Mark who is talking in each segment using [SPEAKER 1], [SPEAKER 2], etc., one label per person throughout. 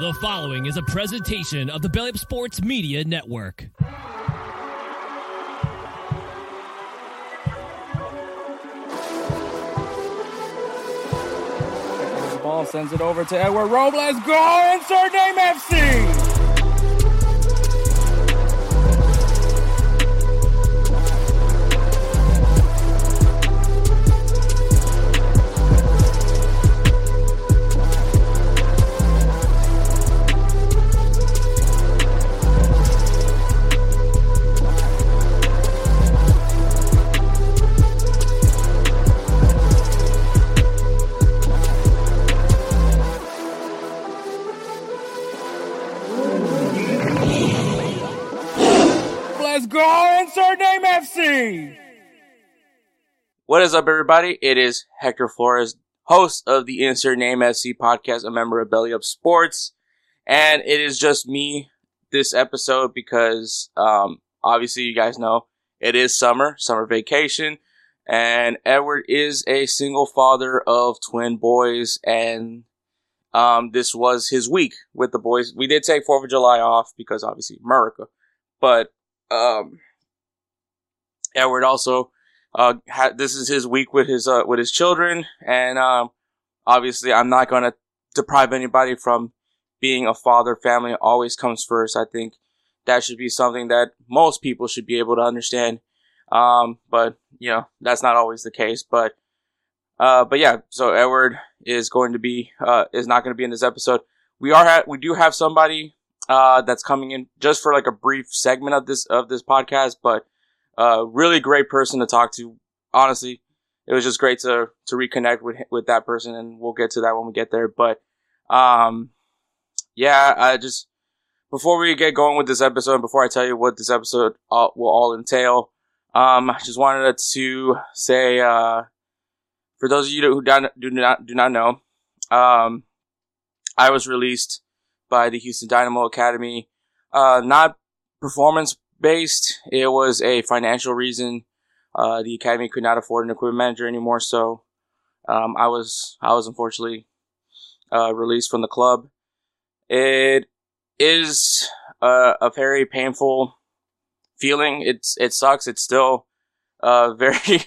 [SPEAKER 1] The following is a presentation of the Belly Up Sports Media Network.
[SPEAKER 2] Ball sends it over to Edward Robles. Go insert name FC. Insert name FC.
[SPEAKER 3] What is up, everybody? It is Hector Flores, host of the Insert Name FC podcast, a member of Belly Up Sports, and it is just me this episode because, um, obviously, you guys know it is summer, summer vacation, and Edward is a single father of twin boys, and um, this was his week with the boys. We did take Fourth of July off because obviously America, but um, Edward also uh, ha- this is his week with his uh, with his children, and um, obviously, I'm not going to deprive anybody from being a father. Family always comes first. I think that should be something that most people should be able to understand. Um, but you know, that's not always the case. But uh, but yeah, so Edward is going to be uh, is not going to be in this episode. We are ha- we do have somebody uh, that's coming in just for like a brief segment of this of this podcast, but uh, really great person to talk to. Honestly, it was just great to to reconnect with with that person, and we'll get to that when we get there. But um, yeah, I just before we get going with this episode, before I tell you what this episode will all entail, um, I just wanted to say uh, for those of you who do not do not, do not know, um, I was released by the Houston Dynamo Academy. Uh, not performance based. It was a financial reason. Uh, the academy could not afford an equipment manager anymore, so um, I was I was unfortunately uh, released from the club. It is a, a very painful feeling. It's it sucks. It's still uh, very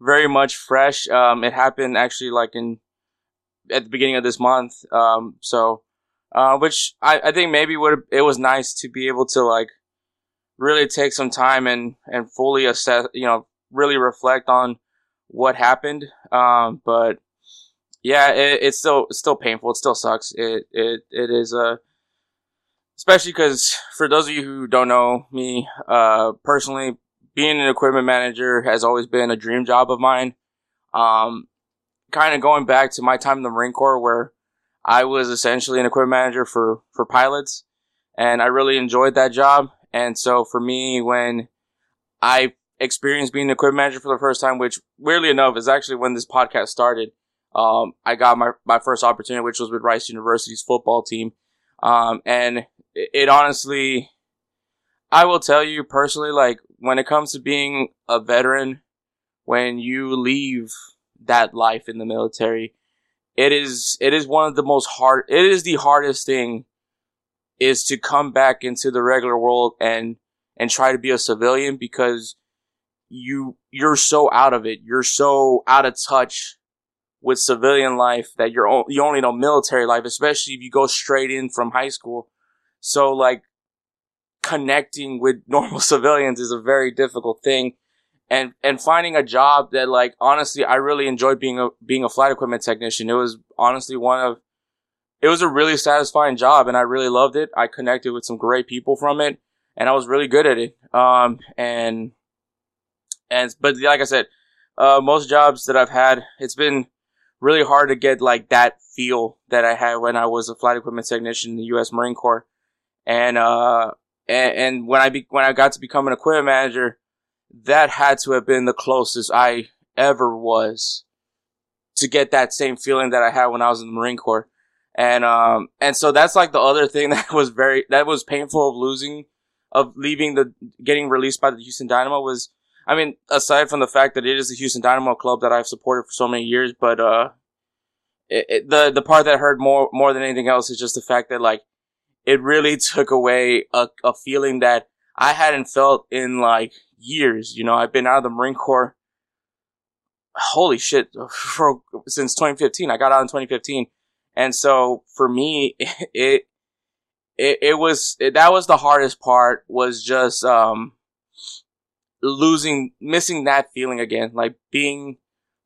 [SPEAKER 3] very much fresh. Um, it happened actually like in at the beginning of this month. Um, so uh, which I, I think maybe would it was nice to be able to like really take some time and and fully assess, you know, really reflect on what happened. Um, but yeah, it, it's still it's still painful. It still sucks. It it it is a uh, especially because for those of you who don't know me uh, personally, being an equipment manager has always been a dream job of mine. Um, kind of going back to my time in the Marine Corps where I was essentially an equipment manager for, for pilots and I really enjoyed that job. And so for me, when I experienced being an equipment manager for the first time, which weirdly enough is actually when this podcast started, um, I got my, my first opportunity, which was with Rice University's football team. Um, and it, it honestly, I will tell you personally, like when it comes to being a veteran, when you leave that life in the military, it is it is one of the most hard it is the hardest thing is to come back into the regular world and and try to be a civilian because you you're so out of it. You're so out of touch with civilian life that you're you only know military life especially if you go straight in from high school. So like connecting with normal civilians is a very difficult thing. And and finding a job that like honestly I really enjoyed being a being a flight equipment technician. It was honestly one of it was a really satisfying job and I really loved it. I connected with some great people from it and I was really good at it. Um and and but like I said, uh most jobs that I've had, it's been really hard to get like that feel that I had when I was a flight equipment technician in the US Marine Corps. And uh and, and when I be, when I got to become an equipment manager, that had to have been the closest I ever was to get that same feeling that I had when I was in the Marine Corps. And, um, and so that's like the other thing that was very, that was painful of losing, of leaving the, getting released by the Houston Dynamo was, I mean, aside from the fact that it is the Houston Dynamo club that I've supported for so many years, but, uh, it, it, the, the part that hurt more, more than anything else is just the fact that like, it really took away a, a feeling that I hadn't felt in like years. You know, I've been out of the Marine Corps. Holy shit, for since 2015. I got out in 2015, and so for me, it it, it was it, that was the hardest part. Was just um losing, missing that feeling again, like being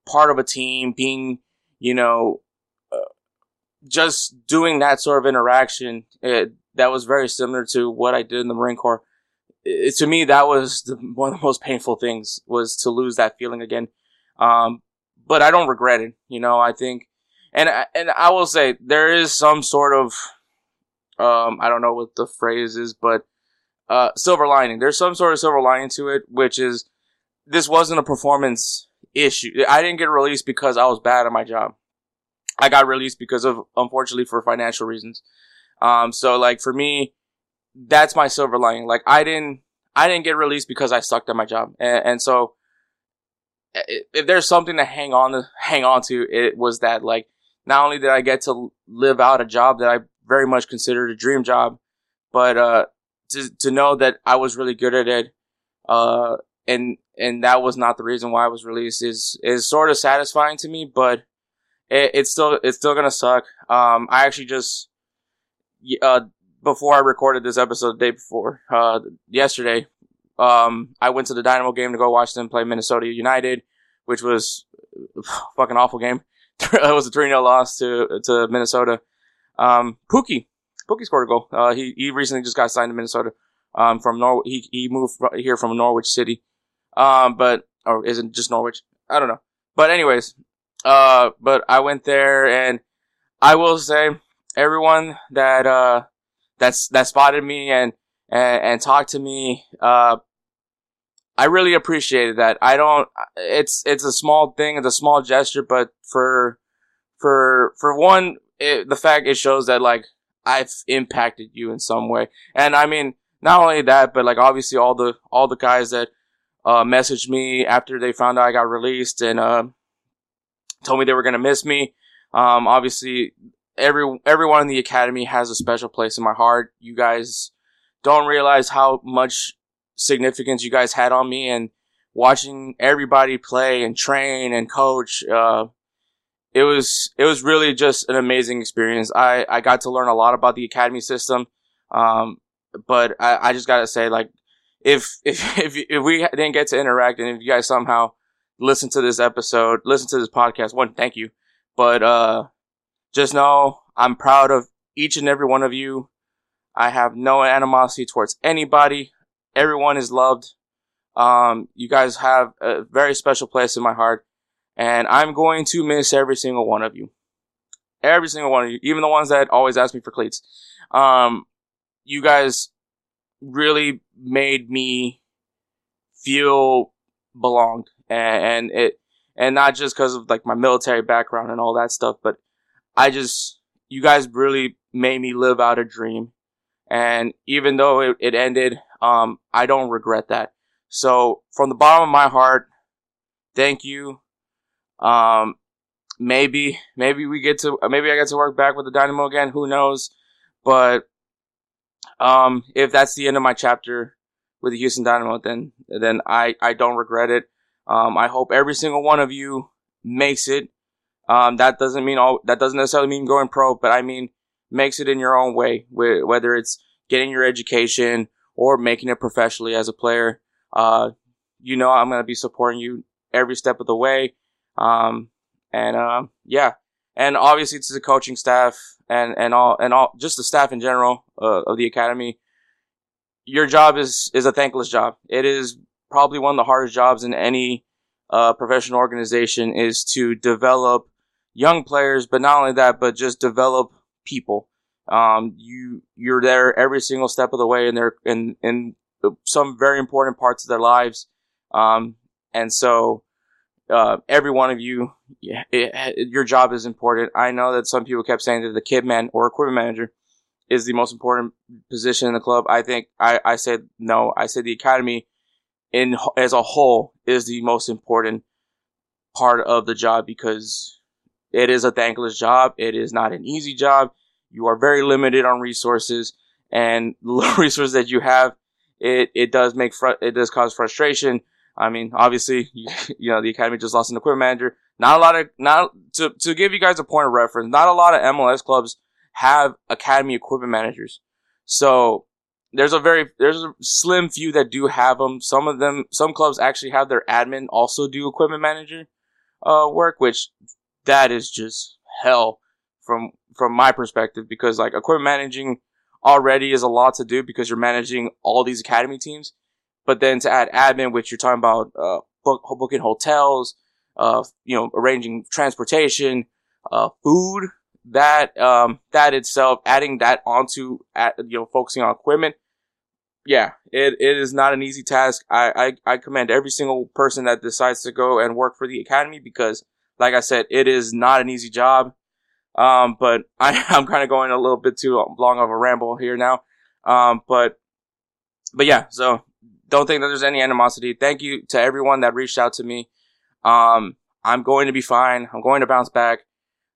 [SPEAKER 3] part of a team, being you know just doing that sort of interaction it, that was very similar to what I did in the Marine Corps. It, to me, that was the, one of the most painful things was to lose that feeling again. Um, but I don't regret it. You know, I think, and and I will say there is some sort of, um, I don't know what the phrase is, but uh, silver lining. There's some sort of silver lining to it, which is this wasn't a performance issue. I didn't get released because I was bad at my job. I got released because of, unfortunately, for financial reasons. Um, so like for me, that's my silver lining. Like I didn't, I didn't get released because I sucked at my job. And, and so if there's something to hang on to, hang on to, it was that like, not only did I get to live out a job that I very much considered a dream job, but, uh, to, to know that I was really good at it, uh, and, and that was not the reason why I was released is, is sort of satisfying to me, but it, it's still it's still gonna suck. Um, I actually just uh before I recorded this episode the day before uh yesterday, um, I went to the Dynamo game to go watch them play Minnesota United, which was fucking awful game. it was a 3 0 loss to to Minnesota. Um, Pukki, Pukki scored a goal. Uh, he he recently just got signed to Minnesota. Um, from Nor he he moved here from Norwich City. Um, but or is it just Norwich? I don't know. But anyways, uh, but I went there and I will say everyone that, uh, that's, that spotted me and, and, and talked to me, uh, I really appreciated that. I don't, it's, it's a small thing, it's a small gesture, but for, for, for one, it, the fact it shows that like I've impacted you in some way. And I mean, not only that, but like obviously all the, all the guys that, uh, messaged me after they found out I got released and, uh, told me they were to miss me. Um, obviously, every everyone in the academy has a special place in my heart. You guys don't realize how much significance you guys had on me, and watching everybody play and train and coach. Uh, it was it was really just an amazing experience. I, I got to learn a lot about the academy system. Um, but I, I just gotta say, like, if if if if we didn't get to interact, and if you guys somehow listen to this episode, listen to this podcast. One, thank you. But, uh, just know I'm proud of each and every one of you. I have no animosity towards anybody. Everyone is loved. Um, you guys have a very special place in my heart. And I'm going to miss every single one of you. Every single one of you. Even the ones that always ask me for cleats. Um, you guys really made me feel belonged and, and it and not just because of like my military background and all that stuff, but I just you guys really made me live out a dream, and even though it, it ended, um, I don't regret that. So from the bottom of my heart, thank you. Um, maybe maybe we get to maybe I get to work back with the Dynamo again. Who knows? But um, if that's the end of my chapter with the Houston Dynamo, then then I I don't regret it. Um, I hope every single one of you makes it. Um, that doesn't mean all, that doesn't necessarily mean going pro, but I mean, makes it in your own way, whether it's getting your education or making it professionally as a player. Uh, you know, I'm going to be supporting you every step of the way. Um, and, uh, yeah. And obviously to the coaching staff and, and all, and all, just the staff in general, uh, of the academy. Your job is, is a thankless job. It is probably one of the hardest jobs in any uh, professional organization is to develop young players, but not only that, but just develop people. Um, you you're there every single step of the way, in their in in some very important parts of their lives. Um, and so uh, every one of you, it, your job is important. I know that some people kept saying that the kit man or equipment manager is the most important position in the club. I think I, I said no. I said the academy in as a whole is the most important part of the job because it is a thankless job. It is not an easy job. You are very limited on resources. and the resources that you have, it, it does make, fr- it does cause frustration. I mean, obviously, you, you know, the academy just lost an equipment manager. Not a lot of, not, to, to give you guys a point of reference, not a lot of MLS clubs have academy equipment managers. So there's a very, there's a slim few that do have them. Some of them, some clubs actually have their admin also do equipment manager, uh, work, which that is just hell from, from my perspective because like equipment managing already is a lot to do because you're managing all these academy teams. But then to add admin, which you're talking about, uh, book, booking hotels, uh, you know, arranging transportation, uh, food, that, um, that itself, adding that onto, at, you know, focusing on equipment. Yeah, it, it is not an easy task. I, I, I commend every single person that decides to go and work for the academy because, like I said, it is not an easy job. Um, but I, I'm kind of going a little bit too long of a ramble here now. Um, but, but yeah, so don't think that there's any animosity. Thank you to everyone that reached out to me. Um, I'm going to be fine. I'm going to bounce back.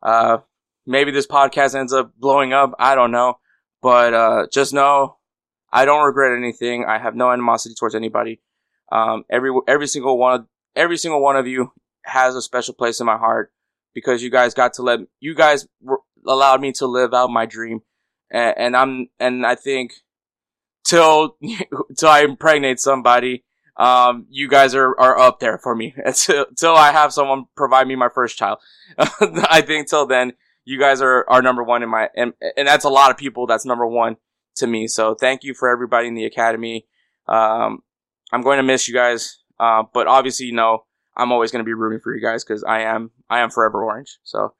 [SPEAKER 3] Uh, maybe this podcast ends up blowing up. I don't know, but, uh, just know I don't regret anything. I have no animosity towards anybody. Um, every, every single one of, every single one of you has a special place in my heart because you guys got to let, you guys allowed me to live out my dream. And, and I'm, and I think till, till I impregnate somebody, um, you guys are, are up there for me until, until I have someone provide me my first child. I think till then, you guys are, are number one in my, and, and that's a lot of people. That's number one to me. So thank you for everybody in the academy. Um, I'm going to miss you guys. Uh, but obviously, you know, I'm always going to be rooting for you guys because I am, I am forever orange. So,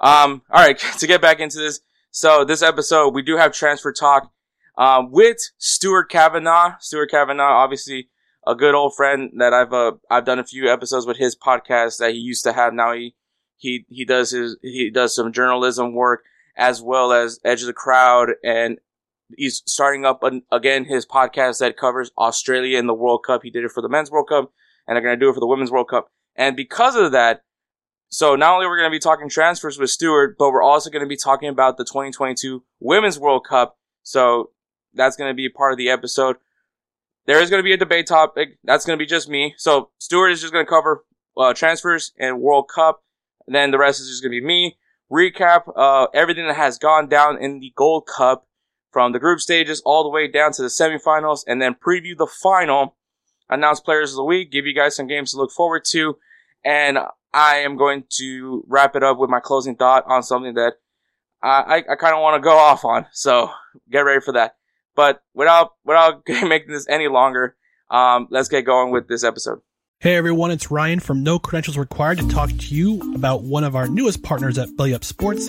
[SPEAKER 3] um, all right, to get back into this. So this episode, we do have transfer talk, um, with Stuart Kavanaugh. Stuart Kavanaugh, obviously, a good old friend that I've uh, I've done a few episodes with his podcast that he used to have. Now he he he does his he does some journalism work as well as Edge of the Crowd, and he's starting up an, again his podcast that covers Australia in the World Cup. He did it for the Men's World Cup, and they're going to do it for the Women's World Cup. And because of that, so not only are we're going to be talking transfers with Stuart, but we're also going to be talking about the 2022 Women's World Cup. So that's going to be part of the episode. There is going to be a debate topic. That's going to be just me. So Stuart is just going to cover uh, transfers and World Cup. And then the rest is just going to be me. Recap uh, everything that has gone down in the Gold Cup from the group stages all the way down to the semifinals, and then preview the final. Announce players of the week. Give you guys some games to look forward to, and I am going to wrap it up with my closing thought on something that I, I, kind of want to go off on. So get ready for that. But without without making this any longer, um, let's get going with this episode.
[SPEAKER 4] Hey everyone, it's Ryan from No Credentials Required to talk to you about one of our newest partners at Belly Up Sports,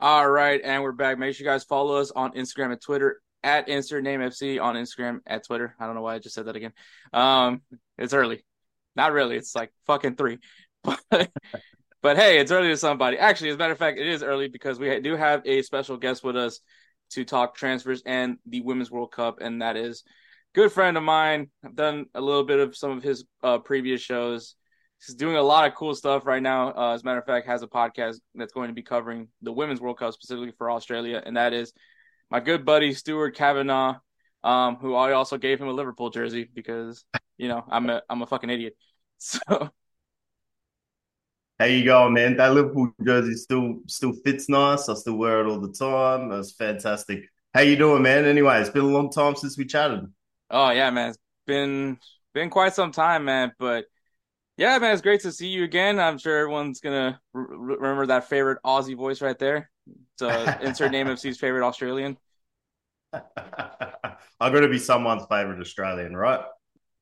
[SPEAKER 3] All right, and we're back. Make sure you guys follow us on Instagram and Twitter at insert name FC on Instagram at Twitter. I don't know why I just said that again. Um, it's early. Not really. It's like fucking three. But, but hey, it's early to somebody. Actually, as a matter of fact, it is early because we do have a special guest with us to talk transfers and the Women's World Cup, and that is good friend of mine. I've done a little bit of some of his uh, previous shows. He's doing a lot of cool stuff right now. Uh, as a matter of fact, has a podcast that's going to be covering the Women's World Cup specifically for Australia, and that is my good buddy Stuart Kavanaugh, um, who I also gave him a Liverpool jersey because you know I'm a I'm a fucking idiot. So.
[SPEAKER 5] How you going, man? That Liverpool jersey still still fits nice. I still wear it all the time. That's fantastic. How you doing, man? Anyway, it's been a long time since we chatted.
[SPEAKER 3] Oh yeah, man. It's been been quite some time, man. But yeah, man, it's great to see you again. I'm sure everyone's gonna re- remember that favorite Aussie voice right there. So insert name FC's favorite Australian.
[SPEAKER 5] I'm gonna be someone's favorite Australian, right?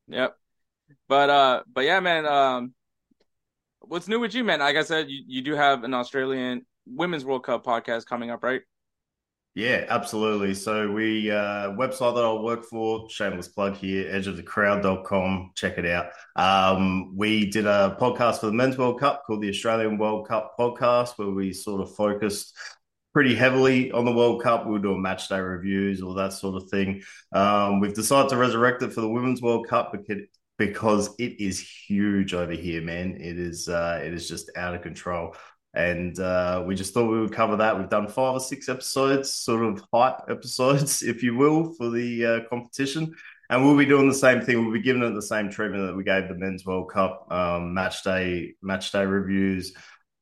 [SPEAKER 3] Yep. But uh, but yeah, man. Um, what's new with you, man? Like I said, you, you do have an Australian Women's World Cup podcast coming up, right?
[SPEAKER 5] Yeah, absolutely. So we uh website that I'll work for, shameless plug here, edgeofthecrowd.com. Check it out. Um, we did a podcast for the Men's World Cup called the Australian World Cup podcast, where we sort of focused pretty heavily on the World Cup. We'll do match day reviews, all that sort of thing. Um, we've decided to resurrect it for the Women's World Cup because because it is huge over here, man. It is uh, it is just out of control and uh, we just thought we would cover that. We've done five or six episodes, sort of hype episodes, if you will, for the uh, competition. And we'll be doing the same thing. We'll be giving it the same treatment that we gave the Men's World Cup um, match day, match day reviews,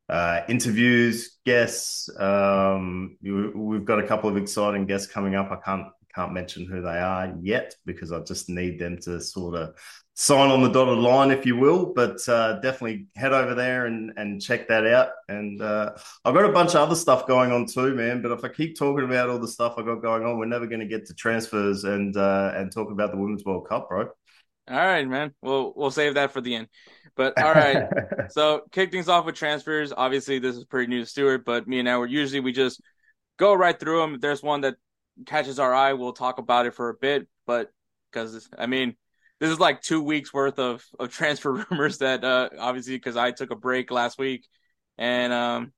[SPEAKER 5] uh, interviews, guests. Um, we've got a couple of exciting guests coming up. I can't can't mention who they are yet because I just need them to sort of sign on the dotted line, if you will. But uh, definitely head over there and, and check that out. And uh, I've got a bunch of other stuff going on too, man. But if I keep talking about all the stuff I got going on, we're never going to get to transfers and uh, and talk about the Women's World Cup, bro.
[SPEAKER 3] All right, man. We'll we'll save that for the end. But all right. so kick things off with transfers. Obviously, this is pretty new to Stuart, but me and I were usually we just go right through them. If there's one that catches our eye, we'll talk about it for a bit. But because I mean, this is like two weeks worth of of transfer rumors that uh obviously because I took a break last week and um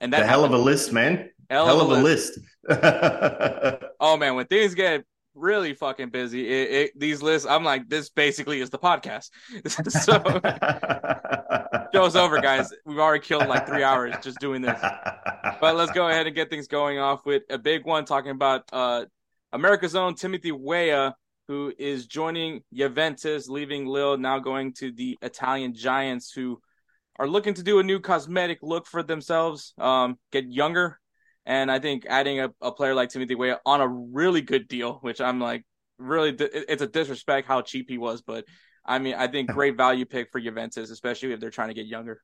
[SPEAKER 5] and that hell of a list, man. Hell, hell of, a list. list.
[SPEAKER 3] oh man, when things get really fucking busy, it, it, these lists, I'm like, this basically is the podcast. so show's over, guys. We've already killed like three hours just doing this. But let's go ahead and get things going off with a big one talking about uh America's own Timothy Weah who is joining Juventus, leaving Lille, now going to the Italian Giants, who are looking to do a new cosmetic look for themselves, um, get younger. And I think adding a, a player like Timothy Weah on a really good deal, which I'm like, really, it's a disrespect how cheap he was. But I mean, I think great value pick for Juventus, especially if they're trying to get younger.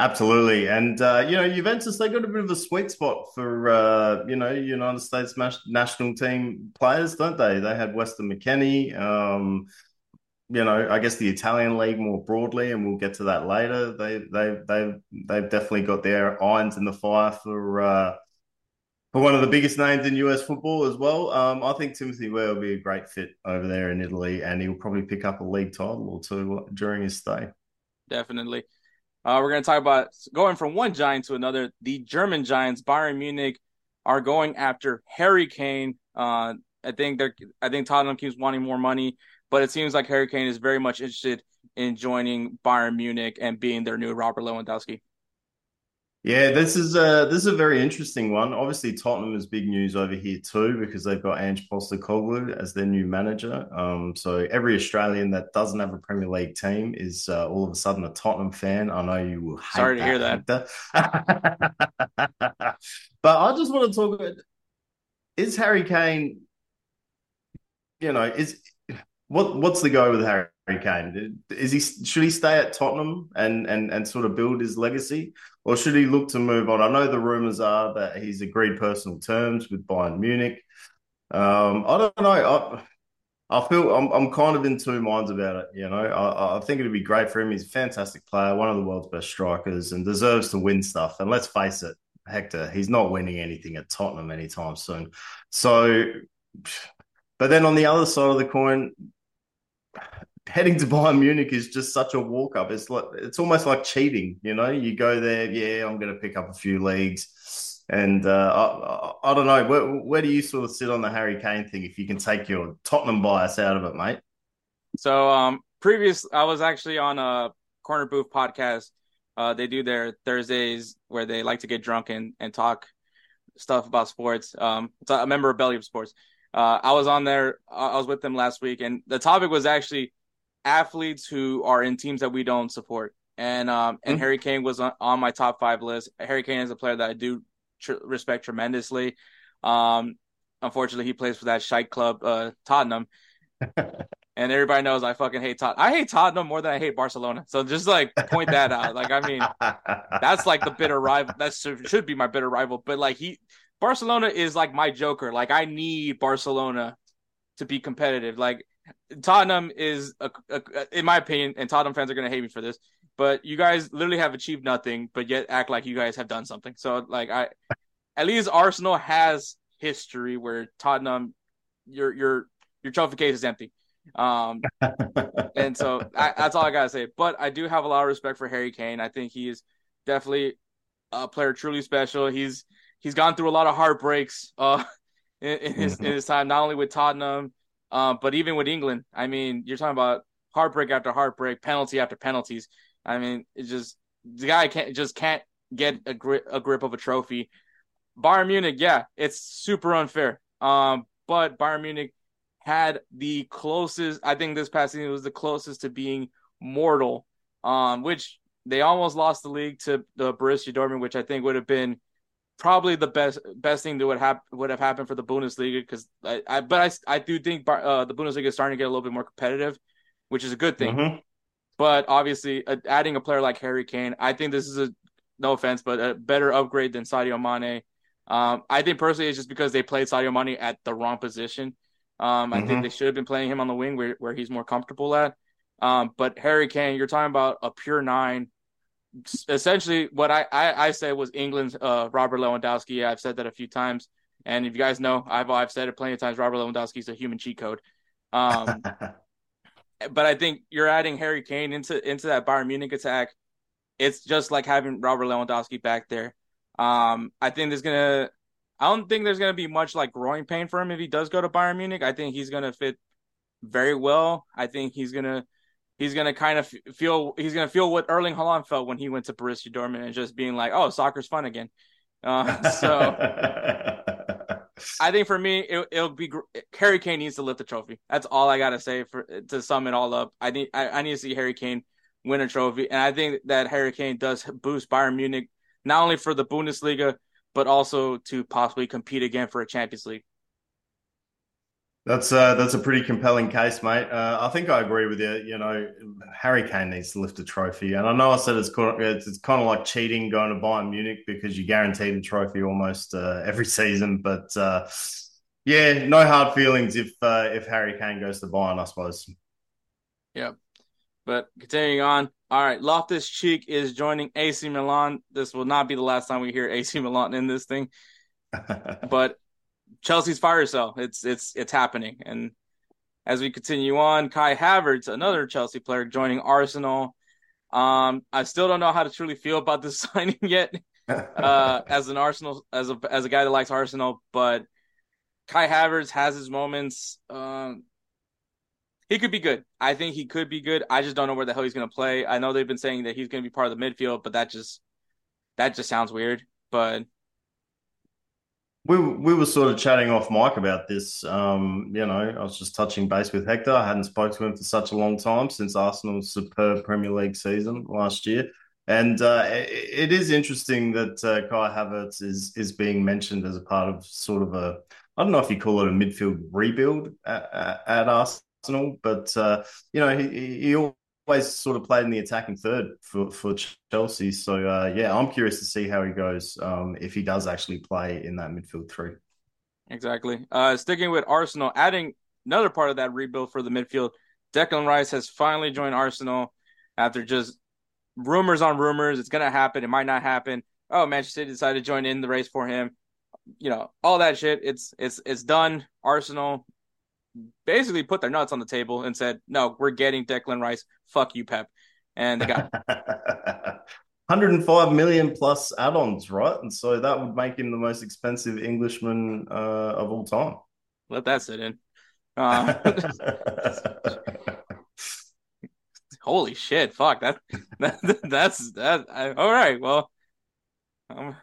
[SPEAKER 5] Absolutely, and uh, you know Juventus they got a bit of a sweet spot for uh, you know United States national team players, don't they? They had Weston McKennie, um, you know, I guess the Italian league more broadly, and we'll get to that later. They they they they've definitely got their irons in the fire for uh, for one of the biggest names in US football as well. Um, I think Timothy Weah will be a great fit over there in Italy, and he'll probably pick up a league title or two during his stay.
[SPEAKER 3] Definitely. Uh, we're going to talk about going from one giant to another. The German giants, Bayern Munich, are going after Harry Kane. Uh, I think they're. I think Tottenham keeps wanting more money, but it seems like Harry Kane is very much interested in joining Bayern Munich and being their new Robert Lewandowski.
[SPEAKER 5] Yeah, this is a this is a very interesting one. Obviously, Tottenham is big news over here too because they've got Ange Postecoglou as their new manager. Um, so every Australian that doesn't have a Premier League team is uh, all of a sudden a Tottenham fan. I know you will.
[SPEAKER 3] Sorry to hear that.
[SPEAKER 5] but I just want to talk about: Is Harry Kane? You know, is what what's the go with Harry Kane? Is he should he stay at Tottenham and and and sort of build his legacy, or should he look to move on? I know the rumors are that he's agreed personal terms with Bayern Munich. Um, I don't know. I, I feel I'm I'm kind of in two minds about it. You know, I, I think it'd be great for him. He's a fantastic player, one of the world's best strikers, and deserves to win stuff. And let's face it, Hector, he's not winning anything at Tottenham anytime soon. So, but then on the other side of the coin, heading to Bayern Munich is just such a walk up. It's like it's almost like cheating. You know, you go there, yeah, I'm going to pick up a few leagues, and uh, I, I, don't know where, where do you sort of sit on the Harry Kane thing? If you can take your Tottenham bias out of it, mate.
[SPEAKER 3] So, um, previous I was actually on a Corner Booth podcast. Uh, they do their Thursdays where they like to get drunk and, and talk stuff about sports. Um, it's a member of Belly Up Sports. Uh, I was on there. I was with them last week, and the topic was actually athletes who are in teams that we don't support. And um, and mm-hmm. Harry Kane was on, on, my top five list. Harry Kane is a player that I do tr- respect tremendously. Um, unfortunately, he plays for that shite club, uh, Tottenham. and everybody knows I fucking hate Tottenham. I hate Tottenham more than I hate Barcelona. So just like point that out. Like I mean, that's like the bitter rival. That should be my bitter rival. But like he, Barcelona is like my Joker. Like I need Barcelona to be competitive. Like Tottenham is, a, a, in my opinion, and Tottenham fans are going to hate me for this, but you guys literally have achieved nothing, but yet act like you guys have done something. So, like, I, at least Arsenal has history where Tottenham, your your your trophy case is empty. Um, and so I, that's all I gotta say. But I do have a lot of respect for Harry Kane. I think he is definitely a player truly special. He's he's gone through a lot of heartbreaks uh, in, in his in his time, not only with Tottenham, uh, but even with England. I mean, you're talking about heartbreak after heartbreak, penalty after penalties. I mean, it's just the guy can't just can't get a grip a grip of a trophy. Bayern Munich, yeah, it's super unfair. Um, but Bayern Munich had the closest. I think this past season was the closest to being mortal. Um, which they almost lost the league to the Borussia Dortmund, which I think would have been probably the best best thing that would have would have happened for the Bundesliga because I, I, but I I do think uh, the Bundesliga is starting to get a little bit more competitive, which is a good thing. Mm-hmm. But obviously, uh, adding a player like Harry Kane, I think this is a no offense, but a better upgrade than Sadio Mane. Um, I think personally, it's just because they played Sadio Mane at the wrong position. Um, I mm-hmm. think they should have been playing him on the wing where, where he's more comfortable at. Um, but Harry Kane, you're talking about a pure nine. Essentially, what I, I, I said was England's uh, Robert Lewandowski. I've said that a few times. And if you guys know, I've I've said it plenty of times. Robert Lewandowski is a human cheat code. Um, but I think you're adding Harry Kane into into that Bayern Munich attack. It's just like having Robert Lewandowski back there. Um, I think there's gonna I don't think there's going to be much like growing pain for him if he does go to Bayern Munich. I think he's going to fit very well. I think he's going to he's going to kind of feel he's to feel what Erling Haaland felt when he went to Borussia Dortmund and just being like, "Oh, soccer's fun again." Uh, so I think for me, it, will be Harry Kane needs to lift the trophy. That's all I got to say for to sum it all up. I need I, I need to see Harry Kane win a trophy, and I think that Harry Kane does boost Bayern Munich not only for the Bundesliga but also to possibly compete again for a Champions League.
[SPEAKER 5] That's uh, that's a pretty compelling case, mate. Uh, I think I agree with you. You know, Harry Kane needs to lift a trophy, and I know I said it's kind of, it's, it's kind of like cheating going to Bayern Munich because you're guaranteed a trophy almost uh, every season. But uh, yeah, no hard feelings if uh, if Harry Kane goes to Bayern, I suppose.
[SPEAKER 3] Yep. But continuing on, all right, Loftus Cheek is joining AC Milan. This will not be the last time we hear AC Milan in this thing. but Chelsea's fire sale. It's it's it's happening. And as we continue on, Kai Havertz, another Chelsea player, joining Arsenal. Um, I still don't know how to truly feel about this signing yet. Uh, as an Arsenal, as a as a guy that likes Arsenal, but Kai Havertz has his moments. Um, he could be good. I think he could be good. I just don't know where the hell he's going to play. I know they've been saying that he's going to be part of the midfield, but that just that just sounds weird. But
[SPEAKER 5] we we were sort of chatting off mic about this. Um, you know, I was just touching base with Hector. I hadn't spoke to him for such a long time since Arsenal's superb Premier League season last year. And uh, it, is interesting that uh, Kai Havertz is is being mentioned as a part of sort of a I don't know if you call it a midfield rebuild at, at, Arsenal, but uh, you know he, he always sort of played in the attacking third for, for Chelsea. So uh, yeah, I'm curious to see how he goes um, if he does actually play in that midfield three.
[SPEAKER 3] Exactly. Uh, sticking with Arsenal, adding another part of that rebuild for the midfield. Declan Rice has finally joined Arsenal after just rumors on rumors. It's gonna happen. It might not happen. Oh, Manchester City decided to join in the race for him. You know, all that shit. It's it's it's done. Arsenal basically put their nuts on the table and said, "No, we're getting Declan Rice. Fuck you, Pep." And they got
[SPEAKER 5] 105 million plus add-ons, right? And so that would make him the most expensive Englishman uh, of all time.
[SPEAKER 3] Let that sit in. Uh, holy shit! Fuck that. that that's that. I, all right. Well,
[SPEAKER 5] um,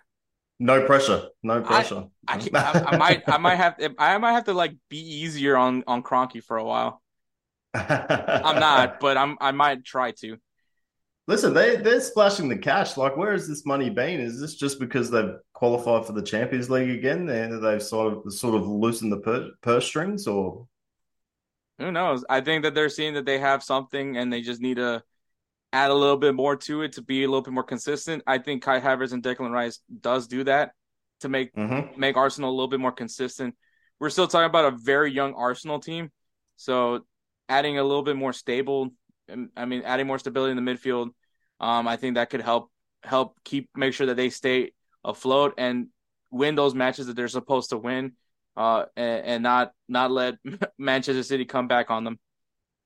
[SPEAKER 5] no pressure. No pressure.
[SPEAKER 3] I, I, I, I might I might have to, I might have to like be easier on on Kroenke for a while. I'm not, but I'm I might try to.
[SPEAKER 5] Listen, they they're splashing the cash. Like, where has this money been? Is this just because they've qualified for the Champions League again? They they've sort of sort of loosened the purse, purse strings, or
[SPEAKER 3] who knows? I think that they're seeing that they have something, and they just need to add a little bit more to it to be a little bit more consistent. I think Kai Havertz and Declan Rice does do that to make mm-hmm. make Arsenal a little bit more consistent. We're still talking about a very young Arsenal team, so adding a little bit more stable. I mean, adding more stability in the midfield. Um, I think that could help help keep make sure that they stay afloat. And win those matches that they're supposed to win, uh, and, and not not let Manchester City come back on them.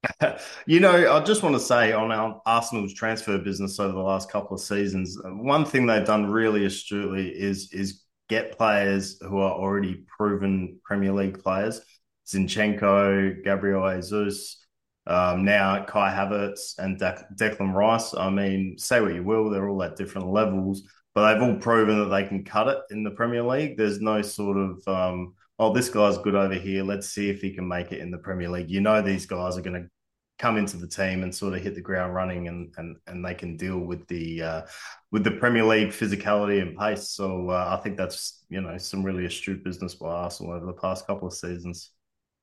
[SPEAKER 5] you know, I just want to say on our Arsenal's transfer business over the last couple of seasons, one thing they've done really astutely is is get players who are already proven Premier League players. Zinchenko, Gabriel Jesus, um, now Kai Havertz and De- Declan Rice. I mean, say what you will, they're all at different levels, but they've all proven that they can cut it in the Premier League. There's no sort of um, oh, this guy's good over here. Let's see if he can make it in the Premier League. You know, these guys are going to come into the team and sort of hit the ground running, and and and they can deal with the uh, with the Premier League physicality and pace. So uh, I think that's you know some really astute business by Arsenal over the past couple of seasons.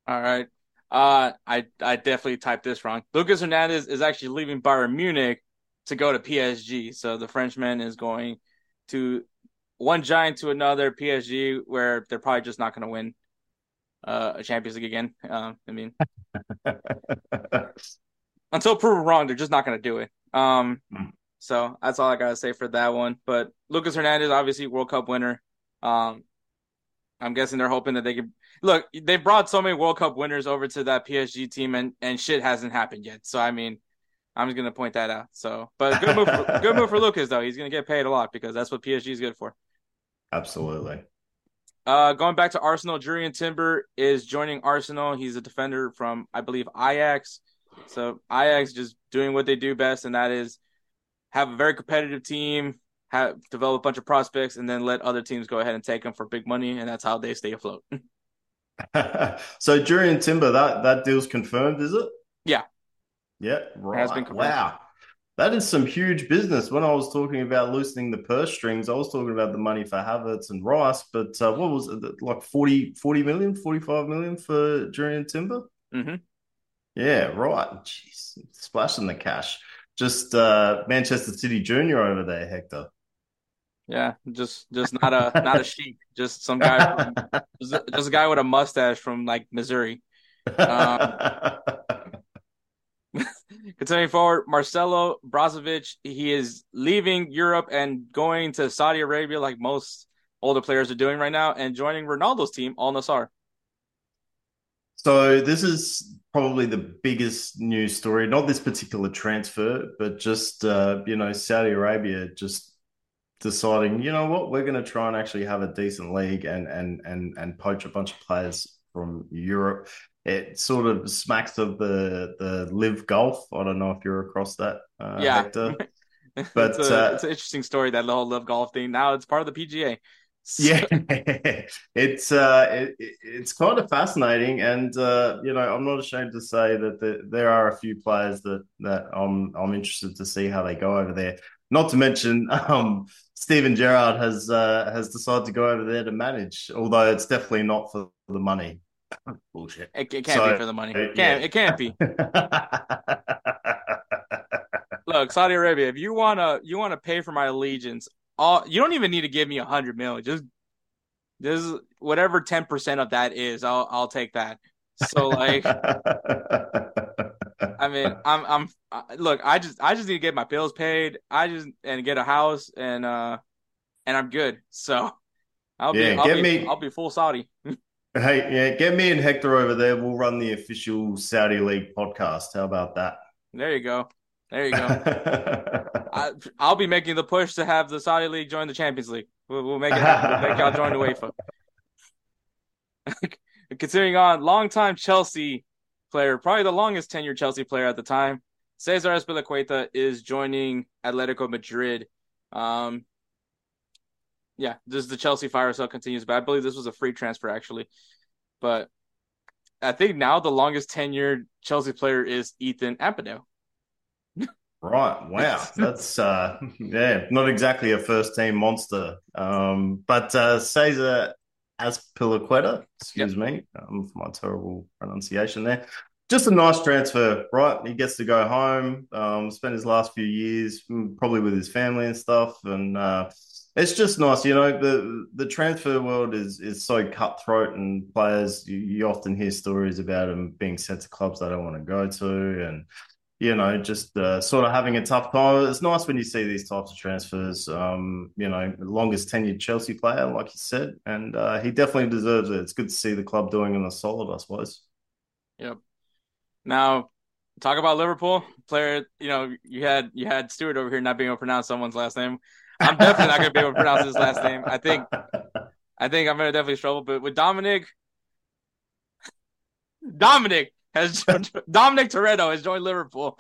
[SPEAKER 3] All right. Uh, I I definitely typed this wrong. Lucas Hernandez is actually leaving Bayern Munich to go to PSG. So the Frenchman is going to one giant to another PSG, where they're probably just not going to win uh, a Champions League again. Uh, I mean, until proven wrong, they're just not going to do it. Um, mm. so that's all I got to say for that one. But Lucas Hernandez, obviously World Cup winner. Um, I'm guessing they're hoping that they can look. They brought so many World Cup winners over to that PSG team, and and shit hasn't happened yet. So I mean, I'm just gonna point that out. So, but good move, for, good move for Lucas though. He's gonna get paid a lot because that's what PSG is good for.
[SPEAKER 5] Absolutely.
[SPEAKER 3] Uh, going back to Arsenal, Jurrien Timber is joining Arsenal. He's a defender from, I believe, Ajax. So Ajax just doing what they do best, and that is have a very competitive team, have develop a bunch of prospects, and then let other teams go ahead and take them for big money, and that's how they stay afloat.
[SPEAKER 5] so Jurrien Timber, that that deal's confirmed, is it?
[SPEAKER 3] Yeah.
[SPEAKER 5] Yeah. Right. Wow. That is some huge business. When I was talking about loosening the purse strings, I was talking about the money for Havertz and Rice, but uh, what was it, like 40, 40 million, 45 million for Jurrien Timber?
[SPEAKER 3] Mm-hmm.
[SPEAKER 5] Yeah, right. Jeez, splashing the cash. Just uh, Manchester City Junior over there, Hector.
[SPEAKER 3] Yeah, just just not a not a sheep, just some guy, from, just, just, a guy with a mustache from like Missouri. Um, Continuing forward, Marcelo Brozovic, he is leaving Europe and going to Saudi Arabia like most older players are doing right now and joining Ronaldo's team, Al Nassr.
[SPEAKER 5] So this is probably the biggest news story, not this particular transfer, but just uh, you know, Saudi Arabia just deciding, you know what, we're going to try and actually have a decent league and and and and poach a bunch of players from Europe it sort of smacks of the the LIV Golf. I don't know if you're across that, uh, yeah. Hector.
[SPEAKER 3] But it's, a, uh, it's, an interesting story that the whole LIV Golf thing. Now it's part of the PGA.
[SPEAKER 5] So... Yeah, it's uh, it, it's kind of fascinating, and uh, you know, I'm not ashamed to say that the, there are a few players that that I'm I'm interested to see how they go over there. Not to mention, um, Steven Gerrard has uh, has decided to go over there to manage, although it's definitely not for the money.
[SPEAKER 3] Bullshit. It, it can't so, be for the money. It can't. Yeah. It can't be. Look, Saudi Arabia. If you wanna, you wanna pay for my allegiance. All you don't even need to give me a hundred million. Just, just whatever ten percent of that is, I'll I'll take that. So like, I mean, I'm I'm look. I just I just need to get my bills paid. I just and get a house and uh and I'm good. So I'll yeah, be I'll be, me... I'll be full Saudi.
[SPEAKER 5] Hey, yeah, get me and Hector over there. We'll run the official Saudi League podcast. How about that?
[SPEAKER 3] There you go. There you go. I, will be making the push to have the Saudi League join the Champions League. We'll, we'll make it happen. We'll make y'all join the UEFA. Considering on longtime Chelsea player, probably the longest tenured Chelsea player at the time, Cesar Azpilicueta is joining Atletico Madrid. Um, yeah, this the Chelsea fire sale continues, but I believe this was a free transfer actually. But I think now the longest tenured Chelsea player is Ethan Ampadu.
[SPEAKER 5] Right. Wow. That's uh yeah, not exactly a first team monster. Um but uh Cesar Azpilicueta, excuse yep. me, um, for my terrible pronunciation there. Just a nice transfer, right? He gets to go home, um, spend his last few years mm, probably with his family and stuff, and uh, it's just nice, you know. the The transfer world is is so cutthroat, and players you, you often hear stories about them being sent to clubs they don't want to go to, and you know, just uh, sort of having a tough time. It's nice when you see these types of transfers. Um, you know, longest tenured Chelsea player, like you said, and uh, he definitely deserves it. It's good to see the club doing him a solid, I suppose.
[SPEAKER 3] Yep. Now, talk about Liverpool player. You know, you had you had Stuart over here not being able to pronounce someone's last name. I'm definitely not to be able to pronounce his last name. I think, I think I'm to definitely struggle. But with Dominic, Dominic has Dominic Toretto has joined Liverpool.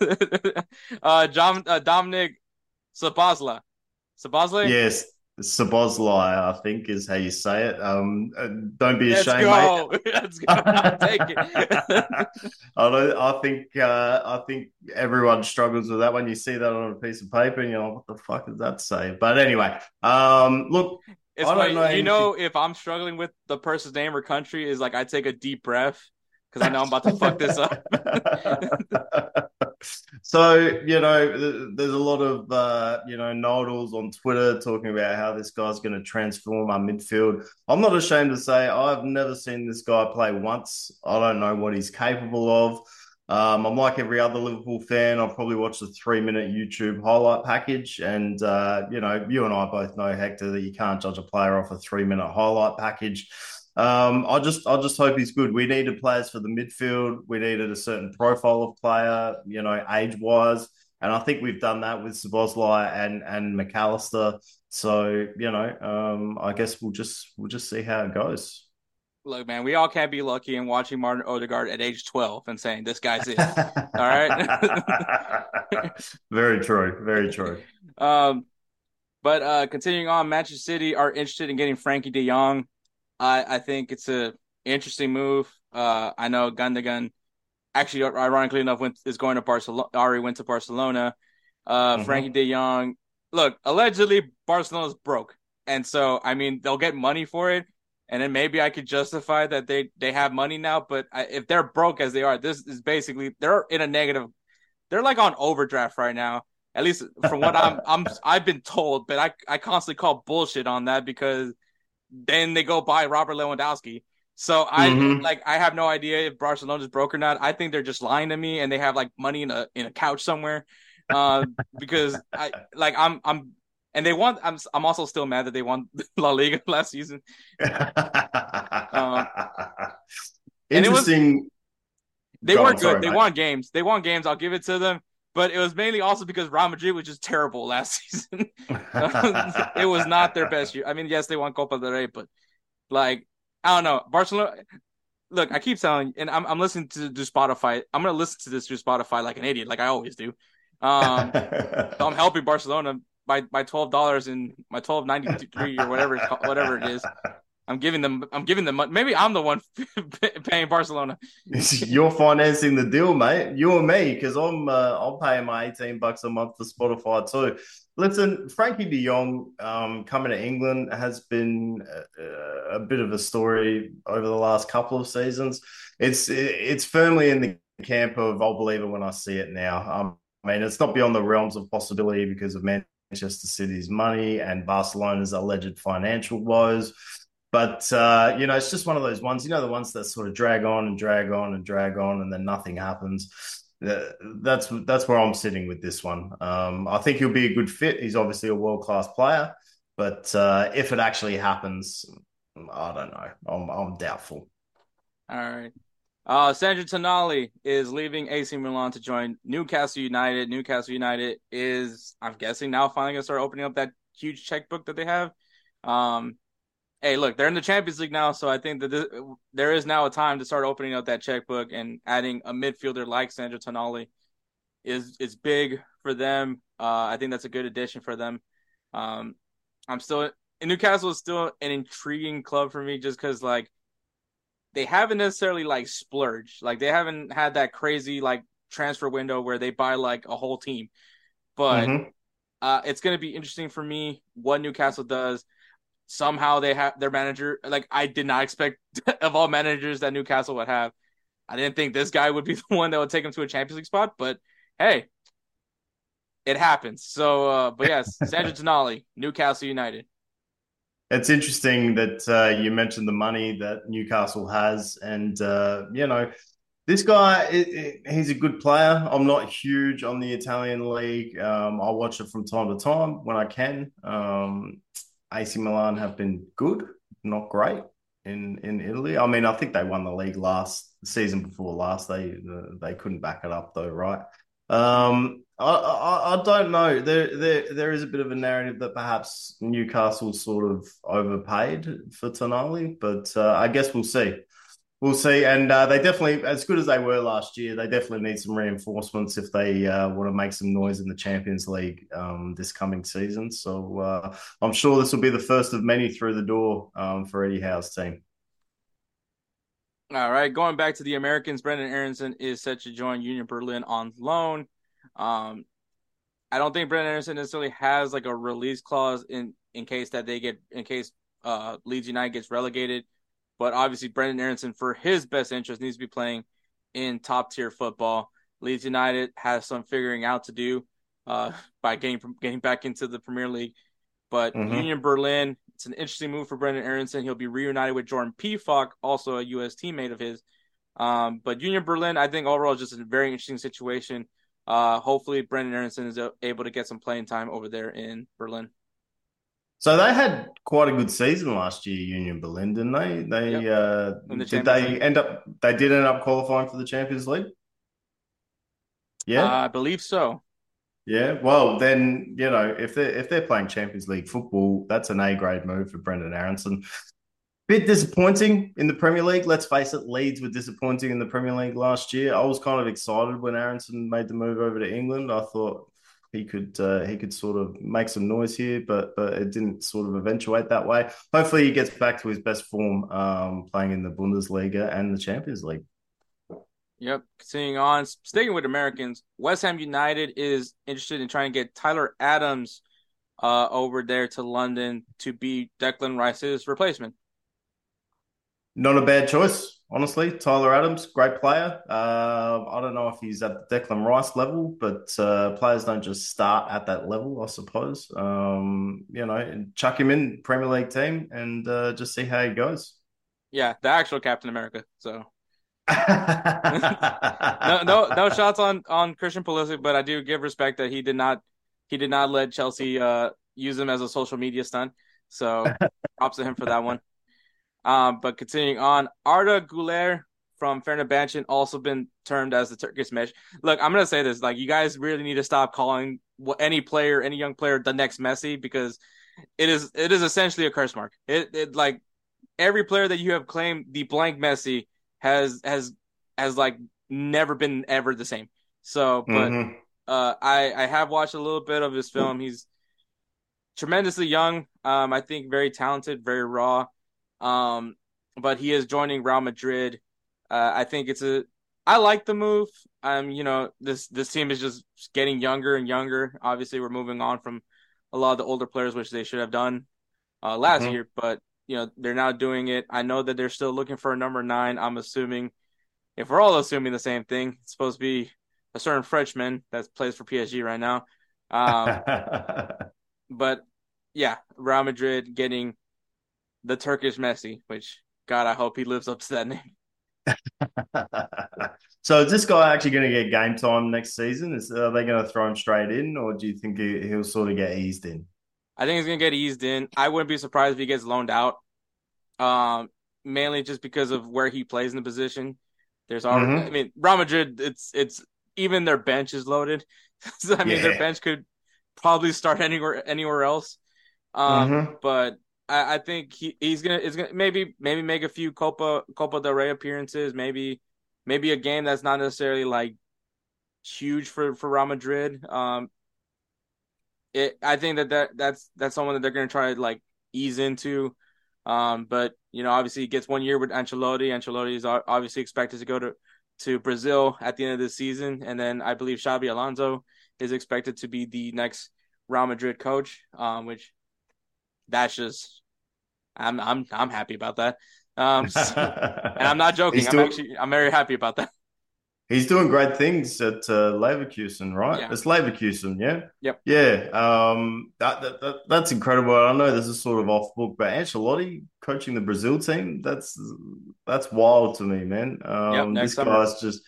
[SPEAKER 3] uh, John, uh, Dominic Szoboszlai. Szoboszlai?
[SPEAKER 5] Yes, Szoboszlai, I think is how you say it. Um, uh, don't be
[SPEAKER 3] Let's
[SPEAKER 5] ashamed,
[SPEAKER 3] go.
[SPEAKER 5] mate.
[SPEAKER 3] Let's go. I'll take it.
[SPEAKER 5] I don't. I think. Uh, I think everyone struggles with that when you see that on a piece of paper, and you're like, "What the fuck does that say?" But anyway, um, look,
[SPEAKER 3] It's
[SPEAKER 5] I know
[SPEAKER 3] You know, if I'm struggling with the person's name or country, is like I take a deep breath because I know I'm about to fuck this up.
[SPEAKER 5] so you know, there's a lot of uh, you know nodals on Twitter talking about how this guy's going to transform our midfield. I'm not ashamed to say I've never seen this guy play once. I don't know what he's capable of. Um, I'm like every other Liverpool fan. I'll probably watch the three minute YouTube highlight package. And, uh, you know, you and I both know, Hector, that you can't judge a player off a three minute highlight package. Um, I just, I just hope he's good. We needed players for the midfield. We needed a certain profile of player, you know, age wise, and I think we've done that with Szoboszlai and and McAllister. So you know, um, I guess we'll just we'll just see how it goes.
[SPEAKER 3] Look, man, we all can't be lucky in watching Martin Odegaard at age 12 and saying this guy's it. all right.
[SPEAKER 5] very true. Very true.
[SPEAKER 3] Um, but uh, continuing on, Manchester City are interested in getting Frankie De Jong. I I think it's a interesting move. Uh, I know Gundogan, actually, ironically enough, went is going to Barcelona. Ari went to Barcelona. Uh,
[SPEAKER 5] Mhm.
[SPEAKER 3] Frankie De Jong. Look, allegedly Barcelona's broke, and so I mean they'll get money for it, and then maybe I could justify that they they have money now. But I, if they're broke as they are, this is basically they're in a negative. They're like on overdraft right now. At least from what I'm I'm I've been told, but I I constantly call bullshit on that because then they go buy Robert Lewandowski. So I
[SPEAKER 5] Mhm.
[SPEAKER 3] like I have no idea if Barcelona's broke or not. I think they're just lying to me and they have like money in a in a couch somewhere. Uh, because I like I'm I'm and they want I'm I'm also still mad that they won La Liga last season. and it was-
[SPEAKER 5] Interesting.
[SPEAKER 3] They were good.
[SPEAKER 5] sorry,
[SPEAKER 3] they won games. They won games. I'll give it to them. But it was mainly also because Real Madrid was just terrible last season. it was not their best year. I mean, yes, they won Copa del Rey, but like I don't know, Barcelona. Look, I keep telling, and I'm I'm listening to do Spotify. I'm gonna listen to this through Spotify like an idiot, like I always do. Um, so I'm helping Barcelona by by twelve dollars and my twelve ninety three or whatever whatever it is. I'm giving them. I'm giving them. Maybe I'm the one paying Barcelona.
[SPEAKER 5] You're financing the deal, mate. You and me, because I'm uh, I'm paying my 18 bucks a month for Spotify too. Listen, Frankie De Jong um, coming to England has been a, a bit of a story over the last couple of seasons. It's it's firmly in the camp of I'll believe it when I see it now. Um, I mean, it's not beyond the realms of possibility because of Manchester City's money and Barcelona's alleged financial woes. But uh, you know, it's just one of those ones. You know, the ones that sort of drag on and drag on and drag on, and then nothing happens. That's that's where I'm sitting with this one. Um, I think he'll be a good fit. He's obviously a world class player, but uh, if it actually happens, I don't know. I'm I'm doubtful.
[SPEAKER 3] All right. Uh, Sandro Tonali is leaving AC Milan to join Newcastle United. Newcastle United is, I'm guessing, now finally going to start opening up that huge checkbook that they have. Um, hey, look, they're in the Champions League now, so I think that this, there is now a time to start opening up that checkbook and adding a midfielder like Sandro Tonali is is big for them. Uh, I think that's a good addition for them. Um, I'm still Newcastle is still an intriguing club for me just because like they haven't necessarily like splurged. Like they haven't had that crazy like transfer window where they buy like a whole team. But
[SPEAKER 5] Mhm.
[SPEAKER 3] uh, it's going to be interesting for me what Newcastle does. Somehow they have their manager. Like I did not expect of all managers that Newcastle would have. I didn't think this guy would be the one that would take him to a Champions League spot. But hey, it happens. So, uh, but yes, Sandro Tonali, Newcastle United.
[SPEAKER 5] It's interesting that uh, you mentioned the money that Newcastle has, and uh, you know, This guy, it, it, he's a good player. I'm not huge on the Italian league. Um, I watch it from time to time when I can. Um, AC Milan have been good, not great in in Italy. I mean, I think they won the league last season before last. They they couldn't back it up though, right? Um, I, I, I don't know. There there there is a bit of a narrative that perhaps Newcastle sort of overpaid for Tonali, but uh, I guess we'll see. We'll see, and uh, they definitely, as good as they were last year, they definitely need some reinforcements if they uh, want to make some noise in the Champions League um, this coming season. So uh, I'm sure this will be the first of many through the door um, for Eddie Howe's team.
[SPEAKER 3] All right, going back to the Americans, Brenden Aaronson is set to join Union Berlin on loan. Um, I don't think Brenden Aaronson necessarily has like a release clause in in case that they get in case uh, Leeds United gets relegated. But obviously, Brenden Aaronson, for his best interest, needs to be playing in top tier football. Leeds United has some figuring out to do uh, by getting getting back into the Premier League. But mm-hmm. Union Berlin, it's an interesting move for Brenden Aaronson. He'll be reunited with Jordan Pefok, also a U.S. teammate of his. Um, but Union Berlin, I think overall, is just a very interesting situation. Uh, hopefully, Brenden Aaronson is able to get some playing time over there in Berlin.
[SPEAKER 5] So they had quite a good season last year, Union Berlin, didn't they? They yep. uh, the did they League. end up? They did end up qualifying for the Champions League.
[SPEAKER 3] Yeah, uh, I believe so.
[SPEAKER 5] Yeah, well, then you know if they're if they're playing Champions League football, that's an A grade move for Brenden Aaronson. Bit disappointing in the Premier League. Let's face it, Leeds were disappointing in the Premier League last year. I was kind of excited when Aaronson made the move over to England. I thought he could uh, he could sort of make some noise here, but but it didn't sort of eventuate that way. Hopefully, he gets back to his best form, um, playing in the Bundesliga and the Champions League.
[SPEAKER 3] Yep. Continuing on, sticking with Americans, West Ham United is interested in trying to get Tyler Adams uh, over there to London to be Declan Rice's replacement.
[SPEAKER 5] Not a bad choice honestly. Tyler Adams, great player. Uh, I don't know if he's at the Declan Rice level, but uh, players don't just start at that level, I suppose. Um, you know, chuck him in Premier League team and uh, just see how he goes.
[SPEAKER 3] Yeah, the actual Captain America. So. no, no, no shots on on Christian Pulisic, but I do give respect that he did not he did not let Chelsea uh, use him as a social media stunt. So props to him for that one. Um, but continuing on, Arda Güler from Fenerbahce also been termed as the Turkish Messi. Look, I'm gonna say this: like, you guys really need to stop calling any player, any young player, the next Messi because it is it is essentially a curse mark. It, it like every player that you have claimed the blank Messi has has has like never been ever the same. So, but mm-hmm. uh, I I have watched a little bit of his film. He's tremendously young. Um, I think very talented, very raw. Um, but he is joining Real Madrid. Uh, I think it's a. I like the move. Um, you know, this this team is just getting younger and younger. Obviously, we're moving on from a lot of the older players, which they should have done uh, last mm-hmm. year. But you know, they're now doing it. I know that they're still looking for a number nine. I'm assuming, if we're all assuming the same thing, it's supposed to be a certain Frenchman that plays for PSG right now. Um, but yeah, Real Madrid getting the Turkish Messi, which God, I hope he lives up to that name.
[SPEAKER 5] so is this guy actually going to get game time next season? Is are they going to throw him straight in, or do you think he, he'll sort of get eased in?
[SPEAKER 3] I think he's going to get eased in. I wouldn't be surprised if he gets loaned out. Um, mainly just because of where he plays in the position. There's already, mm-hmm. I mean, Real Madrid. It's it's even their bench is loaded. so, I mean, yeah. their bench could probably start anywhere anywhere else. Um, mm-hmm. but I, I think he, he's gonna is gonna maybe maybe make a few Copa Copa del Rey appearances, maybe maybe a game that's not necessarily like huge for for Real Madrid. Um, it I think that, that that's that's someone that they're gonna try to like ease into. Um, but you know, obviously, he gets one year with Ancelotti. Ancelotti is obviously expected to go to to Brazil at the end of the season, and then I believe Xabi Alonso is expected to be the next Real Madrid coach. Um, which that's just I'm I'm I'm happy about that. Um, and I'm not joking. Still, I'm actually I'm very happy about that.
[SPEAKER 5] He's doing great things at uh, Leverkusen, right? Yeah. It's Leverkusen, yeah.
[SPEAKER 3] Yep.
[SPEAKER 5] Yeah. Um, that, that, that, that's incredible. I know this is sort of off book, but Ancelotti coaching the Brazil team, that's that's wild to me, man. Um, yep, this summer. guy's just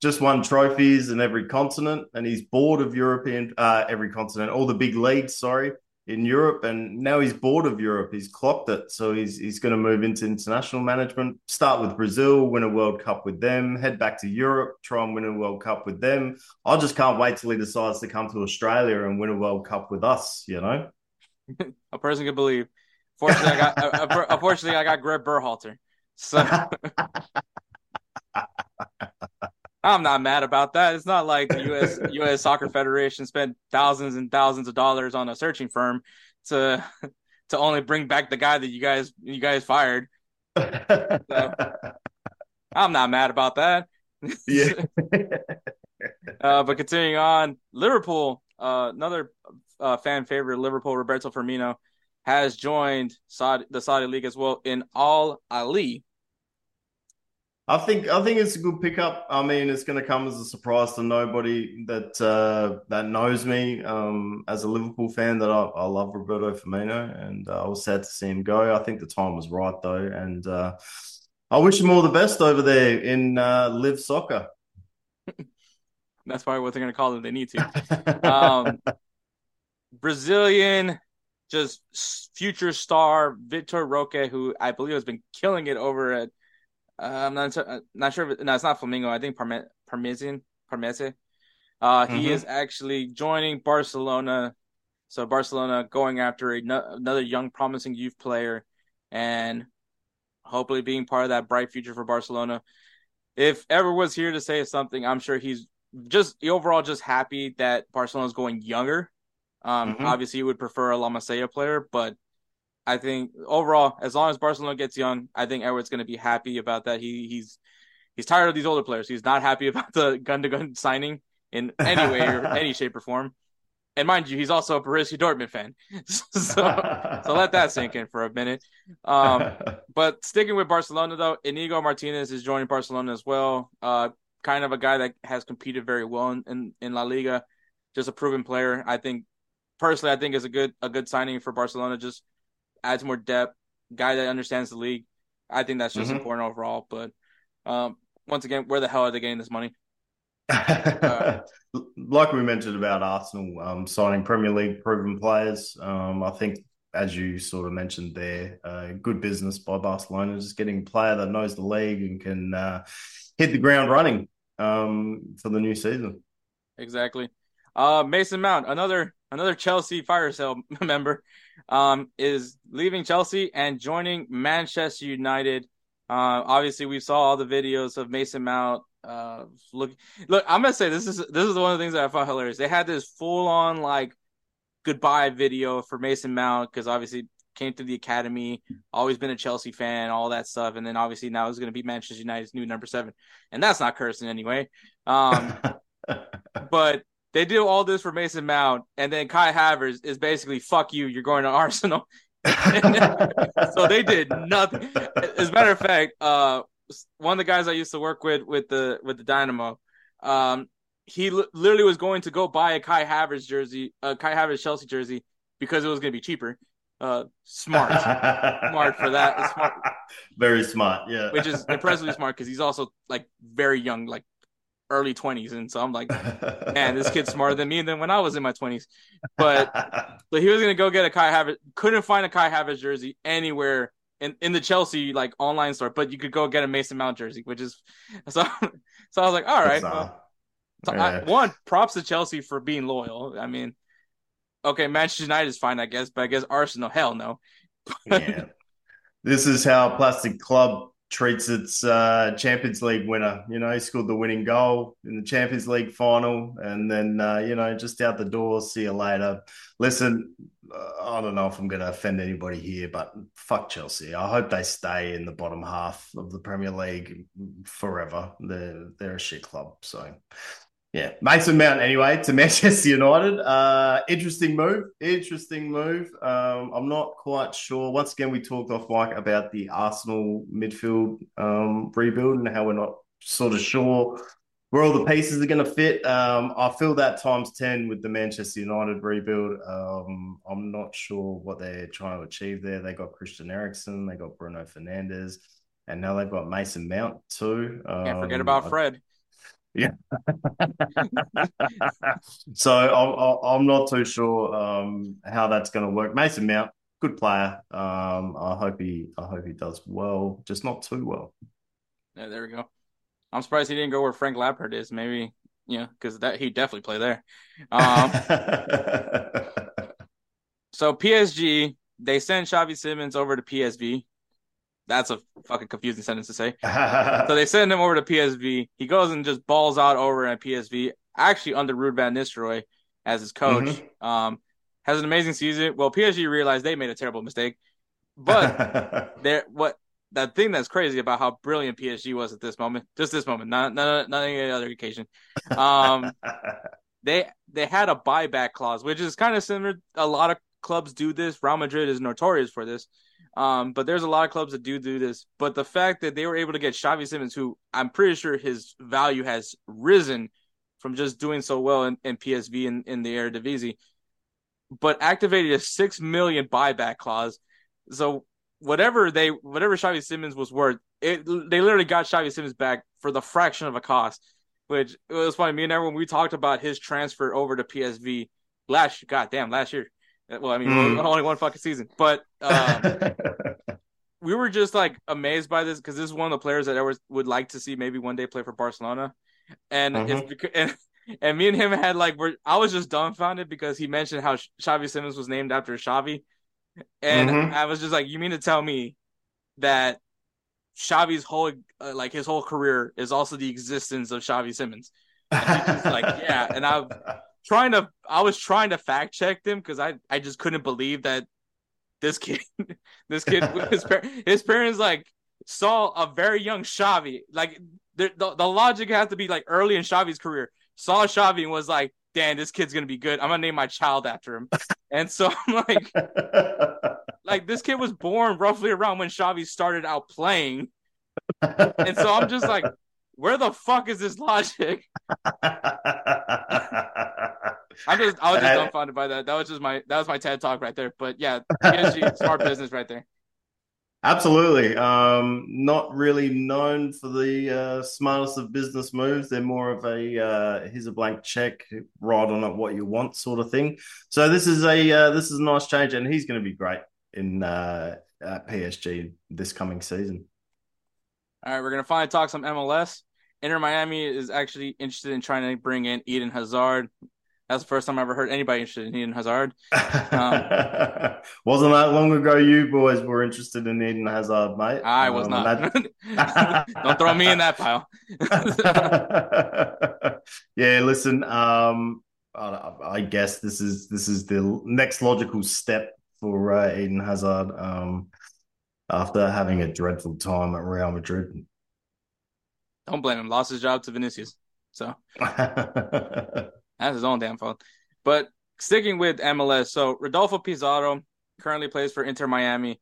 [SPEAKER 5] just won trophies in every continent, and he's bored of European uh, every continent, all the big leagues. Sorry, in Europe, and now he's bored of Europe. He's clocked it, so he's he's going to move into international management. Start with Brazil, win a World Cup with them, head back to Europe, try and win a World Cup with them. I just can't wait till he decides to come to Australia and win a World Cup with us. You know,
[SPEAKER 3] a person can believe. Fortunately, I got uh, unfortunately I got Greg Berhalter, so. I'm not mad about that. It's not like the U.S. U.S. Soccer Federation spent thousands and thousands of dollars on a searching firm to to only bring back the guy that you guys you guys fired. So, I'm not mad about that.
[SPEAKER 5] Yeah.
[SPEAKER 3] uh, but continuing on, Liverpool, uh, another uh, fan favorite, Liverpool Roberto Firmino has joined Saudi, the Saudi League as well in Al Ahli
[SPEAKER 5] I think I think it's a good pickup. I mean, it's going to come as a surprise to nobody that uh, that knows me um, as a Liverpool fan. That I, I love Roberto Firmino, and uh, I was sad to see him go. I think the time was right though, and uh, I wish him all the best over there in uh, LIV Soccer.
[SPEAKER 3] That's probably what they're going to call them. They need to. um, Brazilian, just future star Vitor Roque, who I believe has been killing it over at uh, I'm not uh, not sure. If, no, it's not Flamingo. I think Parme- Parmesan. Parmese. Uh, mm-hmm. He is actually joining Barcelona. So Barcelona going after a, another young, promising youth player, and hopefully being part of that bright future for Barcelona. If ever was here to say something, I'm sure he's just overall just happy that Barcelona's going younger. Um, mm-hmm. Obviously, he would prefer a La Masia player, but I think overall, as long as Barcelona gets young, I think Edwards going to be happy about that. He he's he's tired of these older players. He's not happy about the Gundogan signing in any way or any shape or form. And mind you, he's also a Borussia Dortmund fan, so so let that sink in for a minute. Um, but sticking with Barcelona though, Inigo Martinez is joining Barcelona as well. Uh, kind of a guy that has competed very well in, in, in La Liga, just a proven player. I think personally, I think is a good a good signing for Barcelona. Just adds more depth, guy that understands the league. I think that's just mm-hmm. important overall. But um, once again, where the hell are they getting this money?
[SPEAKER 5] uh, like we mentioned about Arsenal um, signing Premier League proven players, um, I think as you sort of mentioned there, uh, good business by Barcelona, just getting a player that knows the league and can uh, hit the ground running um, for the new season.
[SPEAKER 3] Exactly. Uh, Mason Mount, another another Chelsea fire sale member, um, is leaving Chelsea and joining Manchester United. Uh, obviously, we saw all the videos of Mason Mount. Uh, look, look, I'm gonna say this is this is one of the things that I found hilarious. They had this full on like goodbye video for Mason Mount because obviously came to the academy, always been a Chelsea fan, all that stuff, and then obviously now is going to be Manchester United's new number seven, and that's not cursing anyway. Um, but they do all this for Mason Mount, and then Kai Havertz is basically "fuck you, you're going to Arsenal." so they did nothing. As a matter of fact, uh, one of the guys I used to work with with the with the Dynamo, um, he l- literally was going to go buy a Kai Havertz jersey, a Kai Havertz Chelsea jersey, because it was going to be cheaper. Uh, smart, smart for that. Smart,
[SPEAKER 5] very smart. Yeah,
[SPEAKER 3] which is impressively smart because he's also like very young, like early 20s and so i'm like man this kid's smarter than me than when i was in my 20s but so he was to go get a kai havertz couldn't find a kai havertz jersey anywhere in, in the chelsea like online store but you could go get a mason mount jersey which is so so i was like all right well, so I, one props to chelsea for being loyal. I mean okay manchester united is fine i guess but i guess arsenal hell no.
[SPEAKER 5] Yeah. This is how plastic club treats its uh, Champions League winner. You know, he scored the winning goal in the Champions League final, and then uh, you know, just out the door. See you later. Listen, uh, I don't know if I'm going to offend anybody here, but fuck Chelsea. I hope they stay in the bottom half of the Premier League forever. They're they're a shit club. So yeah, Mason Mount anyway to Manchester United. Uh, interesting move. Interesting move. Um, I'm not quite sure. Once again, we talked off mic about the Arsenal midfield um, rebuild and how we're not sort of sure where all the pieces are going to fit. Um, I feel that times 10 with the Manchester United rebuild. Um, I'm not sure what they're trying to achieve there. They got Christian Eriksen, they got Bruno Fernandes, and now they've got Mason Mount too.
[SPEAKER 3] Um, Can't forget about Fred.
[SPEAKER 5] Yeah. so I'm, I'm not too sure um, how that's going to work. Mason Mount, good player. Um, I hope he I hope he does well, just not too well.
[SPEAKER 3] Yeah, there we go. I'm surprised he didn't go where Frank Lampard is. Maybe you know because that he definitely play there. Um, so PSG they send Xavi Simons over to PSV. That's a fucking confusing sentence to say. so they send him over to PSV. He goes and just balls out over at PSV, actually under Ruud van Nistelrooy as his coach. Mm-hmm. Um, has an amazing season. Well, PSG realized they made a terrible mistake, but there what that thing that's crazy about how brilliant PSG was at this moment, just this moment, not not, not any other occasion. Um, they they had a buyback clause, which is kind of similar. A lot of clubs do this. Real Madrid is notorious for this. Um, but there's a lot of clubs that do do this. But the fact that they were able to get Xavi Simons, who I'm pretty sure his value has risen from just doing so well in, in PSV in, in the Eredivisie, but activated a six million buyback clause. So whatever they whatever Xavi Simons was worth, it they literally got Xavi Simons back for the fraction of a cost. Which it was funny. Me and everyone we talked about his transfer over to PSV last goddamn last year. Well, I mean, mm. only one fucking season, but um, we were just like amazed by this because this is one of the players that I was, would like to see maybe one day play for Barcelona, and mm-hmm. it's because and, and me and him had like we're I was just dumbfounded because he mentioned how Xavi Simons was named after Xavi, and mm-hmm. I was just like, you mean to tell me that Xavi's whole uh, like his whole career is also the existence of Xavi Simons? like, yeah, and I'm trying to I was trying to fact check them because I I just couldn't believe that this kid this kid his his parents like saw a very young Xavi. Like the, the the logic has to be like early in Xavi's career saw Xavi and was like damn this kid's gonna be good. I'm gonna name my child after him. And so I'm like like this kid was born roughly around when Xavi started out playing. And so I'm just like where the fuck is this logic? I'm just I was just dumbfounded by that. That was just my that was my TED talk right there. But yeah, PSG smart business right there.
[SPEAKER 5] Absolutely. Um, not really known for the uh, smartest of business moves. They're more of a uh, here's a blank check, write on it what you want sort of thing. So this is a uh, this is a nice change, and he's going to be great in uh, at PSG this coming season.
[SPEAKER 3] All right, we're gonna finally talk some MLS. Inter Miami is actually interested in trying to bring in Eden Hazard. That's the first time I ever heard anybody interested in Eden Hazard.
[SPEAKER 5] Um, Wasn't that long ago you boys were interested in Eden Hazard, mate?
[SPEAKER 3] I was um, not. Don't throw me in that pile.
[SPEAKER 5] yeah, listen. Um, I, I, guess this is this is the next logical step for uh, Eden Hazard. Um, after having a dreadful time at Real Madrid.
[SPEAKER 3] Don't blame him. Lost his job to Vinicius. So that's his own damn fault. But sticking with MLS, so Rodolfo Pizarro currently plays for Inter Miami.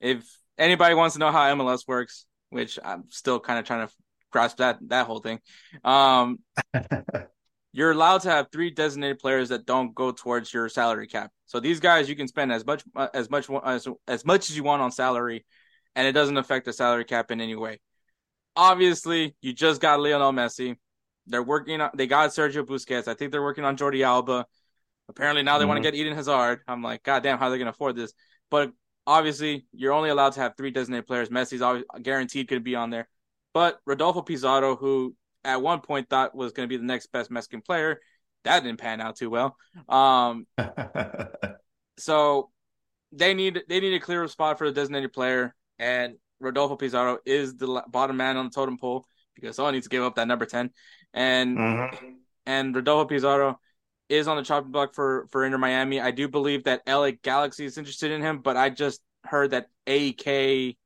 [SPEAKER 3] If anybody wants to know how MLS works, which I'm still kind of trying to grasp that that whole thing, um, you're allowed to have three designated players that don't go towards your salary cap. So these guys you can spend as much as much as as much as you want on salary, and it doesn't affect the salary cap in any way. Obviously, you just got Lionel Messi. They're working on. They got Sergio Busquets. I think they're working on Jordi Alba. Apparently now they mm-hmm. want to get Eden Hazard. I'm like, God damn, how are they going to afford this? But obviously, you're only allowed to have three designated players. Messi's always guaranteed to be on there. But Rodolfo Pizarro, who at one point thought was going to be the next best Mexican player. That didn't pan out too well. Um, so they need they need a clear spot for the designated player, and Rodolfo Pizarro is the bottom man on the totem pole because someone needs to give up that number ten, and mm-hmm. and Rodolfo Pizarro is on the chopping block for for Inter Miami. I do believe that LA Galaxy is interested in him, but I just heard that AEK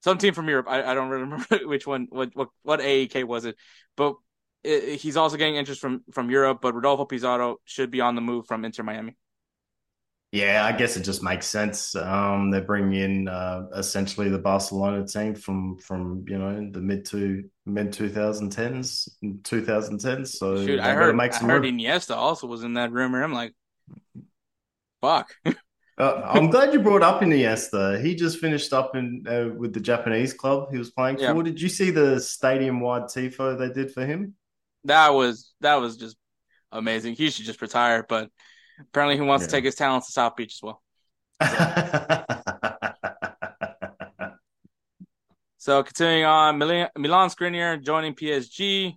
[SPEAKER 3] some team from Europe. I, I don't remember which one, what what what AEK was it, but it, he's also getting interest from from Europe. But Rodolfo Pizarro should be on the move from Inter Miami.
[SPEAKER 5] Yeah, I guess it just makes sense. Um, they're bringing in uh, essentially the Barcelona team from from you know the mid to mid two thousand tens, two thousand tens. So
[SPEAKER 3] Shoot, I heard, make some I heard Iniesta also was in that rumor. I'm like, fuck.
[SPEAKER 5] uh, I'm glad you brought up Iniesta. He just finished up in uh, with the Japanese club he was playing yeah. for. Did you see the stadium wide tifo they did for him?
[SPEAKER 3] That was that was just amazing. He should just retire, but Apparently, he wants yeah. to take his talents to South Beach as well. So, continuing on, Milan, Milan Skriniar joining PSG.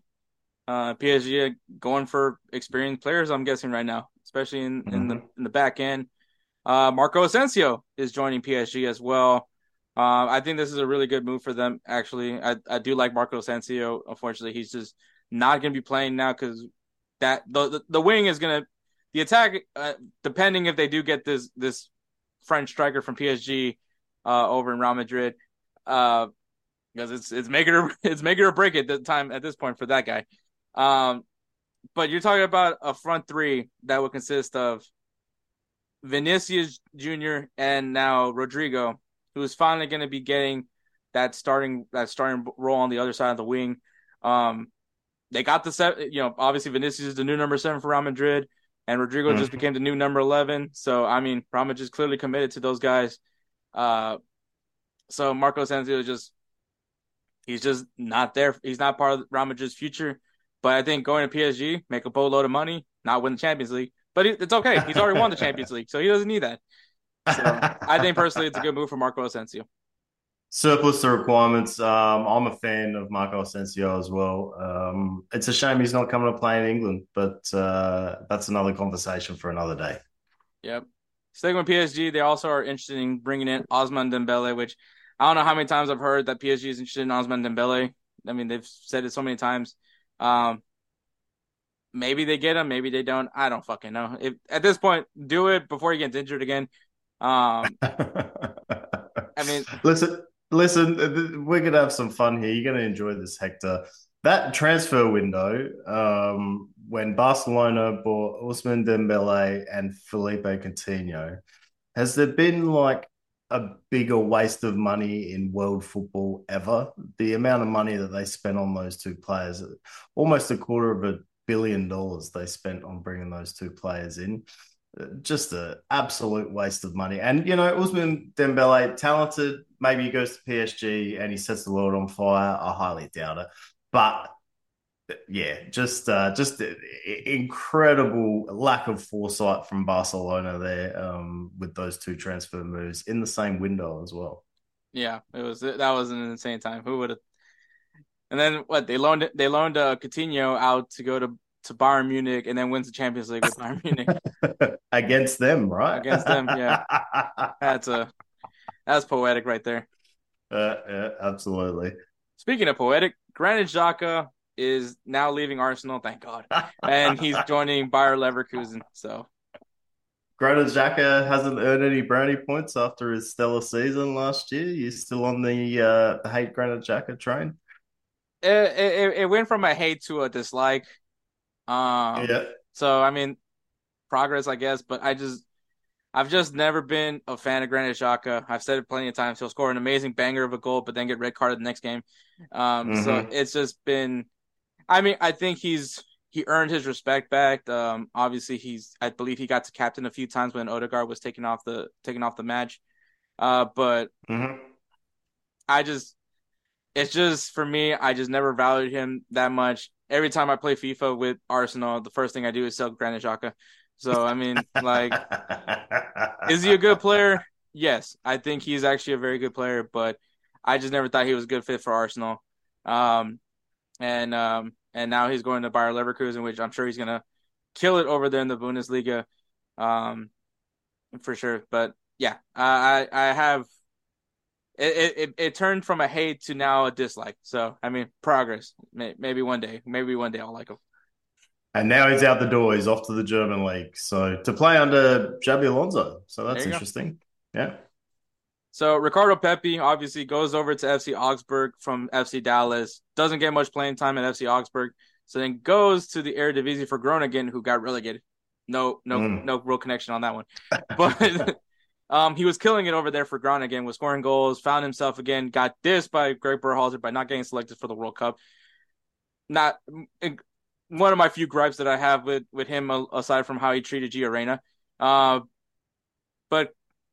[SPEAKER 3] Uh, PSG going for experienced players, I'm guessing right now, especially in, mm-hmm. in the mm-hmm. in the back end. Uh, Marco Asensio is joining PSG as well. Uh, I think this is a really good move for them. Actually, I, I do like Marco Asensio. Unfortunately, he's just not going to be playing now because that the, the, the wing is going to the attack, uh, depending if they do get this this French striker from PSG uh, over in Real Madrid, uh, because it's it's make it or it's make it or break it the time at this point for that guy. Um, but you're talking about a front three that would consist of Vinicius Jr. and now Rodrygo, who is finally going to be getting that starting that starting role on the other side of the wing. Um, they got the set, you know, obviously Vinicius is the new number seven for Real Madrid and Rodrygo mm-hmm. just became the new number 11. So, I mean, Ramage is clearly committed to those guys. Uh, so Marco Asensio is just, he's just not there. He's not part of Ramage's future. But I think going to PSG, make a boatload of money, not win the Champions League. But it's okay. He's already won the Champions League, so he doesn't need that. So I think personally, it's a good move for Marco Asensio
[SPEAKER 5] surplus to requirements. Um, I'm a fan of Marco Asensio as well. Um, it's a shame he's not coming to play in England, but uh, that's another conversation for another day.
[SPEAKER 3] Yep. Sticking with PSG, they also are interested in bringing in Ousmane Dembele, which I don't know how many times I've heard that PSG is interested in Ousmane Dembele. I mean, they've said it so many times. Um, maybe they get him, maybe they don't. I don't fucking know. If at this point, do it before he gets injured again. Um, I mean,
[SPEAKER 5] listen, Listen, we're gonna have some fun here. You're gonna enjoy this, Hector. That transfer window, um, when Barcelona bought Ousmane Dembele and Philippe Coutinho, has there been like a bigger waste of money in world football ever? The amount of money that they spent on those two players, almost a quarter of a billion dollars they spent on bringing those two players in just an absolute waste of money. And you know, Ousmane Dembele, talented. Maybe he goes to PSG and he sets the world on fire. I highly doubt it. But yeah, just uh, just incredible lack of foresight from Barcelona there um, with those two transfer moves in the same window as well.
[SPEAKER 3] Yeah, it was that was an insane time. Who would have? And then what they loaned they loaned uh, Coutinho out to go to to Bayern Munich and then wins the Champions League with Bayern Munich
[SPEAKER 5] against them, right?
[SPEAKER 3] Against them, yeah. That's a that's poetic right there.
[SPEAKER 5] Uh, yeah, absolutely.
[SPEAKER 3] Speaking of poetic, Granit Xhaka is now leaving Arsenal. Thank God, and he's joining Bayer Leverkusen. So.
[SPEAKER 5] Granit Xhaka hasn't earned any brownie points after his stellar season last year. You still on the uh, hate Granit Xhaka train?
[SPEAKER 3] It, it, it went from a hate to a dislike. Um, yeah. So I mean, progress, I guess, but I just, I've just never been a fan of Granit Xhaka. I've said it plenty of times. He'll score an amazing banger of a goal, but then get red carded the next game. Um, mm-hmm. so it's just been. I mean, I think he's he earned his respect back. Um, obviously, he's I believe he got to captain a few times when Odegaard was taking off the taking off the match. Uh, but mm-hmm. I just, it's just for me. I just never valued him that much every time I play FIFA with Arsenal, the first thing I do is sell Granit Xhaka. So I mean, like, is he a good player? Yes, I think he's actually a very good player, but I just never thought he was a good fit for Arsenal. Um, and um, and now he's going to Bayer Leverkusen, which I'm sure he's gonna kill it over there in the Bundesliga, um, for sure. But yeah, I I have it, it it turned from a hate to now a dislike. So I mean, progress. Maybe one day, maybe one day I'll like him.
[SPEAKER 5] And now he's out the door. He's off to the German league. So to play under Xabi Alonso. So that's interesting. Go. Yeah.
[SPEAKER 3] So Ricardo Pepi obviously goes over to FC Augsburg from FC Dallas. Doesn't get much playing time at FC Augsburg. So then goes to the Eredivisie for Groningen, who got relegated. no, no, mm. no real connection on that one. But um, he was killing it over there for Groningen, was scoring goals, found himself again, got dissed by Greg Berhalter by not getting selected for the World Cup. Not one of my few gripes that I have with with him, aside from how he treated Gio. Uh, but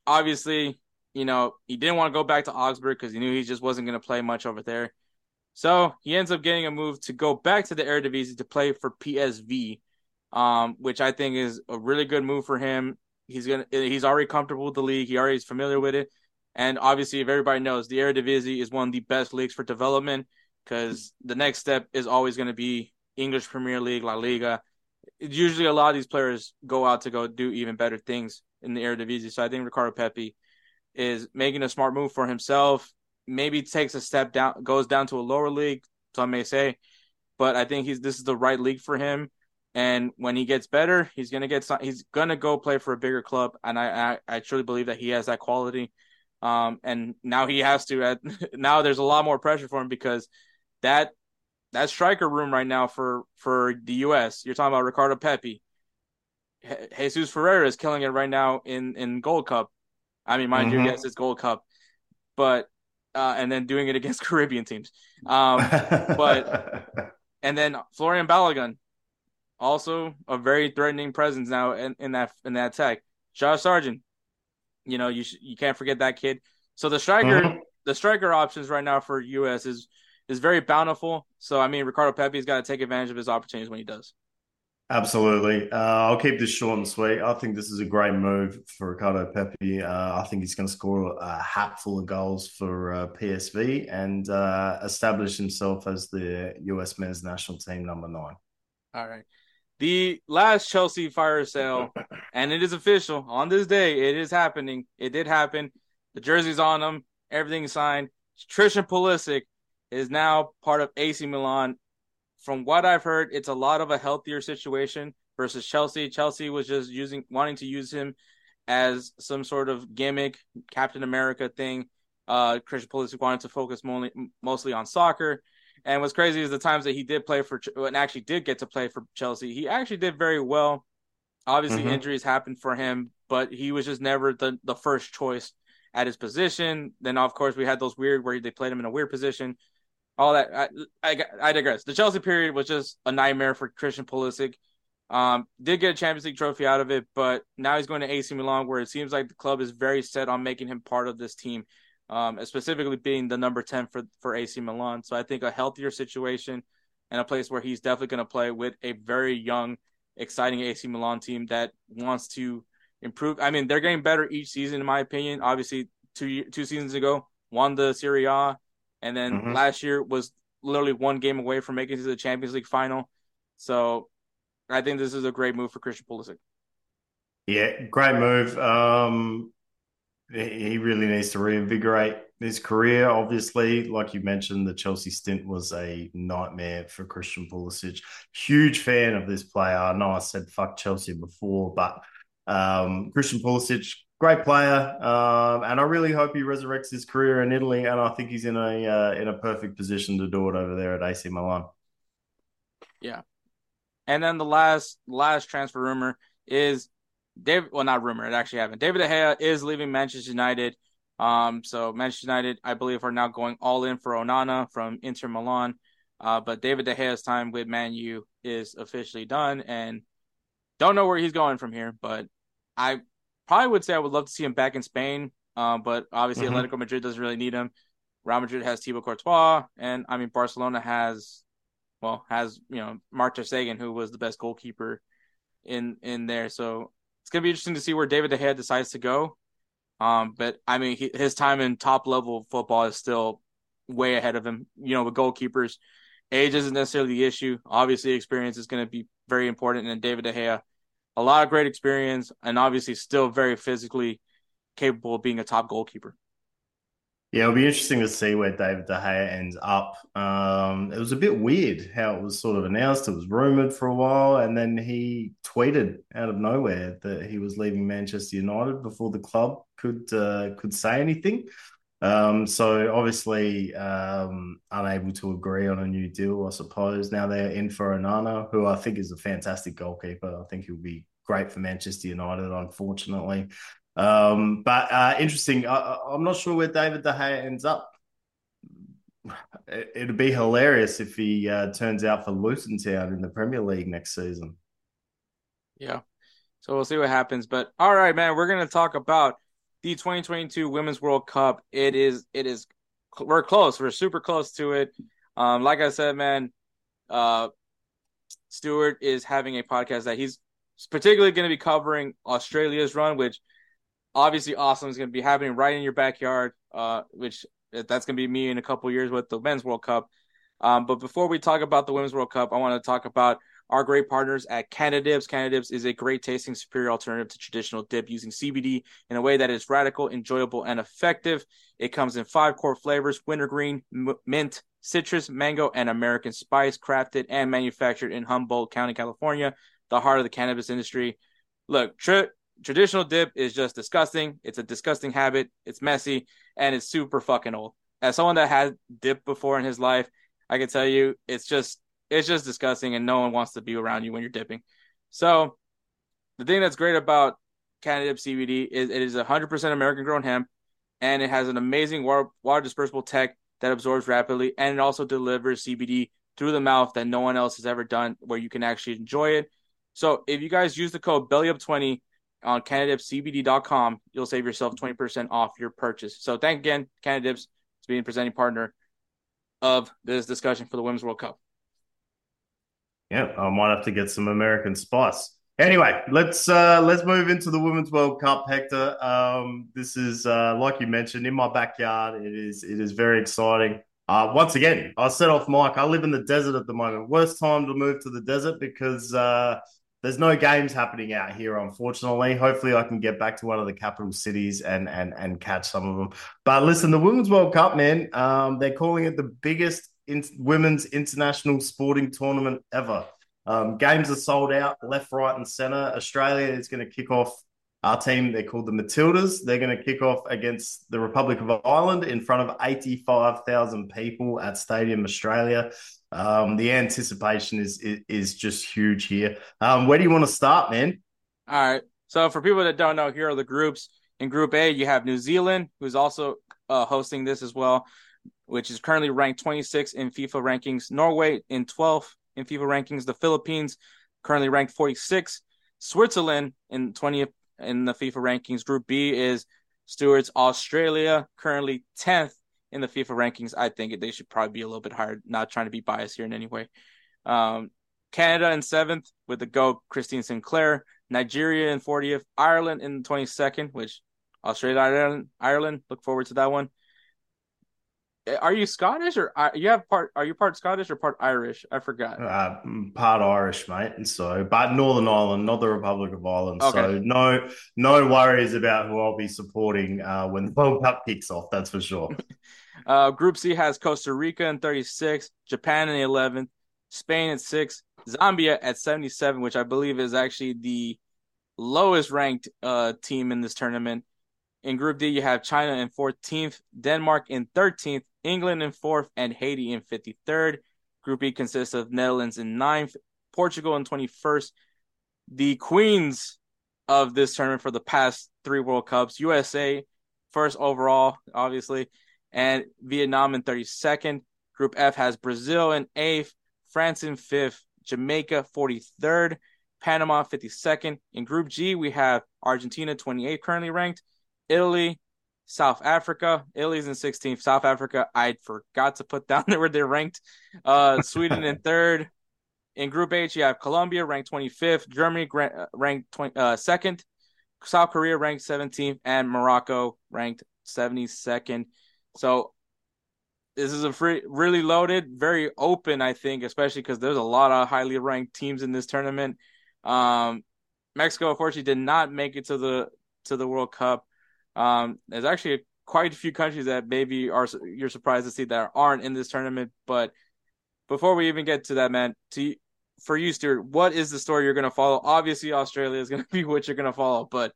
[SPEAKER 3] obviously, you know, he didn't want to go back to Augsburg because he knew he just wasn't going to play much over there. So he ends up getting a move to go back to the Eredivisie to play for PSV, um, which I think is a really good move for him. He's gonna he's already comfortable with the league. He already is familiar with it, and obviously, if everybody knows, the Eredivisie is one of the best leagues for development because the next step is always going to be English Premier League, La Liga. Usually, a lot of these players go out to go do even better things in the Eredivisie. So I think Ricardo Pepi is making a smart move for himself. Maybe takes a step down, goes down to a lower league. Some may say, but I think he's this is the right league for him. And when he gets better, he's gonna get he's gonna go play for a bigger club. And I I, I truly believe that he has that quality. Um, and now he has to. At, now there's a lot more pressure for him because that that striker room right now for for the U.S. You're talking about Ricardo Pepi, Jesus Ferreira is killing it right now in in Gold Cup. I mean, mind mm-hmm. you, yes, it's Gold Cup, but uh, and then doing it against Caribbean teams. Um, but and then Florian Balogun, also a very threatening presence now in, in that in that attack. Josh Sargent, you know, you sh- you can't forget that kid. So the striker mm-hmm. the striker options right now for US is is very bountiful. So I mean, Ricardo Pepi's got to take advantage of his opportunities when he does.
[SPEAKER 5] Absolutely. Uh, I'll keep this short and sweet. I think this is a great move for Ricardo Pepi. Uh, I think he's going to score a hatful of goals for uh, PSV and uh, establish himself as the US men's national team number nine.
[SPEAKER 3] All right. The last Chelsea fire sale, and it is official on this day. It is happening. It did happen. The jersey's on them. Everything's signed. Christian Pulisic is now part of AC Milan from what I've heard, it's a lot of a healthier situation versus Chelsea. Chelsea was just using wanting to use him as some sort of gimmick, Captain America thing. Uh, Christian Pulisic wanted to focus mostly mostly on soccer. And what's crazy is the times that he did play for and actually did get to play for Chelsea, he actually did very well. Obviously, mm-hmm. injuries happened for him, but he was just never the the first choice at his position. Then, of course, we had those weird where they played him in a weird position all that. I, I, I digress. The Chelsea period was just a nightmare for Christian Pulisic. Um, did get a Champions League trophy out of it, but now he's going to AC Milan, where it seems like the club is very set on making him part of this team, um, specifically being the number ten for for AC Milan. So I think a healthier situation and a place where he's definitely going to play with a very young, exciting AC Milan team that wants to improve. I mean, they're getting better each season, in my opinion. Obviously, two two seasons ago, won the Serie A, and then mm-hmm. last year was literally one game away from making it to the Champions League final. So I think this is a great move for Christian Pulisic.
[SPEAKER 5] Yeah, great move. Um, he really needs to reinvigorate his career. Obviously, like you mentioned, the Chelsea stint was a nightmare for Christian Pulisic. Huge fan of this player. I know I said fuck Chelsea before, but um, Christian Pulisic great player, um, and I really hope he resurrects his career in Italy. And I think he's in a uh, in a perfect position to do it over there at AC Milan.
[SPEAKER 3] Yeah, and then the last last transfer rumor is David. Well, not rumor; it actually happened. David De Gea is leaving Manchester United. Um, so Manchester United, I believe, are now going all in for Onana from Inter Milan. Uh, but David De Gea's time with Man U is officially done, and don't know where he's going from here. But I probably would say I would love to see him back in Spain, uh, but obviously mm-hmm. Atletico Madrid doesn't really need him. Real Madrid has Thibaut Courtois, and I mean Barcelona has, well, has you know Mark Sagan, who was the best goalkeeper in in there. So it's gonna be interesting to see where David De Gea decides to go. Um, but I mean, he, his time in top level football is still way ahead of him. You know, with goalkeepers, age isn't necessarily the issue. Obviously, experience is going to be very important. And David De Gea a lot of great experience, and obviously still very physically capable of being a top goalkeeper.
[SPEAKER 5] Yeah, it'll be interesting to see where David De Gea ends up. Um, it was a bit weird how it was sort of announced. It was rumored for a while, and then he tweeted out of nowhere that he was leaving Manchester United before the club could uh, could say anything. Um, so obviously um, unable to agree on a new deal, I suppose. Now they're in for Onana, who I think is a fantastic goalkeeper. I think he'll be great for Manchester United, unfortunately. Um, but uh, interesting. I, am not sure where David De Gea ends up. It, would be hilarious if he uh, turns out for Luton Town in the Premier League next season.
[SPEAKER 3] Yeah. So we'll see what happens. But all right, man, we're gonna talk about the 2022 Women's World Cup. It is it is we're close. We're super close to it. Um, like I said, man, uh, Stuart is having a podcast that he's particularly going to be covering Australia's run, which obviously awesome is going to be happening right in your backyard. Uh, which that's going to be me in a couple years with the Men's World Cup. Um, but before we talk about the Women's World Cup, I want to talk about our great partners at Cannadips. Cannadips is a great tasting, superior alternative to traditional dip using CBD in a way that is radical, enjoyable, and effective. It comes in five core flavors wintergreen, m- mint, citrus, mango, and American spice, crafted and manufactured in Humboldt County, California, the heart of the cannabis industry. Look, tra- traditional dip is just disgusting. It's a disgusting habit. It's messy and it's super fucking old. As someone that had dip before in his life, I can tell you it's just it's just disgusting and no one wants to be around you when you're dipping. So the thing that's great about Canada CBD is it is 100% American grown hemp and it has an amazing water, water dispersible tech that absorbs rapidly and it also delivers CBD through the mouth that no one else has ever done where you can actually enjoy it. So if you guys use the code BELLYUP20 on CannadipsCBD.com, you'll save yourself 20% off your purchase. So thank again, Cannadips, to being presenting partner of this discussion for the Women's World Cup.
[SPEAKER 5] Yeah, I might have to get some American spice. Anyway, let's uh, let's move into the Women's World Cup, Hector. Um, this is uh, like you mentioned in my backyard. It is it is very exciting. Uh, once again, I set off Mike. I live in the desert at the moment. Worst time to move to the desert because uh, there's no games happening out here, unfortunately. Hopefully, I can get back to one of the capital cities and and and catch some of them. But listen, the Women's World Cup, man, um, they're calling it the biggest in, women's international sporting tournament ever. Um, games are sold out left, right, and center. Australia is going to kick off our team. They're called the Matildas. They're going to kick off against the Republic of Ireland in front of 85,000 people at Stadium Australia. Um, the anticipation is, is, is just huge here. Um, where do you want to start, man?
[SPEAKER 3] All right. So for people that don't know, here are the groups. In Group A, you have New Zealand, who's also uh, hosting this as well which is currently ranked 26 in FIFA rankings. Norway in 12th in FIFA rankings. The Philippines currently ranked 46. Switzerland in 20th in the FIFA rankings. Group B is Stuart's Australia, currently 10th in the FIFA rankings. I think they should probably be a little bit higher, not trying to be biased here in any way. Um, Canada in seventh with the GOAT Christine Sinclair. Nigeria in 40th. Ireland in 22nd, which Australia, Ireland, Ireland. Look forward to that one. Are you Scottish or uh, you have part? Are you part Scottish or part Irish? I forgot.
[SPEAKER 5] Uh, part Irish, mate. And so, but Northern Ireland, not the Republic of Ireland. Okay. So no, no worries about who I'll be supporting uh, when the World Cup kicks off. That's for sure.
[SPEAKER 3] uh, Group C has Costa Rica in 36, Japan in 11th, Spain at six, Zambia at 77, which I believe is actually the lowest ranked uh, team in this tournament. In Group D, you have China in 14th, Denmark in 13th, England in 4th, and Haiti in 53rd. Group E consists of Netherlands in 9th, Portugal in 21st. The queens of this tournament for the past three World Cups USA, first overall, obviously, and Vietnam in 32nd. Group F has Brazil in 8th, France in 5th, Jamaica 43rd, Panama 52nd. In Group G, we have Argentina 28th currently ranked, Italy, South Africa. Italy's in 16th. South Africa, I forgot to put down there where they're ranked. Uh, Sweden in third. In Group H, you have Colombia ranked 25th, Germany uh, ranked 20, uh, second, South Korea ranked 17th, and Morocco ranked 72nd. So this is a free, really loaded, very open, I think, especially because there's a lot of highly ranked teams in this tournament. Um, Mexico, unfortunately, did not make it to the to the World Cup. Um, there's actually quite a few countries that maybe are you're surprised to see that aren't in this tournament. But before we even get to that, man, to for you, Stuart, what is the story you're going to follow? Obviously, Australia is going to be what you're going to follow, but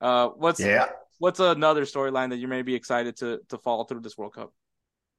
[SPEAKER 3] uh, what's
[SPEAKER 5] yeah.
[SPEAKER 3] what's another storyline that you may be excited to to follow through this World Cup?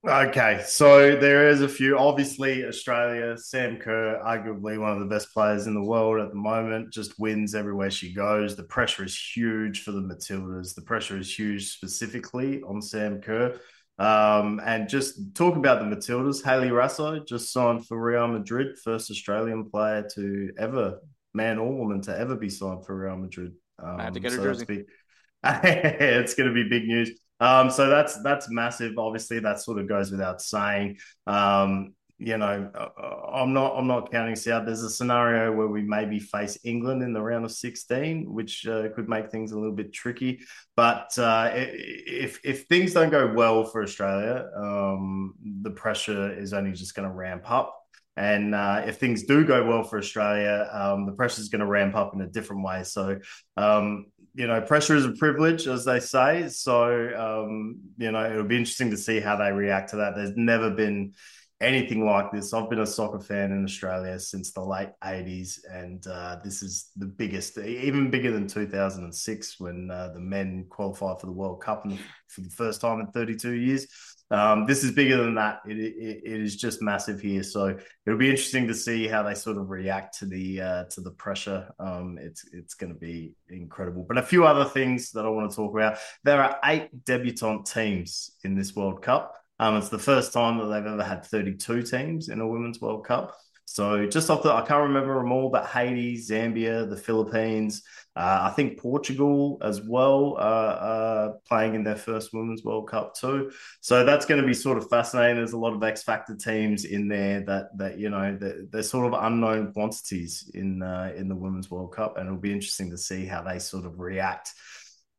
[SPEAKER 5] Okay, so there is a few. Obviously, Australia, Sam Kerr, arguably one of the best players in the world at the moment, just wins everywhere she goes. The pressure is huge for the Matildas. The pressure is huge specifically on Sam Kerr. Um, and just talk about the Matildas. Hayley Raso just signed for Real Madrid, first Australian player to ever, man or woman, to ever be signed for Real Madrid.
[SPEAKER 2] Um, I have to get her so jersey.
[SPEAKER 5] Be, it's going to be big news. Um, so that's that's massive. Obviously, that sort of goes without saying. Um, you know, uh, I'm not I'm not counting us out. There's a scenario where we maybe face England in the round of 16, which uh, could make things a little bit tricky. But uh, if if things don't go well for Australia, um, the pressure is only just going to ramp up. And uh, if things do go well for Australia, um, the pressure is going to ramp up in a different way. So um, you know, pressure is a privilege, as they say. So, um, you know, it'll be interesting to see how they react to that. There's never been anything like this. I've been a soccer fan in Australia since the late 80s, and uh, this is the biggest, even bigger than 2006 when uh, the men qualified for the World Cup for the first time in 32 years. Um, this is bigger than that. It, it, it is just massive here. So it'll be interesting to see how they sort of react to the uh, to the pressure. Um, it's it's going to be incredible. But a few other things that I want to talk about. There are eight debutant teams in this World Cup. Um, it's the first time that they've ever had 32 teams in a Women's World Cup. So just off the, I can't remember them all, but Haiti, Zambia, the Philippines, uh, I think Portugal as well, uh, uh, playing in their first Women's World Cup too. So that's going to be sort of fascinating. There's a lot of X Factor teams in there that that you know they're, they're sort of unknown quantities in uh, in the Women's World Cup, and it'll be interesting to see how they sort of react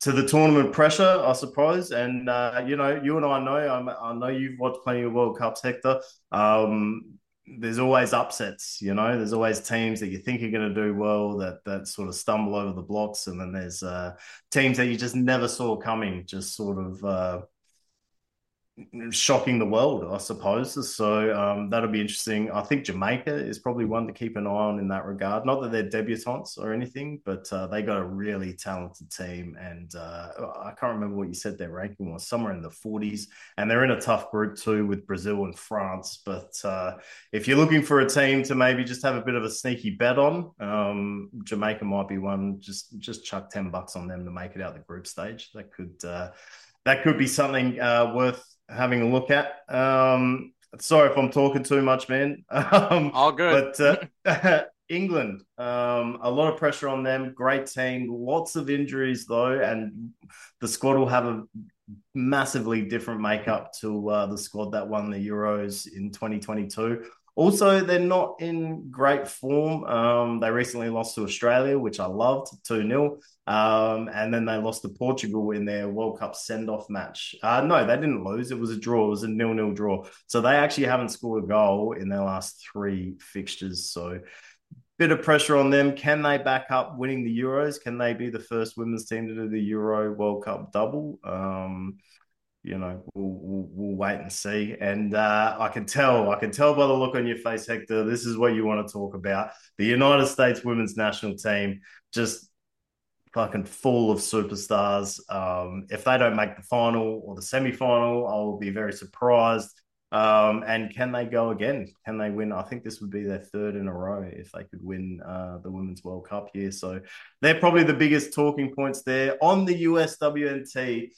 [SPEAKER 5] to the tournament pressure, I suppose. And uh, you know, you and I know, I'm, i know you've watched plenty of World Cups, Hector. Um, there's always upsets, you know. There's always teams that you think are going to do well that that sort of stumble over the blocks, and then there's uh, teams that you just never saw coming, just sort of uh, shocking the world, I suppose. So um, that'll be interesting. I think Jamaica is probably one to keep an eye on in that regard. Not that they're debutantes or anything, but uh, they got a really talented team. And uh, I can't remember what you said their ranking was, somewhere in the 40s. And they're in a tough group too with Brazil and France. But uh, if you're looking for a team to maybe just have a bit of a sneaky bet on, um, Jamaica might be one. Just just chuck 10 bucks on them to make it out the group stage. That could uh, that could be something uh, worth having a look at. Um, sorry if I'm talking too much, man. Um,
[SPEAKER 2] All good.
[SPEAKER 5] But uh, England, um, a lot of pressure on them. Great team, lots of injuries though, and the squad will have a massively different makeup to uh, the squad that won the Euros in 2022. Also, they're not in great form. Um, they recently lost to Australia, which I loved 2 0. Um, and then they lost to Portugal in their World Cup send off match. Uh, no, they didn't lose. It was a draw. It was a nil nil draw. So they actually haven't scored a goal in their last three fixtures. So bit of pressure on them. Can they back up winning the Euros? Can they be the first women's team to do the Euro World Cup double? Um, you know, we'll, we'll, we'll, wait and see. And uh, I can tell, I can tell by the look on your face, Hector, this is what you want to talk about. The United States women's national team just fucking full of superstars. Um, if they don't make the final or the semi final, I will be very surprised. Um, and can they go again? Can they win? I think this would be their third in a row if they could win uh, the Women's World Cup here. So they're probably the biggest talking points there. On the USWNT,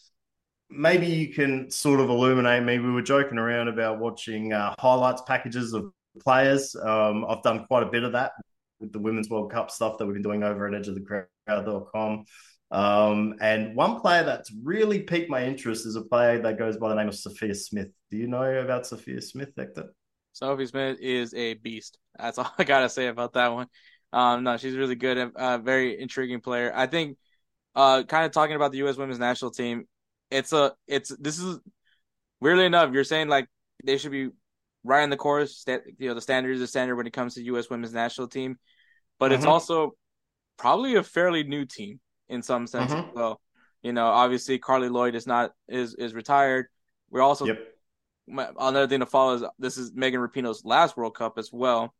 [SPEAKER 5] maybe you can sort of illuminate me. We were joking around about watching uh, highlights packages of players. Um, I've done quite a bit of that with the Women's World Cup stuff that we've been doing over at edgeofthecrowd.com. Um, and one player that's really piqued my interest is a player that goes by the name of Sophia Smith. Do you know about Sophia Smith, Hector?
[SPEAKER 2] Sophie Smith is a beast. That's all I gotta say about that one. Um, no, she's really good and uh, very intriguing player. I think, uh, kind of talking about the U.S. Women's National Team, it's a it's this is weirdly enough you're saying like they should be right in the course That you know the standard is the standard when it comes to us women's national team but mm-hmm. it's also probably a fairly new team in some sense mm-hmm. well you know obviously Carli lloyd is not is is retired we're also yep. another thing to follow is this is megan rapinoe's last world cup as well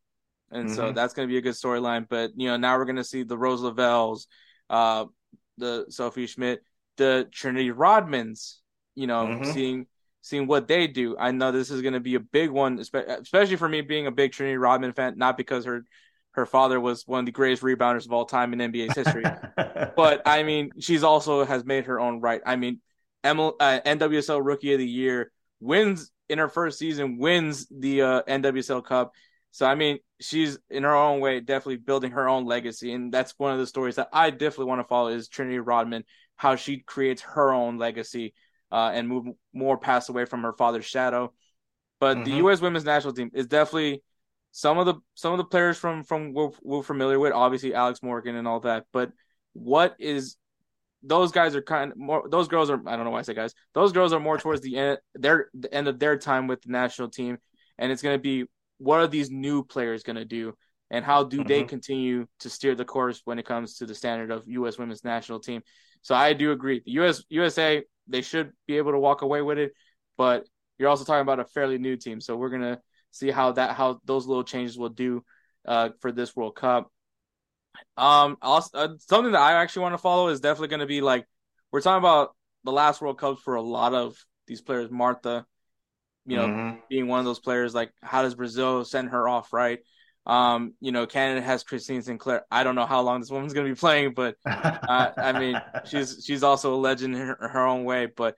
[SPEAKER 2] and mm-hmm. so that's going to be a good storyline but you know now we're going to see the rose lavelles uh the sophie schmidt the Trinity Rodmans, you know, mm-hmm. seeing
[SPEAKER 3] seeing what they do. I know this is going to be a big one, especially for me being a big Trinity Rodman fan, not because her her father was one of the greatest rebounders of all time in NBA's history, but I mean, she's also has made her own right. I mean, ML, uh, NWSL Rookie of the Year wins in her first season, wins the uh, NWSL Cup. So I mean, she's in her own way definitely building her own legacy, and that's one of the stories that I definitely want to follow is Trinity Rodman, how she creates her own legacy uh, and move more past away from her father's shadow. But mm-hmm. the U.S. Women's National Team is definitely some of the some of the players from from we're, we're familiar with. Obviously, Alex Morgan and all that. But what is those guys are kind of more those girls are I don't know why I say guys. Those girls are more towards the end their the end of their time with the national team and it's going to be what are these new players going to do and how do mm-hmm. they continue to steer the course when it comes to the standard of US women's national team. So I do agree. The US USA they should be able to walk away with it. But you're also talking about a fairly new team, so we're gonna see how that how those little changes will do uh, for this World Cup. Um, also, uh, something that I actually want to follow is definitely going to be like we're talking about the last World Cups for a lot of these players. Marta, you know, mm-hmm. being one of those players. Like, how does Brazil send her off right? Um, you know, Canada has Christine Sinclair. I don't know how long this woman's going to be playing, but uh, I mean, she's she's also a legend in her, her own way. But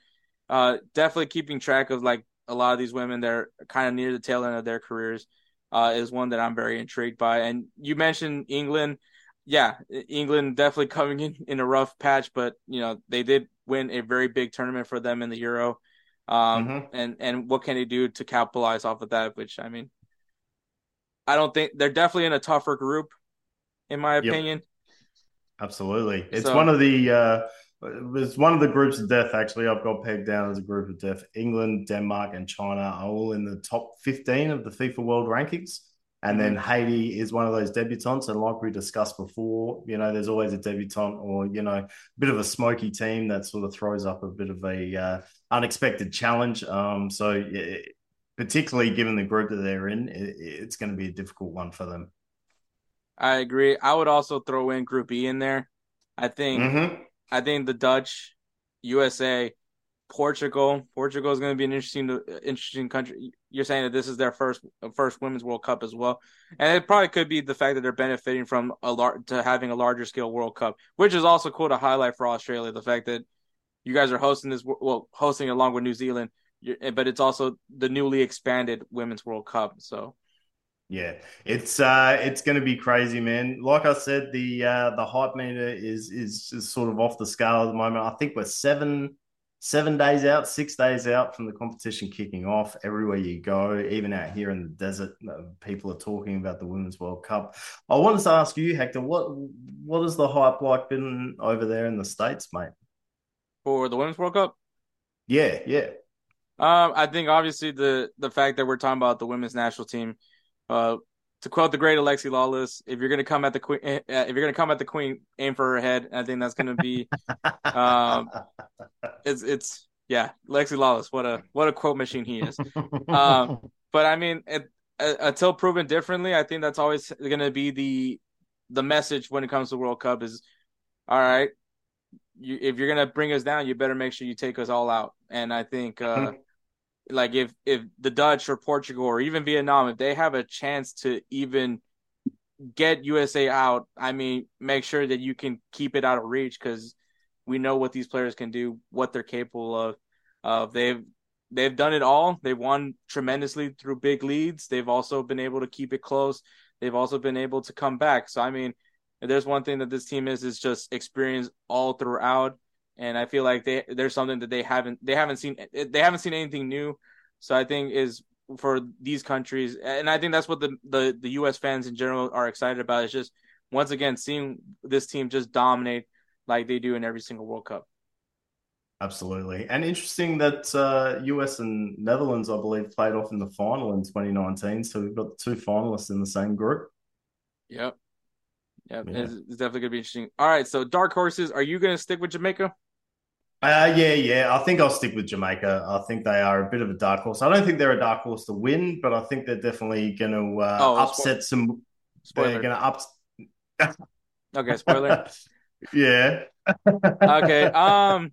[SPEAKER 3] uh, definitely keeping track of like a lot of these women that are kind of near the tail end of their careers uh, is one that I'm very intrigued by. And you mentioned England, yeah, England definitely coming in in a rough patch, but you know they did win a very big tournament for them in the Euro. Um, mm-hmm. and and what can they do to capitalize off of that? Which I mean, I don't think they're definitely in a tougher group, in my opinion. Yep.
[SPEAKER 5] Absolutely, it's so, one of the uh, it's one of the groups of death. Actually, I've got pegged down as a group of death. England, Denmark, and China are all in the top fifteen of the FIFA World Rankings. And then mm-hmm. Haiti is one of those debutantes. And like we discussed before, you know, there's always a debutant or, you know, a bit of a smoky team that sort of throws up a bit of a uh, unexpected challenge. Um, so it, particularly given the group that they're in, it, it's going to be a difficult one for them.
[SPEAKER 3] I agree. I would also throw in Group E in there. I think mm-hmm. I think the Dutch, USA, Portugal. Portugal is going to be an interesting interesting country. You're saying that this is their first first women's World Cup as well, and it probably could be the fact that they're benefiting from a lar- to having a larger scale World Cup, which is also cool to highlight for Australia. The fact that you guys are hosting this, well, hosting along with New Zealand but it's also the newly expanded Women's World Cup. So,
[SPEAKER 5] yeah, it's uh, it's going to be crazy, man. Like I said, the uh, the hype meter is, is is sort of off the scale at the moment. I think we're seven seven days out, six days out from the competition kicking off. Everywhere you go, even out here in the desert, uh, people are talking about the Women's World Cup. I wanted to ask you, Hector, what what has the hype like been over there in the states, mate?
[SPEAKER 3] For the Women's World Cup?
[SPEAKER 5] Yeah, yeah.
[SPEAKER 3] Um, I think obviously the the fact that we're talking about the women's national team, uh, to quote the great Alexi Lalas, if you're gonna come at the queen, eh, eh, if you're gonna come at the queen, aim for her head. I think that's gonna be, um, it's it's yeah, Lexi Lalas. what a what a quote machine he is. um, but I mean, it, uh, until proven differently, I think that's always gonna be the the message when it comes to World Cup is, all right, you, if you're gonna bring us down, you better make sure you take us all out. And I think uh, mm-hmm like if if the Dutch or Portugal or even Vietnam, if they have a chance to even get USA out, I mean, make sure that you can keep it out of reach because we know what these players can do, what they're capable of. Uh, they've they've done it all. They've won tremendously through big leads. They've also been able to keep it close. They've also been able to come back. So I mean, there's one thing that this team is is just experience all throughout and I feel like they there's something that they haven't they haven't seen they haven't seen anything new. So I think is for these countries, and I think that's what the the the U.S. fans in general are excited about. Is just once again seeing this team just dominate like they do in every single World Cup.
[SPEAKER 5] Absolutely, and interesting that uh, US and Netherlands, I believe, played off in the final in 2019. So we've got two finalists in the same group.
[SPEAKER 3] Yep. Yep. Yeah. It's, it's definitely gonna be interesting. All right, so dark horses. Are you gonna stick with Jamaica?
[SPEAKER 5] Uh, yeah, yeah. I think I'll stick with Jamaica. I think they are a bit of a dark horse. I don't think they're a dark horse to win, but I think they're definitely going to uh, oh, upset some. Spoiler. They're going to up.
[SPEAKER 3] okay, spoiler.
[SPEAKER 5] yeah.
[SPEAKER 3] okay. Um,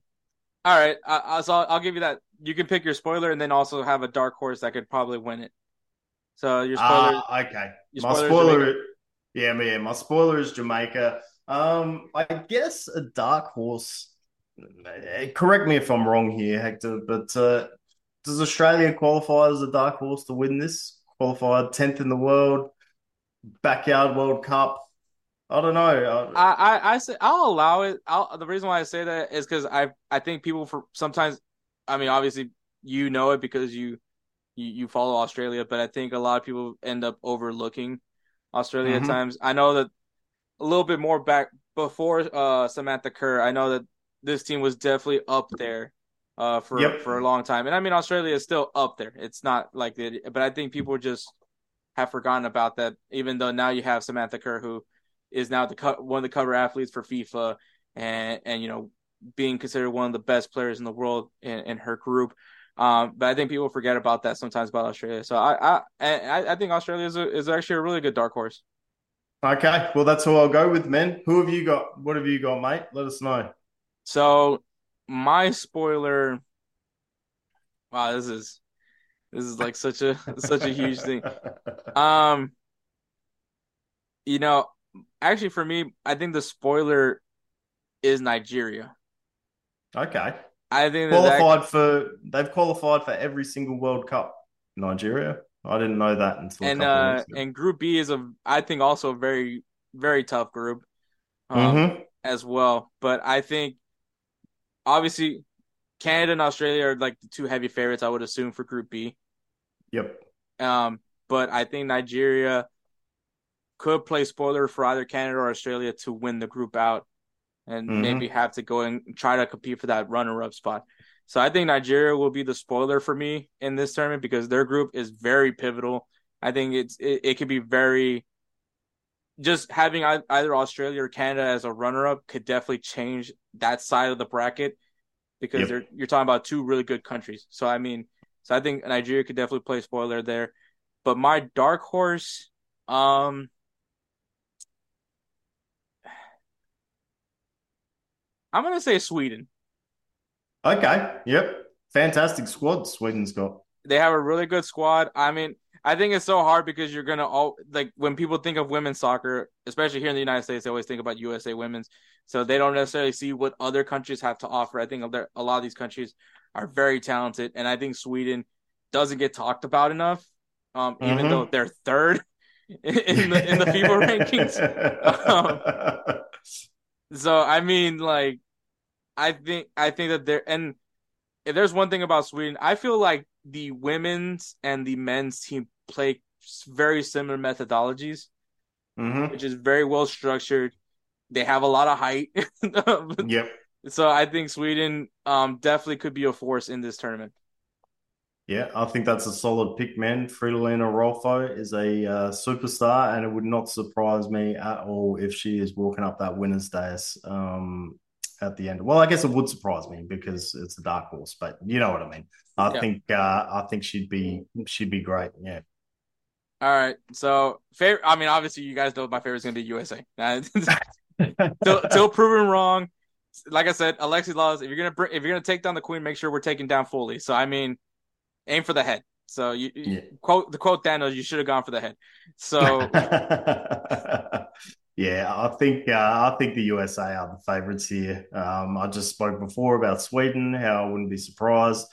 [SPEAKER 3] All right, I, so I'll, I'll give you that. You can pick your spoiler and then also have a dark horse that could probably win it. So your spoiler.
[SPEAKER 5] Uh, okay. Your my spoiler. Yeah, yeah. My spoiler is Jamaica. Um, I guess a dark horse. Eh, correct me if I'm wrong here, Hector, but uh, does Australia qualify as a dark horse to win this? Qualified tenth in the world, backyard World Cup. I don't know.
[SPEAKER 3] I I, I say I'll allow it. I'll, the reason why I say that is because I I think people for sometimes, I mean, obviously you know it because you you, you follow Australia, but I think a lot of people end up overlooking Australia mm-hmm. at times. I know that a little bit more back before uh, Samantha Kerr. I know that this team was definitely up there uh, for yep. for a long time, and I mean Australia is still up there. It's not like it, but I think people just have forgotten about that. Even though now you have Samantha Kerr, who is now the co- one of the cover athletes for FIFA, and and you know being considered one of the best players in the world in, in her group. Um, but I think people forget about that sometimes about Australia. So I I I think Australia is, a, is actually a really good dark horse.
[SPEAKER 5] Okay, well that's who I'll go with, men. Who have you got? What have you got, mate? Let us know.
[SPEAKER 3] So my spoiler. Wow, this is this is like such a such a huge thing. Um, you know, actually, for me, I think the spoiler is Nigeria.
[SPEAKER 5] Okay.
[SPEAKER 3] I think
[SPEAKER 5] qualified that... for they've qualified for every single World Cup. Nigeria. I didn't know that until
[SPEAKER 3] and uh and Group B is a I think also a very very tough group, um, mm-hmm. as well. But I think obviously Canada and Australia are like the two heavy favorites. I would assume for Group
[SPEAKER 5] B. Yep.
[SPEAKER 3] Um, but I think Nigeria could play spoiler for either Canada or Australia to win the group out and mm-hmm. maybe have to go and try to compete for that runner up spot. So I think Nigeria will be the spoiler for me in this tournament because their group is very pivotal. I think it's it, it could be very just having either Australia or Canada as a runner up could definitely change that side of the bracket because yep. you're talking about two really good countries. So I mean, so I think Nigeria could definitely play spoiler there. But my dark horse, um, I'm gonna say Sweden.
[SPEAKER 5] Okay. Yep. Fantastic squad Sweden's got.
[SPEAKER 3] They have a really good squad. I mean, I think it's so hard because you're gonna all like when people think of women's soccer, especially here in the United States, they always think about USA women's. So they don't necessarily see what other countries have to offer. I think a lot of these countries are very talented, and I think Sweden doesn't get talked about enough, um, mm-hmm. even though they're third in the in the FIFA rankings. Um, so I mean, like I think I think that there and if there's one thing about Sweden, I feel like the women's and the men's team play very similar methodologies, mm-hmm. which is very well structured. They have a lot of height.
[SPEAKER 5] yep.
[SPEAKER 3] So I think Sweden um, definitely could be a force in this tournament.
[SPEAKER 5] Yeah, I think that's a solid pick, man. Fridolina Rolfo is a uh, superstar, and it would not surprise me at all if she is walking up that winner's dais um, at the end. Well, I guess it would surprise me because it's a dark horse, but you know what I mean. I yeah. think uh, I think she'd be she'd be great. Yeah.
[SPEAKER 3] All right. So favorite. I mean, obviously, you guys know my favorite is going to be USA. till, till proven wrong. Like I said, Alexi Lalas. If you're gonna bring, if you're gonna take down the queen, make sure we're taking down fully. So I mean, aim for the head. So you, yeah. quote the quote Daniel, you should have gone for the head. So
[SPEAKER 5] Yeah, I think uh, I think the USA are the favourites here. Um, I just spoke before about Sweden, how I wouldn't be surprised.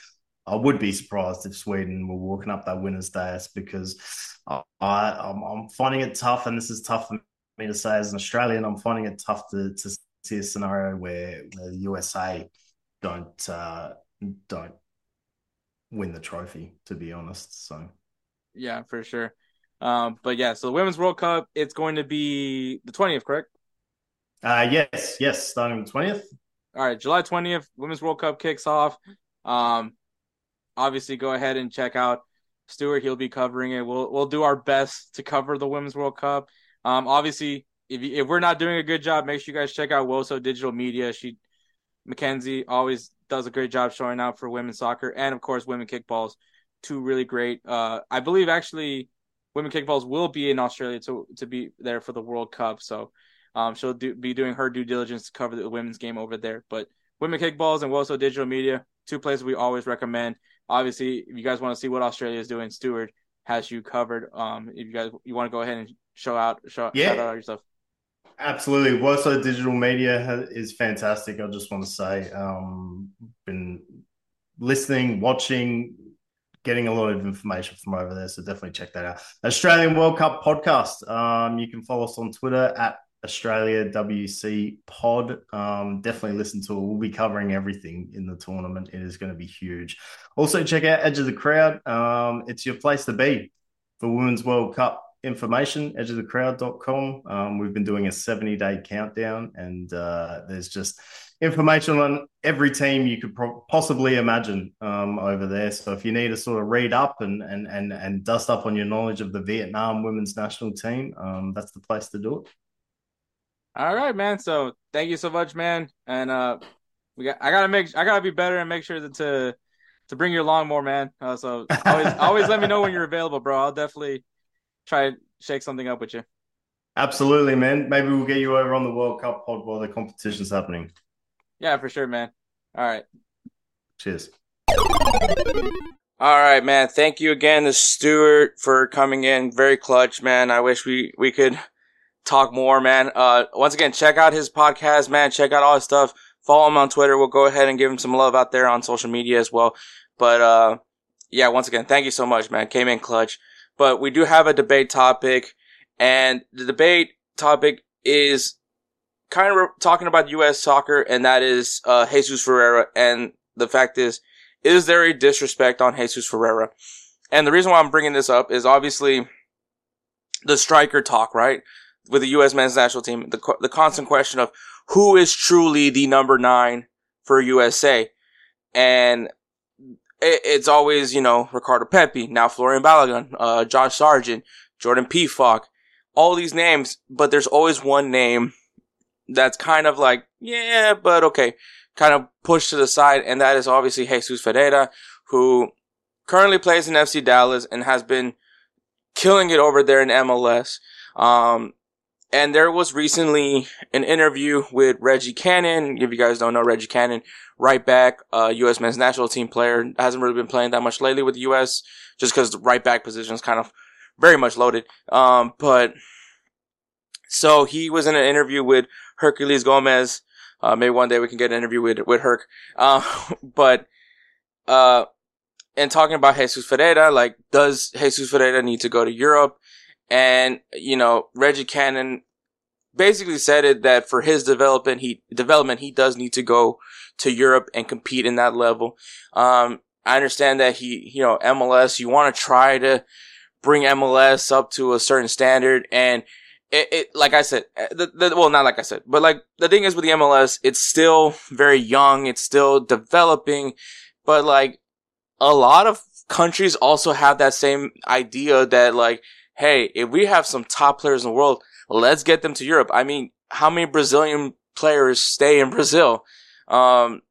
[SPEAKER 5] I would be surprised if Sweden were walking up that winners' dais because I, am I'm finding it tough, and this is tough for me to say as an Australian. I'm finding it tough to, to see a scenario where, where the USA don't uh, don't win the trophy. To be honest, so
[SPEAKER 3] yeah, for sure. Um, but yeah, so the Women's World Cup, it's going to be the 20th, correct?
[SPEAKER 5] Uh, yes, yes, starting the 20th.
[SPEAKER 3] All right, July 20th, Women's World Cup kicks off. Um, obviously, go ahead and check out Stuart. He'll be covering it. We'll we'll do our best to cover the Women's World Cup. Um, obviously, if if we're not doing a good job, make sure you guys check out Woso Digital Media. She Mackenzie always does a great job showing out for women's soccer and of course women kickballs. Two really great. Uh, I believe actually women kickballs will be in Australia to to be there for the World Cup. So um, she'll do, be doing her due diligence to cover the women's game over there. But
[SPEAKER 2] Women Kickballs and Woso Digital Media, two places we always recommend. Obviously, if you guys want to see what Australia is doing, Stuart has you covered. Um, if you guys you want to go ahead and show out, show, yeah. shout out yourself.
[SPEAKER 5] Absolutely. Woso Digital Media is fantastic. I just want to say, um, been listening, watching, getting a lot of information from over there. So definitely check that out. Australian World Cup podcast. Um, you can follow us on Twitter at Australia WC Pod. Um, definitely listen to it. We'll be covering everything in the tournament. It is going to be huge. Also, check out Edge of the Crowd. Um, it's your place to be for Women's World Cup information. Edgeofthecrowd.com. Um, we've been doing a 70 day countdown, and uh, there's just information on every team you could pro- possibly imagine um, over there. So if you need to sort of read up and, and and and dust up on your knowledge of the Vietnam women's national team, um, that's the place to do it.
[SPEAKER 2] All right, man. So thank you so much, man. And uh, we got I gotta make I gotta be better and make sure that to to bring you along more, man. Uh, so always always let me know when you're available, bro. I'll definitely try to shake something up with you.
[SPEAKER 5] Absolutely, man. Maybe we'll get you over on the World Cup pod while the competition's happening.
[SPEAKER 2] Yeah, for sure, man. All right.
[SPEAKER 5] Cheers.
[SPEAKER 3] All right, man. Thank you again to Stuart for coming in. Very clutch, man. I wish we, we could talk more, man. Uh, once again, check out his podcast, man. Check out all his stuff. Follow him on Twitter. We'll go ahead and give him some love out there on social media as well. But, uh, yeah, once again, thank you so much, man. Came in clutch. But we do have a debate topic and the debate topic is kind of re- talking about U.S. soccer and that is, uh, Jesus Ferreira. And the fact is, is there a disrespect on Jesus Ferreira? And the reason why I'm bringing this up is obviously the striker talk, right? With the U.S. men's national team, the the constant question of who is truly the number nine for USA, and it, it's always you know Ricardo Pepi, now Folarin Balogun, uh, Josh Sargent, Jordan Pefok, all these names, but there's always one name that's kind of like yeah, but okay, kind of pushed to the side, and that is obviously Jesus Ferreira, who currently plays in FC Dallas and has been killing it over there in MLS. Um, and there was recently an interview with Reggie Cannon. If you guys don't know Reggie Cannon, right back, uh, U.S. men's national team player, hasn't really been playing that much lately with the U.S. just because the right back position is kind of very much loaded. Um, but so he was in an interview with Herculez Gomez. Uh, maybe one day we can get an interview with with Herc. Uh, but uh, and talking about Jesus Ferreira, like, does Jesus Ferreira need to go to Europe? And, you know, Reggie Cannon basically said it that for his development, he, development, he does need to go to Europe and compete in that level. Um, I understand that he, you know, MLS, you want to try to bring MLS up to a certain standard and it, it, like I said, eh, the, the, well, not like I said, but like the thing is with the MLS, it's still very young. It's still developing, but like a lot of countries also have that same idea that like, hey, if we have some top players in the world, let's get them to Europe. I mean, how many Brazilian players stay in Brazil? Um,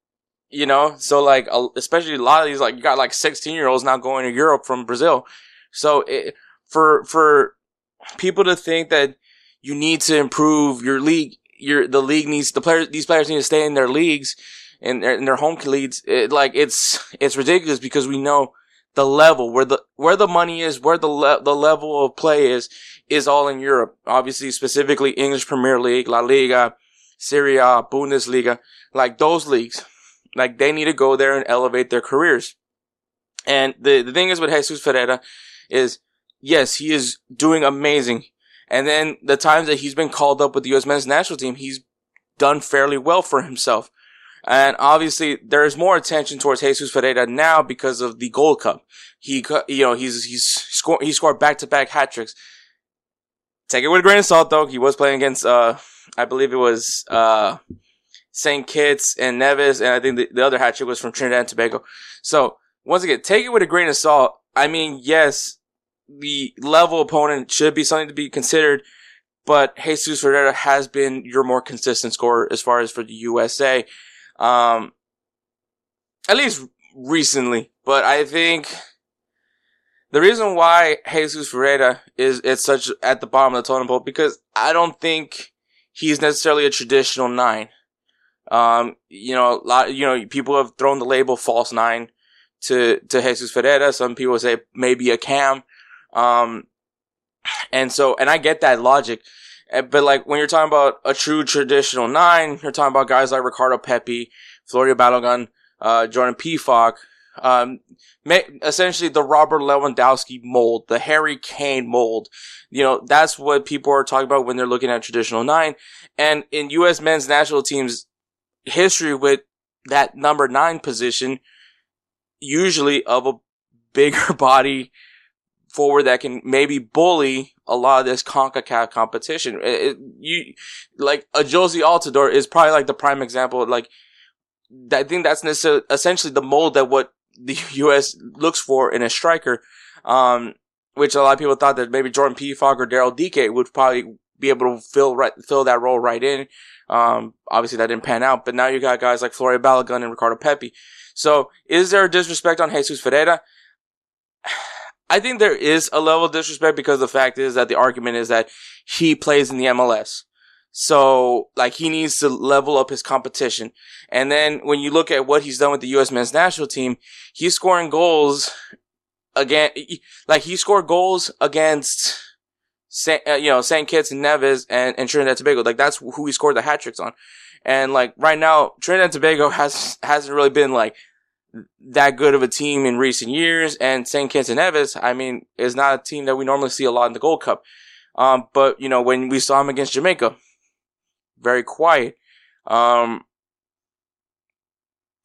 [SPEAKER 3] you know, so like, especially a lot of these, like, you got like 16 year olds now going to Europe from Brazil. So it, for, for people to think that you need to improve your league, your, the league needs, the players, these players need to stay in their leagues and in their home leagues. It, like, it's, it's ridiculous because we know the level where the where the money is, where the le- the level of play is, is all in Europe. Obviously, specifically English Premier League, La Liga, Serie A, Bundesliga, like those leagues. Like they need to go there and elevate their careers. And the the thing is with Jesus Ferreira is yes, he is doing amazing. And then the times that he's been called up with the U.S. men's national team, he's done fairly well for himself. And obviously, there's more attention towards Jesus Ferreira now because of the Gold Cup. He, you know, he's he's scored he scored back to back hat tricks. Take it with a grain of salt, though. He was playing against, uh, I believe it was uh, St. Kitts and Nevis, and I think the, the other hat trick was from Trinidad and Tobago. So once again, take it with a grain of salt. I mean, yes, the level opponent should be something to be considered, but Jesus Ferreira has been your more consistent scorer as far as for the USA. Um, at least recently, but I think the reason why Jesus Ferreira is it's such at the bottom of the totem pole because I don't think he's necessarily a traditional nine. Um, you know, a lot, you know, people have thrown the label false nine to, to Jesus Ferreira. Some people say maybe a cam. Um, and so, and I get that logic. But like when you're talking about a true traditional nine, you're talking about guys like Ricardo Pepi, Florio Balogun, uh, Jordan Pefok, um, essentially the Robert Lewandowski mold, the Harry Kane mold. You know, that's what people are talking about when they're looking at traditional nine. And in U.S. men's national teams history with that number nine position, usually of a bigger body forward that can maybe bully a lot of this CONCACAF competition. It, it, you, like, a Jozy Altidore is probably like the prime example. Like, I think that's necessarily, essentially the mold that what the U.S. looks for in a striker. Um, which a lot of people thought that maybe Jordan Pefok or Daryl Dike would probably be able to fill right, fill that role right in. Um, obviously that didn't pan out, but now you got guys like Florio Balogun and Ricardo Pepi. So is there a disrespect on Jesus Ferreira? I think there is a level of disrespect because the fact is that the argument is that he plays in the MLS. So, like, he needs to level up his competition. And then when you look at what he's done with the U.S. men's national team, he's scoring goals again, like, he scored goals against, uh, you know, St. Kitts and Nevis and, and Trinidad and Tobago. Like, that's who he scored the hat tricks on. And, like, right now, Trinidad and Tobago has, hasn't really been, like, that good of a team in recent years. And St. Kitts and Nevis, I mean, is not a team that we normally see a lot in the Gold Cup. Um, but, you know, when we saw him against Jamaica, very quiet. Um,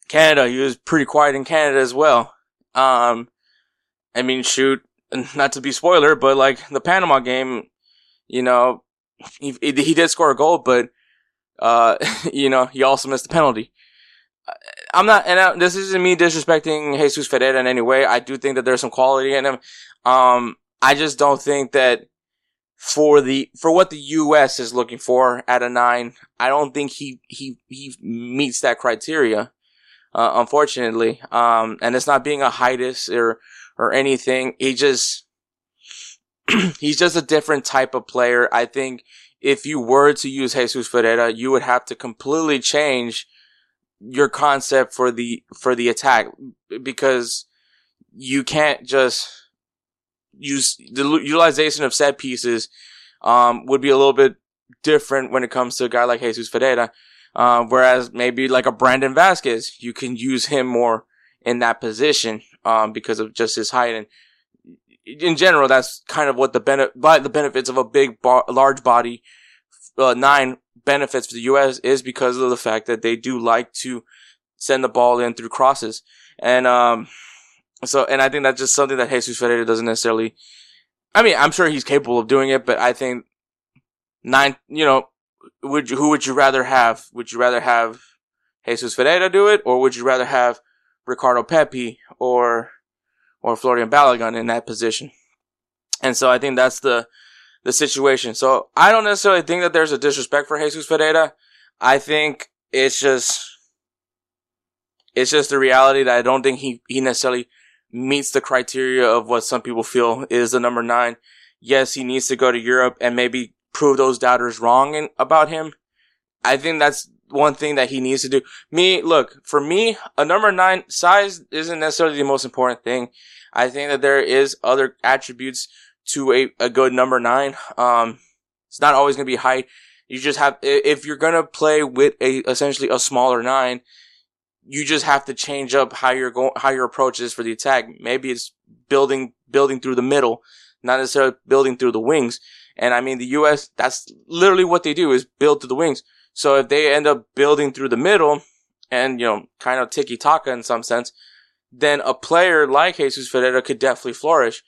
[SPEAKER 3] Canada, he was pretty quiet in Canada as well. Um, I mean, shoot, not to be spoiler, but like the Panama game, you know, he, he did score a goal, but, uh, you know, he also missed the penalty. I'm not, and I, this isn't me disrespecting Jesus Ferreira in any way. I do think that there's some quality in him. Um, I just don't think that for the for what the U.S. is looking for at a nine. I don't think he he he meets that criteria, uh, unfortunately. Um, and it's not being a hiatus or or anything. He just he's just a different type of player. I think if you were to use Jesus Ferreira, you would have to completely change your concept for the for the attack because you can't just use the utilization of set pieces um, would be a little bit different when it comes to a guy like Jesus Ferreira. Uh, whereas maybe like a Brandon Vazquez, you can use him more in that position um, because of just his height and in general, that's kind of what the benefit, the benefits of a big, bar, large body, uh, nine benefits for the U.S. is because of the fact that they do like to send the ball in through crosses. And, um, so, and I think that's just something that Jesus Ferreira doesn't necessarily, I mean, I'm sure he's capable of doing it, but I think nine, you know, would you, who would you rather have? Would you rather have Jesus Ferreira do it, or would you rather have Ricardo Pepi or, or Folarin Balogun in that position? And so I think that's the, the situation. So I don't necessarily think that there's a disrespect for Jesus Ferreira. I think it's just, it's just the reality that I don't think he, he necessarily meets the criteria of what some people feel is the number nine. Yes, he needs to go to Europe and maybe prove those doubters wrong in, about him. I think that's one thing that he needs to do. Me, look, for me, a number nine size isn't necessarily the most important thing. I think that there is other attributes to a, a good number nine. Um, it's not always going to be height. You just have, if you're going to play with a, essentially a smaller nine, you just have to change up how you're going, how your approach is for the attack. Maybe it's building, building through the middle, not necessarily building through the wings. And I mean, the U.S., that's literally what they do is build through the wings. So if they end up building through the middle and, you know, kind of tiki taka in some sense, then a player like Jesus Ferreira could definitely flourish.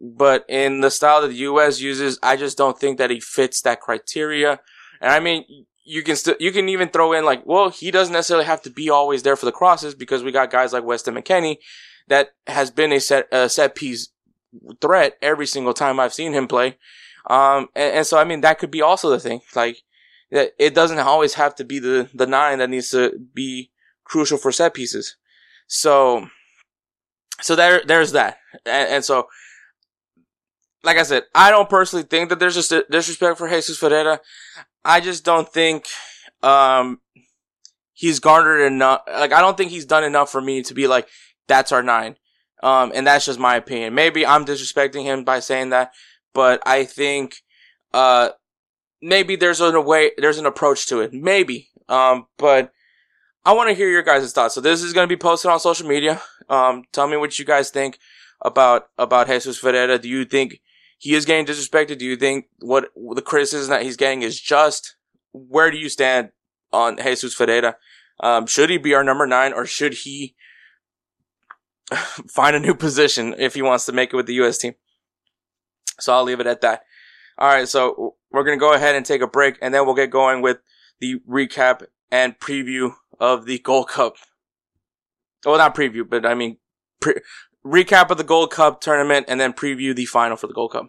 [SPEAKER 3] But in the style that the U.S. uses, I just don't think that he fits that criteria. And I mean, you can still you can even throw in like, well, he doesn't necessarily have to be always there for the crosses because we got guys like Weston McKennie that has been a set a set piece threat every single time I've seen him play. Um, and, and so I mean that could be also the thing. Like that it doesn't always have to be the the nine that needs to be crucial for set pieces. So so there there's that. And, and so like I said, I don't personally think that there's just disrespect for Jesus Ferreira. I just don't think, um, he's garnered enough. Like, I don't think he's done enough for me to be like, that's our nine. Um, and that's just my opinion. Maybe I'm disrespecting him by saying that, but I think, uh, maybe there's a way, there's an approach to it. Maybe. Um, but I want to hear your guys' thoughts. So this is going to be posted on social media. Um, tell me what you guys think about, about Jesus Ferreira. Do you think he is getting disrespected? Do you think what the criticism that he's getting is just? Where do you stand on Jesus Ferreira? Um, should he be our number nine or should he find a new position if he wants to make it with the U.S. team? So I'll leave it at that. All right. So we're going to go ahead and take a break and then we'll get going with the recap and preview of the Gold Cup. Well, not preview, but I mean, pre- recap of the Gold Cup tournament and then preview the final for the Gold Cup.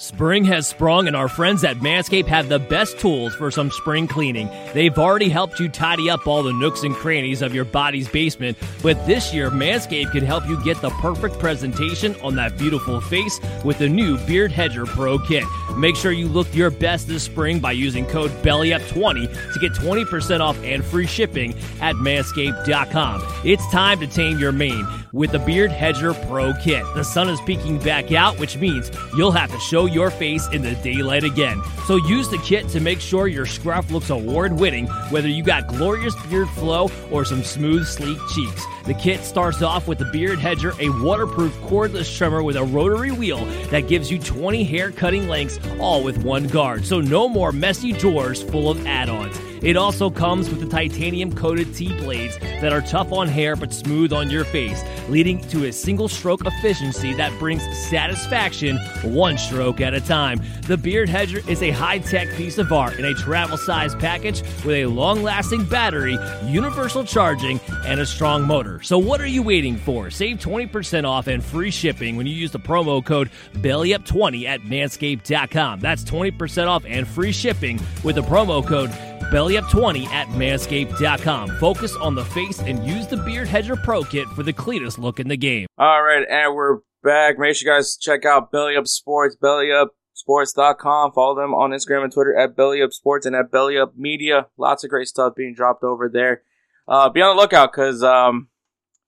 [SPEAKER 1] Spring has sprung, and our friends at Manscaped have the best tools for some spring cleaning. They've already helped you tidy up all the nooks and crannies of your body's basement, but this year, Manscaped can help you get the perfect presentation on that beautiful face with the new Beard Hedger Pro Kit. Make sure you look your best this spring by using code BELLYUP20 to get 20% off and free shipping at manscaped.com. It's time to tame your mane with the Beard Hedger Pro Kit. The sun is peeking back out, which means you'll have to show your face in the daylight again. So use the kit to make sure your scruff looks award winning, whether you got glorious beard flow or some smooth, sleek cheeks. The kit starts off with the Beard Hedger, a waterproof cordless trimmer with a rotary wheel that gives you 20 hair cutting lengths, all with one guard. So no more messy drawers full of add ons. It also comes with the titanium coated T blades that are tough on hair but smooth on your face, leading to a single stroke efficiency that brings satisfaction one stroke at a time. The Beard Hedger is a high tech piece of art in a travel size package with a long lasting battery, universal charging, and a strong motor. So, what are you waiting for? Save 20% off and free shipping when you use the promo code BELLYUP20 at manscaped.com. That's 20% off and free shipping with the promo code BellyUp20 at manscaped.com. Focus on the face and use the Beard Hedger Pro Kit for the cleanest look in the game.
[SPEAKER 3] All right, and we're back. Make sure you guys check out Belly Up Sports, bellyupsports.com. Follow them on Instagram and Twitter at Belly Up Sports and at Belly Up Media. Lots of great stuff being dropped over there. Uh, be on the lookout because um,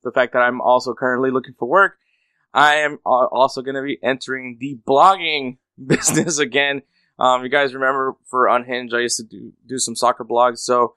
[SPEAKER 3] the fact that I'm also currently looking for work, I am also going to be entering the blogging business again. Um, you guys remember for Unhinged, I used to do, do some soccer blogs. So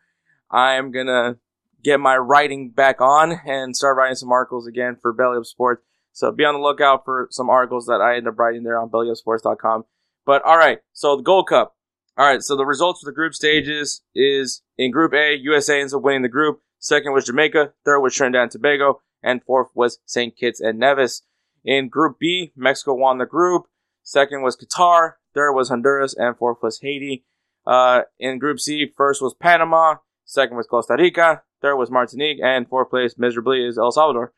[SPEAKER 3] I am going to get my writing back on and start writing some articles again for Belly Up Sports. So be on the lookout for some articles that I end up writing there on bellyupsports.com. But all right, so the Gold Cup. All right, so the results for the group stages is in Group A, USA ends up winning the group. Second was Jamaica. Third was Trinidad and Tobago. And fourth was St. Kitts and Nevis. In Group B, Mexico won the group. Second was Qatar. Third was Honduras, and fourth was Haiti. Uh, in Group C, first was Panama, second was Costa Rica, third was Martinique, and fourth place miserably is El Salvador.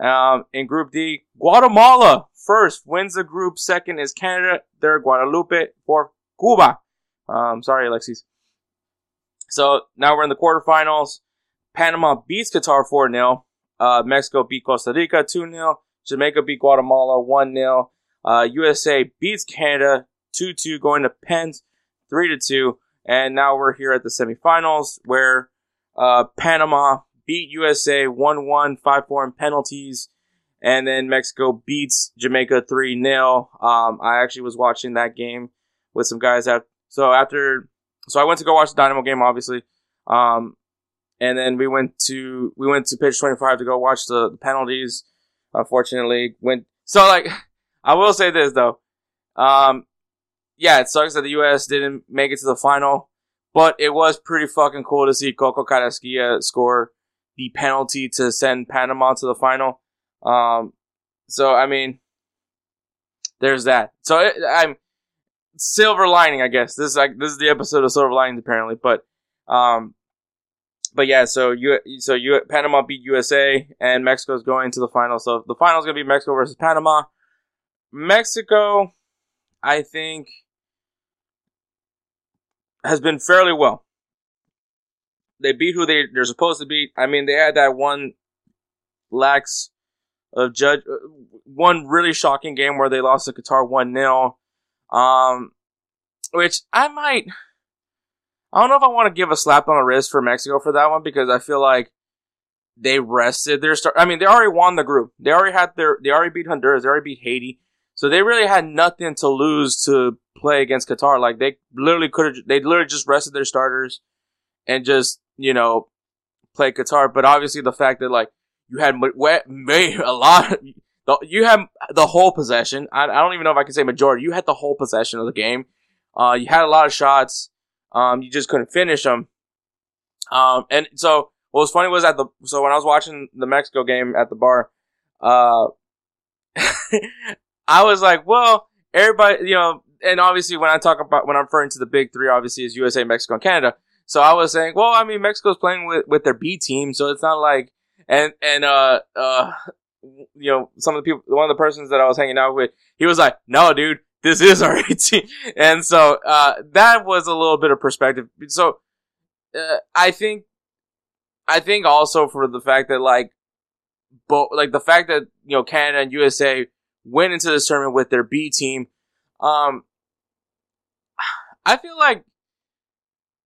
[SPEAKER 3] Um, in Group D, Guatemala first wins the group. Second is Canada. Third, Guadeloupe. Fourth, Cuba. Um, sorry, Alexis. So now we're in the quarterfinals. Panama beats Qatar 4 0. Uh, Mexico beat Costa Rica 2 0. Jamaica beat Guatemala 1 0. Uh, USA beats Canada 2 2 going to pens 3 to 2. And now we're here at the semifinals where uh, Panama beat USA 1 1, 5 4 in penalties. And then Mexico beats Jamaica 3 0. Um, I actually was watching that game with some guys. At, so after, so I went to go watch the Dynamo game, obviously. Um, and then we went to, we went to pitch 25 to go watch the, the penalties. Unfortunately, went, so like, I will say this though. Um, yeah, it sucks that the U.S. didn't make it to the final, but it was pretty fucking cool to see Coco Carrasquilla score the penalty to send Panama to the final. Um, so I mean, there's that. So it, I'm silver lining, I guess. This is like this is the episode of silver linings apparently, but um, but yeah. So you so you Panama beat USA and Mexico's going to the final. So the final is gonna be Mexico versus Panama. Mexico, I think has been fairly well. They beat who they they're supposed to beat. I mean, they had that one lax of judge uh, one really shocking game where they lost to Qatar one 0 um, which I might. I don't know if I want to give a slap on the wrist for Mexico for that one because I feel like they rested their start. I mean, they already won the group. They already had their, they already beat Honduras. They already beat Haiti. So they really had nothing to lose to play against Qatar. Like they literally could have, they literally just rested their starters and just, you know, play Qatar. But obviously the fact that like you had a lot, you had the whole possession. I, I don't even know if I can say majority. You had the whole possession of the game. Uh, you had a lot of shots. Um, you just couldn't finish them. Um, and so what was funny was at the, so when I was watching the Mexico game at the bar, uh, I was like, well, everybody, you know, and obviously when I talk about, when I'm referring to the big three, obviously is USA, Mexico, and Canada. So I was saying, well, I mean, Mexico's playing with, with their B team, so it's not like, and, and, uh, uh, you know, some of the people, one of the persons that I was hanging out with, he was like, no, dude, this is our A team. And so, uh, that was a little bit of perspective. So, uh, I think, I think also for the fact that like, both, like the fact that, you know, Canada and USA went into this tournament with their B team. Um, I feel like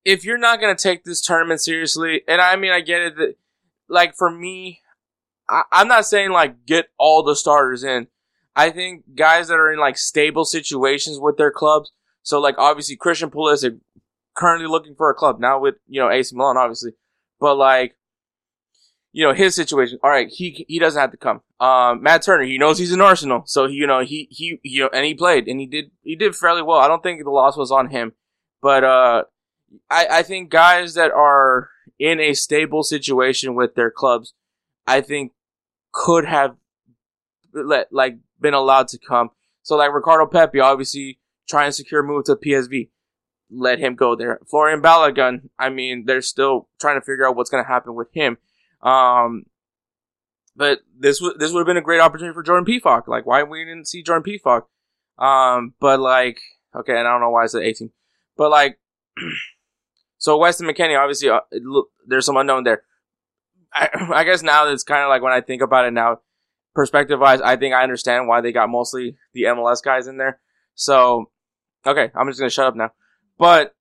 [SPEAKER 3] if you're not to take this tournament seriously, and I mean, I get it that, like, for me, I, I'm not saying like get all the starters in. I think guys that are in like stable situations with their clubs. So like obviously Christian Pulisic currently looking for a club now with you know AC Milan obviously, but like you know, his situation. All right, he he doesn't have to come. Um, Matt Turner, he knows he's in Arsenal, so he, you know he he you know, and he played and he did he did fairly well. I don't think the loss was on him, but uh, I I think guys that are in a stable situation with their clubs, I think could have let like been allowed to come. So like Ricardo Pepi, obviously trying to secure a move to PSV. Let him go there. Folarin Balogun, I mean, they're still trying to figure out what's going to happen with him. Um, but this would this would have been a great opportunity for Jordan Pefok. Like, why we didn't see Jordan Pefok? Um, but like, okay, and I don't know why it's the 18, but like, so Weston McKennie, obviously, uh, look, there's some unknown there. I, I guess now it's kind of like when I think about it now, perspective wise, I think I understand why they got mostly the MLS guys in there. So, okay, I'm just gonna shut up now. But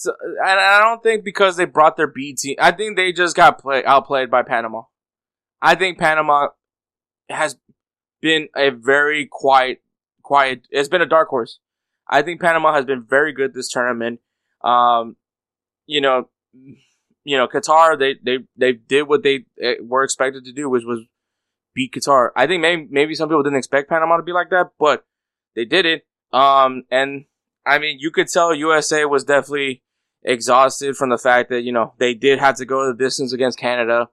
[SPEAKER 3] so, and I don't think because they brought their B team, I think they just got play, outplayed by Panama. I think Panama has been a very quiet, quiet. It's been a dark horse. I think Panama has been very good this tournament. Um, you know, you know, Qatar they they they did what they eh, were expected to do, which was beat Qatar. I think maybe maybe some people didn't expect Panama to be like that, but they did it. Um, and I mean, you could tell USA was definitely exhausted from the fact that, you know, they did have to go the distance against Canada.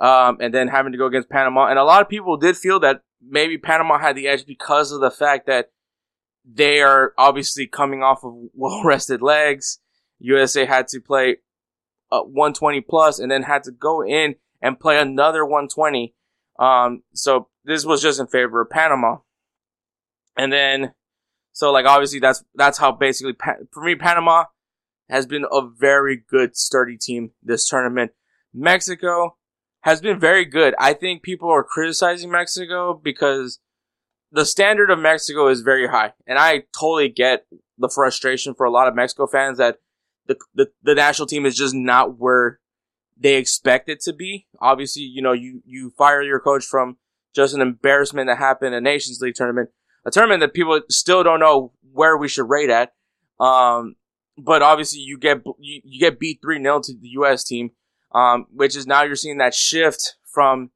[SPEAKER 3] Um, and then having to go against Panama. And a lot of people did feel that maybe Panama had the edge because of the fact that they are obviously coming off of well rested legs. USA had to play uh, 120 plus and then had to go in and play another 120. Um, so this was just in favor of Panama. And then, so like obviously that's, that's how basically, for me, Panama has been a very good, sturdy team this tournament. Mexico has been very good. I think people are criticizing Mexico because the standard of Mexico is very high. And I totally get the frustration for a lot of Mexico fans that the, the, the national team is just not where they expect it to be. Obviously, you know, you, you fire your coach from just an embarrassment that happened in a Nations League tournament, a tournament that people still don't know where we should rate at. Um, but obviously you get you, you get beat three 0 to the U.S. team, um, which is now you're seeing that shift from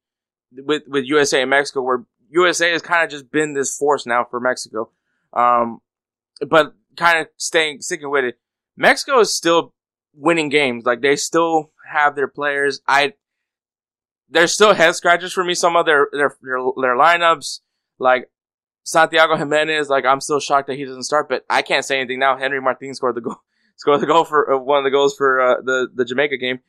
[SPEAKER 3] with with USA and Mexico, where USA has kind of just been this force now for Mexico, um, but kind of staying sticking with it. Mexico is still winning games, like they still have their players. I there's still head scratchers for me. Some of their their their, their lineups, like Santiago Giménez, like I'm still shocked that he doesn't start, but I can't say anything now. Henry Martin scored the goal scored the goal for uh, one of the goals for uh, the the Jamaica game.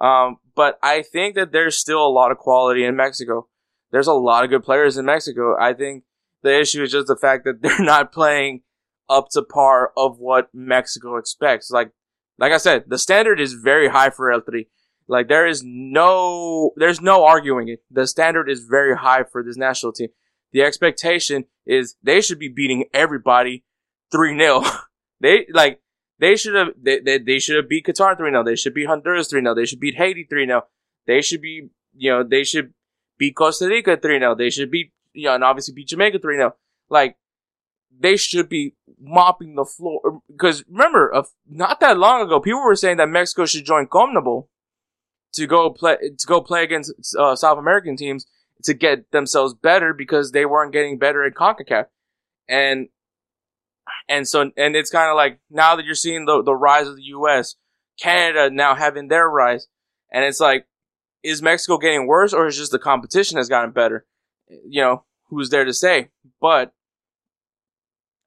[SPEAKER 3] Um, but I think that there's still a lot of quality in Mexico. There's a lot of good players in Mexico. I think the issue is just the fact that they're not playing up to par of what Mexico expects. Like, like I said, the standard is very high for El Tri. Like there is no, there's no arguing it. The standard is very high for this national team. The expectation is they should be beating everybody 3-0 They like they should have they, they, they should have beat Qatar 3 0. They should beat Honduras 3 0. They should beat Haiti 3 0. They should be you know, they should beat Costa Rica 3 0. They should beat you know, and obviously beat Jamaica 3 0. Like they should be mopping the floor because remember, uh, not that long ago, people were saying that Mexico should join CONMEBOL to go play to go play against uh, South American teams to get themselves better because they weren't getting better at CONCACAF. And and so and it's kind of like now that you're seeing the the rise of the US, Canada now having their rise, and it's like is Mexico getting worse or is just the competition has gotten better? You know, who's there to say? But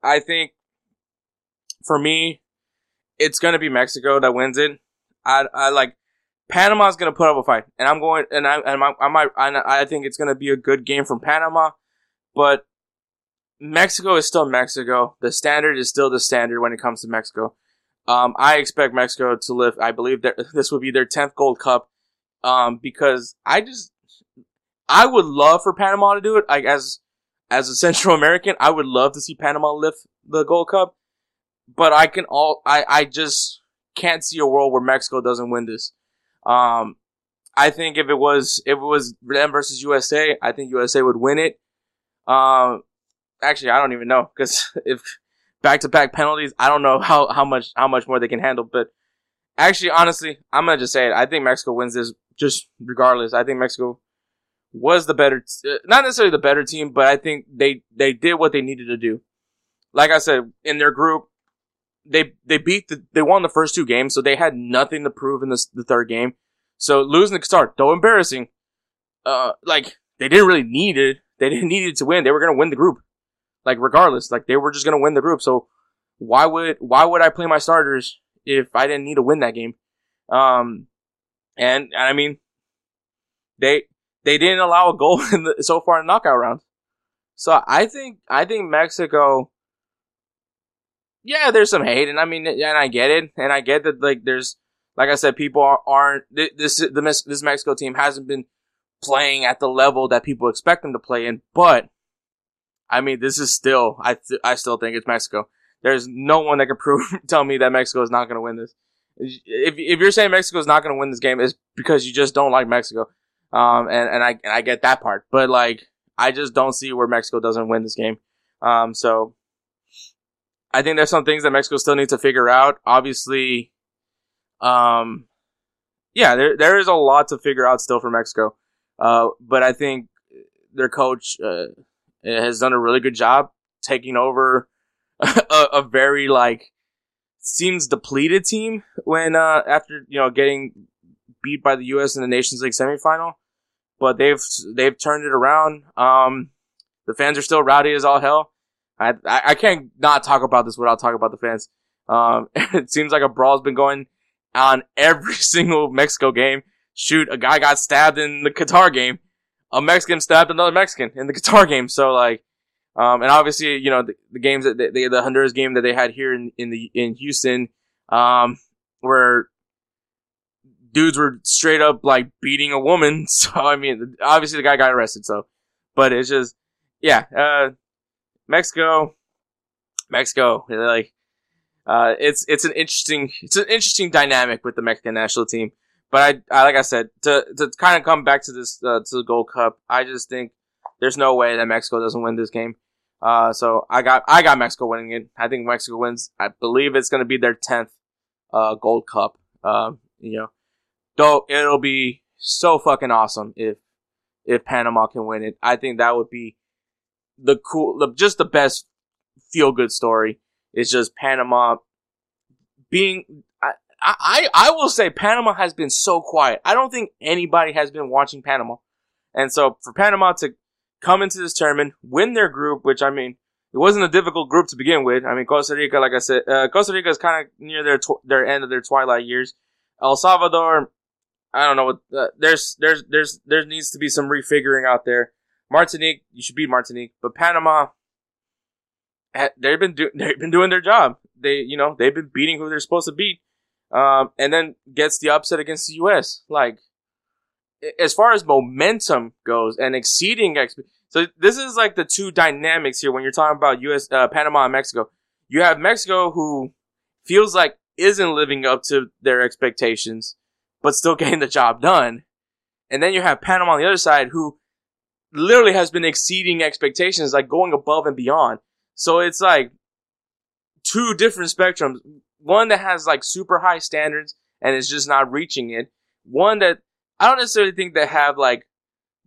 [SPEAKER 3] I think for me, it's gonna be Mexico that wins it. I I like Panama's gonna put up a fight, and I'm going, and I and I, I might, I, I think it's gonna be a good game from Panama, but Mexico is still Mexico. The standard is still the standard when it comes to Mexico. Um, I expect Mexico to lift. I believe that this would be their tenth Gold Cup, um, because I just, I would love for Panama to do it. Like as, as a Central American, I would love to see Panama lift the Gold Cup, but I can all, I, I just can't see a world where Mexico doesn't win this. Um, I think if it was if it was them versus USA, I think USA would win it. Um, actually, I don't even know because if back to back penalties, I don't know how how much how much more they can handle. But actually, honestly, I'm gonna just say it. I think Mexico wins this just regardless. I think Mexico was the better, t- not necessarily the better team, but I think they they did what they needed to do. Like I said, in their group, they they beat the they won the first two games, so they had nothing to prove in this, the third game. So losing the start, though embarrassing, uh, like they didn't really need it. They didn't need it to win. They were gonna win the group, like regardless. Like they were just gonna win the group. So why would why would I play my starters if I didn't need to win that game? Um, and, and I mean, they they didn't allow a goal in the, so far in the knockout round. So I think I think Mexico yeah, there's some hate, and I mean, and I get it, and I get that. Like, there's, like I said, people aren't this the this Mexico team hasn't been playing at the level that people expect them to play in. But I mean, this is still I th- I still think it's Mexico. There's no one that can prove tell me that Mexico is not going to win this. If if you're saying Mexico is not going to win this game, it's because you just don't like Mexico. Um, and and I and I get that part, but like I just don't see where Mexico doesn't win this game. Um, so I think there's some things that Mexico still needs to figure out. Obviously, um, yeah, there there is a lot to figure out still for Mexico. Uh, but I think their coach uh, has done a really good job taking over a, a, very like seems depleted team when uh, after you know getting beat by the U.S. in the Nations League semifinal. But they've they've turned it around. Um, the fans are still rowdy as all hell. I, I can't not talk about this without talking about the fans. Um, it seems like a brawl's been going on every single Mexico game. Shoot, a guy got stabbed in the Qatar game. A Mexican stabbed another Mexican in the Qatar game. So like, um, and obviously, you know, the, the games that they, the Honduras game that they had here in, in the, in Houston, um, where dudes were straight up like beating a woman. So, I mean, obviously the guy got arrested. So, but it's just, yeah, uh, Mexico, Mexico, like, uh, it's it's an interesting it's an interesting dynamic with the Mexican national team. But I, I like I said, to to kind of come back to this uh, to the Gold Cup, I just think there's no way that Mexico doesn't win this game. Uh, so I got I got Mexico winning it. I think Mexico wins. I believe it's going to be their tenth uh, Gold Cup. Uh, you know, though it'll be so fucking awesome if if Panama can win it. I think that would be the cool, the, just the best feel good story It's just Panama being. I, I will say Panama has been so quiet. I don't think anybody has been watching Panama, and so for Panama to come into this tournament, win their group, which I mean, it wasn't a difficult group to begin with. I mean, Costa Rica, like I said, uh, Costa Rica is kind of near their tw- their end of their twilight years. El Salvador, I don't know what. Uh, there's there's there's there needs to be some refiguring out there. Martinique, you should beat Martinique, but Panama, they've been they've been doing their job. They you know they've been beating who they're supposed to beat, um, and then gets the upset against the U.S. Like as far as momentum goes and exceeding exp- so this is like the two dynamics here when you're talking about U.S. Uh, Panama and Mexico. You have Mexico who feels like isn't living up to their expectations, but still getting the job done. And then you have Panama on the other side who literally has been exceeding expectations, like going above and beyond. So it's like two different spectrums. One that has like super high standards and is just not reaching it. One that I don't necessarily think that have like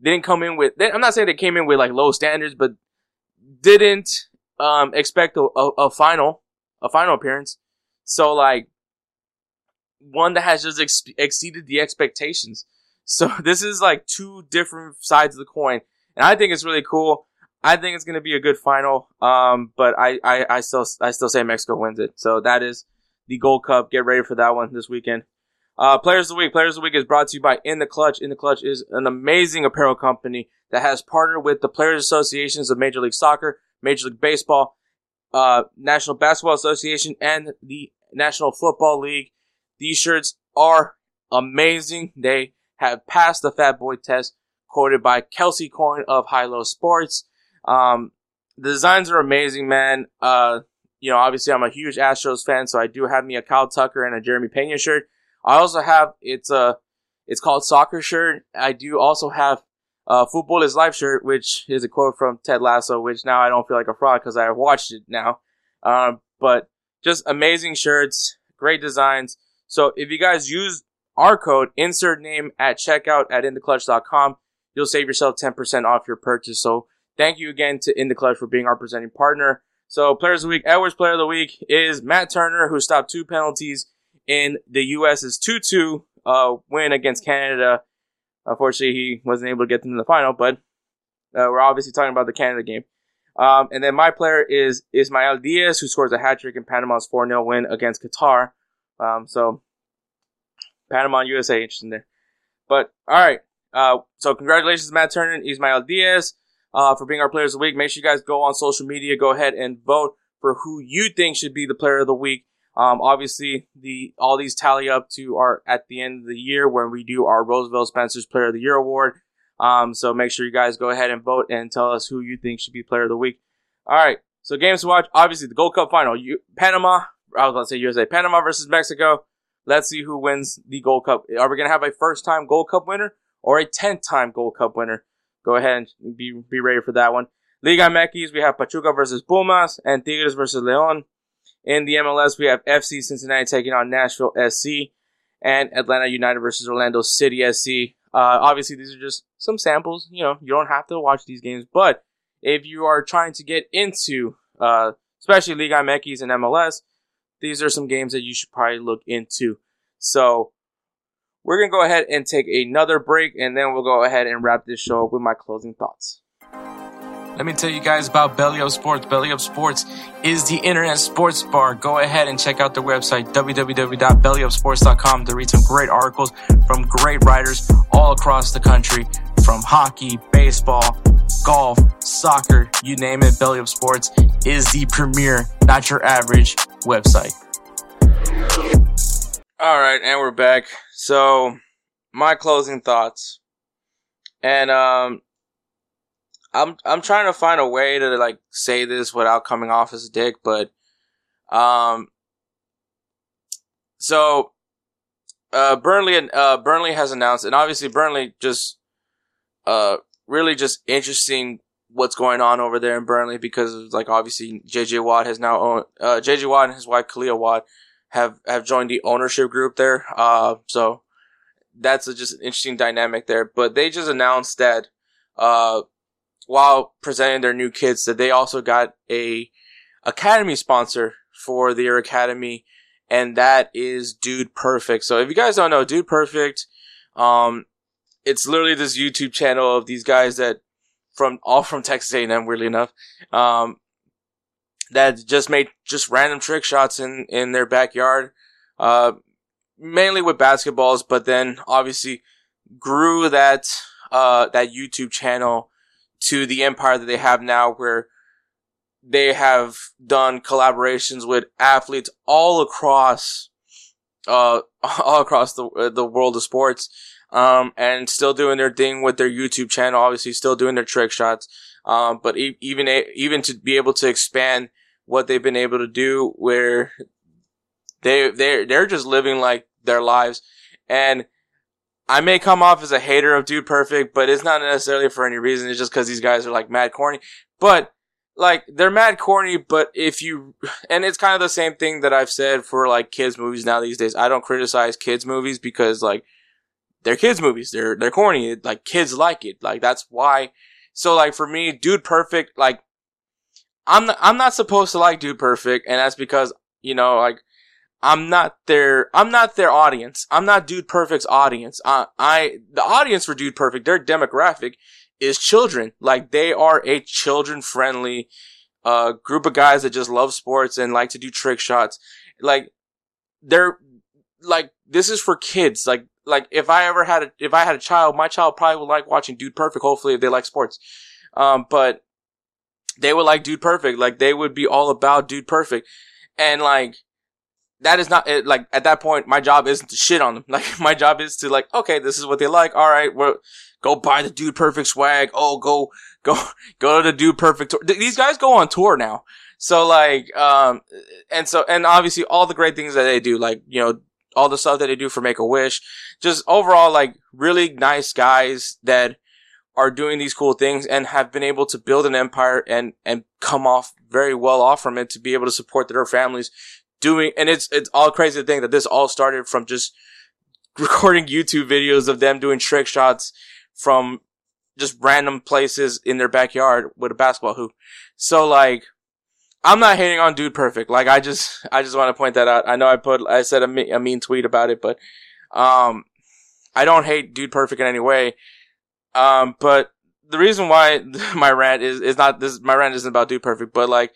[SPEAKER 3] didn't come in with. They, I'm not saying they came in with like low standards, but didn't um, expect a, a, a final a final appearance. So like one that has just ex- exceeded the expectations. So this is like two different sides of the coin, and I think it's really cool. I think it's going to be a good final. Um, but I, I, I still, I still say Mexico wins it. So that is the Gold Cup. Get ready for that one this weekend. Uh, Players of the Week. Players of the Week is brought to you by In the Clutch. In the Clutch is an amazing apparel company that has partnered with the Players Associations of Major League Soccer, Major League Baseball, uh, National Basketball Association, and the National Football League. These shirts are amazing. They have passed the Fat Boy test, quoted by Kelsey Coin of High Low Sports. Um, the designs are amazing, man. Uh, you know, obviously I'm a huge Astros fan, so I do have me a Kyle Tucker and a Jeremy Pena shirt. I also have it's a it's called soccer shirt. I do also have a football is life shirt, which is a quote from Ted Lasso, which now I don't feel like a fraud because I watched it now. Um, but just amazing shirts, great designs. So if you guys use our code insert name at checkout at intheclutch.com, you'll save yourself 10% off your purchase. So thank you again to In the Clutch for being our presenting partner. So players of the week, Edwards player of the week is Matt Turner, who stopped two penalties in the U.S.'s 2-2 uh, win against Canada. Unfortunately, he wasn't able to get them in the final, but uh, we're obviously talking about the Canada game. Um, and then my player is Ismael Diaz, who scores a hat trick in Panama's 4 0 win against Qatar. Um, so, Panama USA, interesting there. But, all right. Uh, so, congratulations, Matt Turner and Ismael Diaz, uh, for being our players of the week. Make sure you guys go on social media, go ahead and vote for who you think should be the player of the week. Um, obviously, the all these tally up to our at the end of the year when we do our Roosevelt Spencer's Player of the Year award. Um, so make sure you guys go ahead and vote and tell us who you think should be Player of the Week. All right, so games to watch. Obviously, the Gold Cup final. You, Panama. I was about to say USA. Panama versus Mexico. Let's see who wins the Gold Cup. Are we gonna have a first time Gold Cup winner or a tenth time Gold Cup winner? Go ahead and be be ready for that one. Liga MX, we have Pachuca versus Pumas and Tigres versus León. In the MLS, we have FC Cincinnati taking on Nashville SC and Atlanta United versus Orlando City SC. Uh, obviously, these are just some samples. You know, you don't have to watch these games, but if you are trying to get into, uh, especially Liga MX and MLS, these are some games that you should probably look into. So, we're going to go ahead and take another break, and then we'll go ahead and wrap this show up with my closing thoughts. Let me tell you guys about Belly Up Sports. Belly Up Sports is the internet sports bar. Go ahead and check out their website, www.bellyupsports.com, to read some great articles from great writers all across the country from hockey, baseball, golf, soccer, you name it. Belly Up Sports is the premier, not your average website. All right, and we're back. So, my closing thoughts. And, um, I'm I'm trying to find a way to like say this without coming off as a dick, but um so uh Burnley uh Burnley has announced and obviously Burnley just uh really just interesting what's going on over there in Burnley because like obviously JJ Watt has now owned uh JJ Watt and his wife Kealia Watt have have joined the ownership group there. Uh so that's a, just an interesting dynamic there. But they just announced that uh while presenting their new kits that they also got a academy sponsor for their academy and that is Dude Perfect. So if you guys don't know Dude Perfect, um, it's literally this YouTube channel of these guys that from all from Texas A&M, weirdly enough, um, that just made just random trick shots in in their backyard, uh, mainly with basketballs, but then obviously grew that uh that YouTube channel to the empire that they have now where they have done collaborations with athletes all across uh all across the uh, the world of sports um and still doing their thing with their YouTube channel obviously still doing their trick shots um but e- even a- even to be able to expand what they've been able to do where They they they're just living like their lives, and I may come off as a hater of Dude Perfect, but it's not necessarily for any reason. It's just because these guys are like mad corny. But like they're mad corny, but if you and it's kind of the same thing that I've said for like kids movies now these days. I don't criticize kids movies because like they're kids movies. They're they're corny. Like kids like it. Like that's why. So like for me, Dude Perfect, like I'm not, I'm not supposed to like Dude Perfect, and that's because you know like I'm not their I'm not their audience. I'm not Dude Perfect's audience. I I the audience for Dude Perfect, their demographic is children. Like they are a children friendly uh group of guys that just love sports and like to do trick shots. Like they're like this is for kids. Like like if I ever had a if I had a child, my child probably would like watching Dude Perfect. Hopefully, if they like sports, um, but they would like Dude Perfect. Like they would be all about Dude Perfect, and like that is not it, like at that point my job isn't to shit on them. Like my job is to like okay, this is what they like. All right, well, go buy the Dude Perfect swag. Oh, go go go to the Dude Perfect tour. These guys go on tour now. So like, um, and so, and obviously all the great things that they do, like, you know, all the stuff that they do for Make a Wish. Just overall, like really nice guys that are doing these cool things and have been able to build an empire and, and come off very well off from it to be able to support their families doing, and it's, it's all crazy to think that this all started from just recording YouTube videos of them doing trick shots from just random places in their backyard with a basketball hoop. So like, I'm not hating on Dude Perfect. Like I just, I just want to point that out. I know I put, I said a, me- a mean tweet about it, but, um, I don't hate Dude Perfect in any way. Um, but the reason why my rant is, is not this, my rant isn't about Dude Perfect, but like,